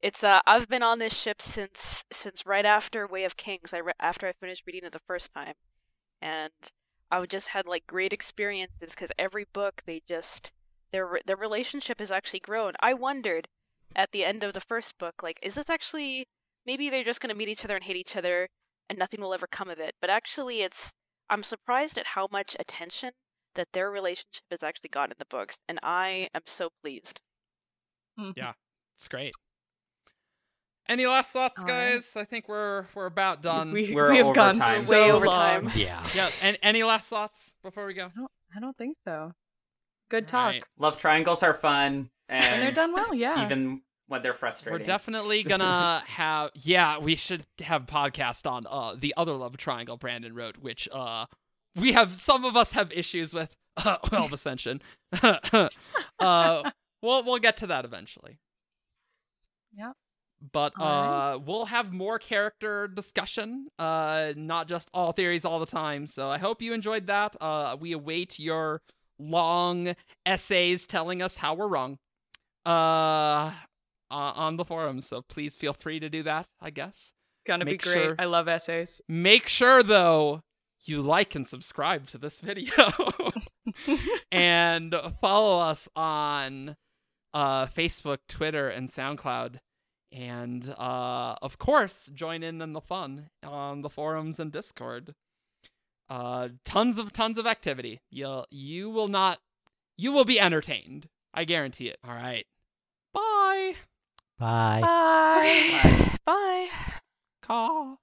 Speaker 5: it's uh i've been on this ship since since right after way of kings i re- after i finished reading it the first time and i just had like great experiences because every book they just their re- their relationship has actually grown i wondered at the end of the first book like is this actually maybe they're just going to meet each other and hate each other and nothing will ever come of it but actually it's i'm surprised at how much attention that their relationship has actually gotten in the books and i am so pleased
Speaker 3: Mhm.
Speaker 1: Yeah. It's great. Any last thoughts,
Speaker 3: All right.
Speaker 1: guys? I think we're we're about done.
Speaker 3: We,
Speaker 4: We're
Speaker 3: we have
Speaker 4: over
Speaker 3: gone
Speaker 4: time.
Speaker 3: so
Speaker 5: Way over
Speaker 3: long.
Speaker 5: time.
Speaker 2: Yeah.
Speaker 1: yeah. And any last thoughts before we go?
Speaker 3: I don't, I don't think so. Good talk.
Speaker 1: right.
Speaker 4: Love triangles are fun, and
Speaker 3: And they're done well, yeah.
Speaker 4: even when they're frustrating.
Speaker 1: We're definitely gonna have yeah, we should have podcast on uh the other love triangle Brandon wrote, which uh we have some of us have issues with uh, well of Ascension. uh we'll we'll get to that eventually.
Speaker 3: Yep.
Speaker 1: But
Speaker 3: All
Speaker 1: uh we'll have more character discussion, uh not just all theories all the time. So I hope you enjoyed that. Uh we await your long essays telling us how we're wrong. Uh uh, on the forums, so please feel free to do that, I guess.
Speaker 3: Gonna
Speaker 1: Make
Speaker 3: be great.
Speaker 1: sure-
Speaker 3: I love essays.
Speaker 1: Make sure though you like and subscribe to this video and follow us on uh Facebook, Twitter, and SoundCloud. And uh of course, join in in the fun on the forums and Discord. Uh tons of tons of activity. You'll you will not you will be entertained I guarantee it. All right. Bye.
Speaker 2: Bye.
Speaker 3: Bye.
Speaker 5: Okay. Bye.
Speaker 1: Caw.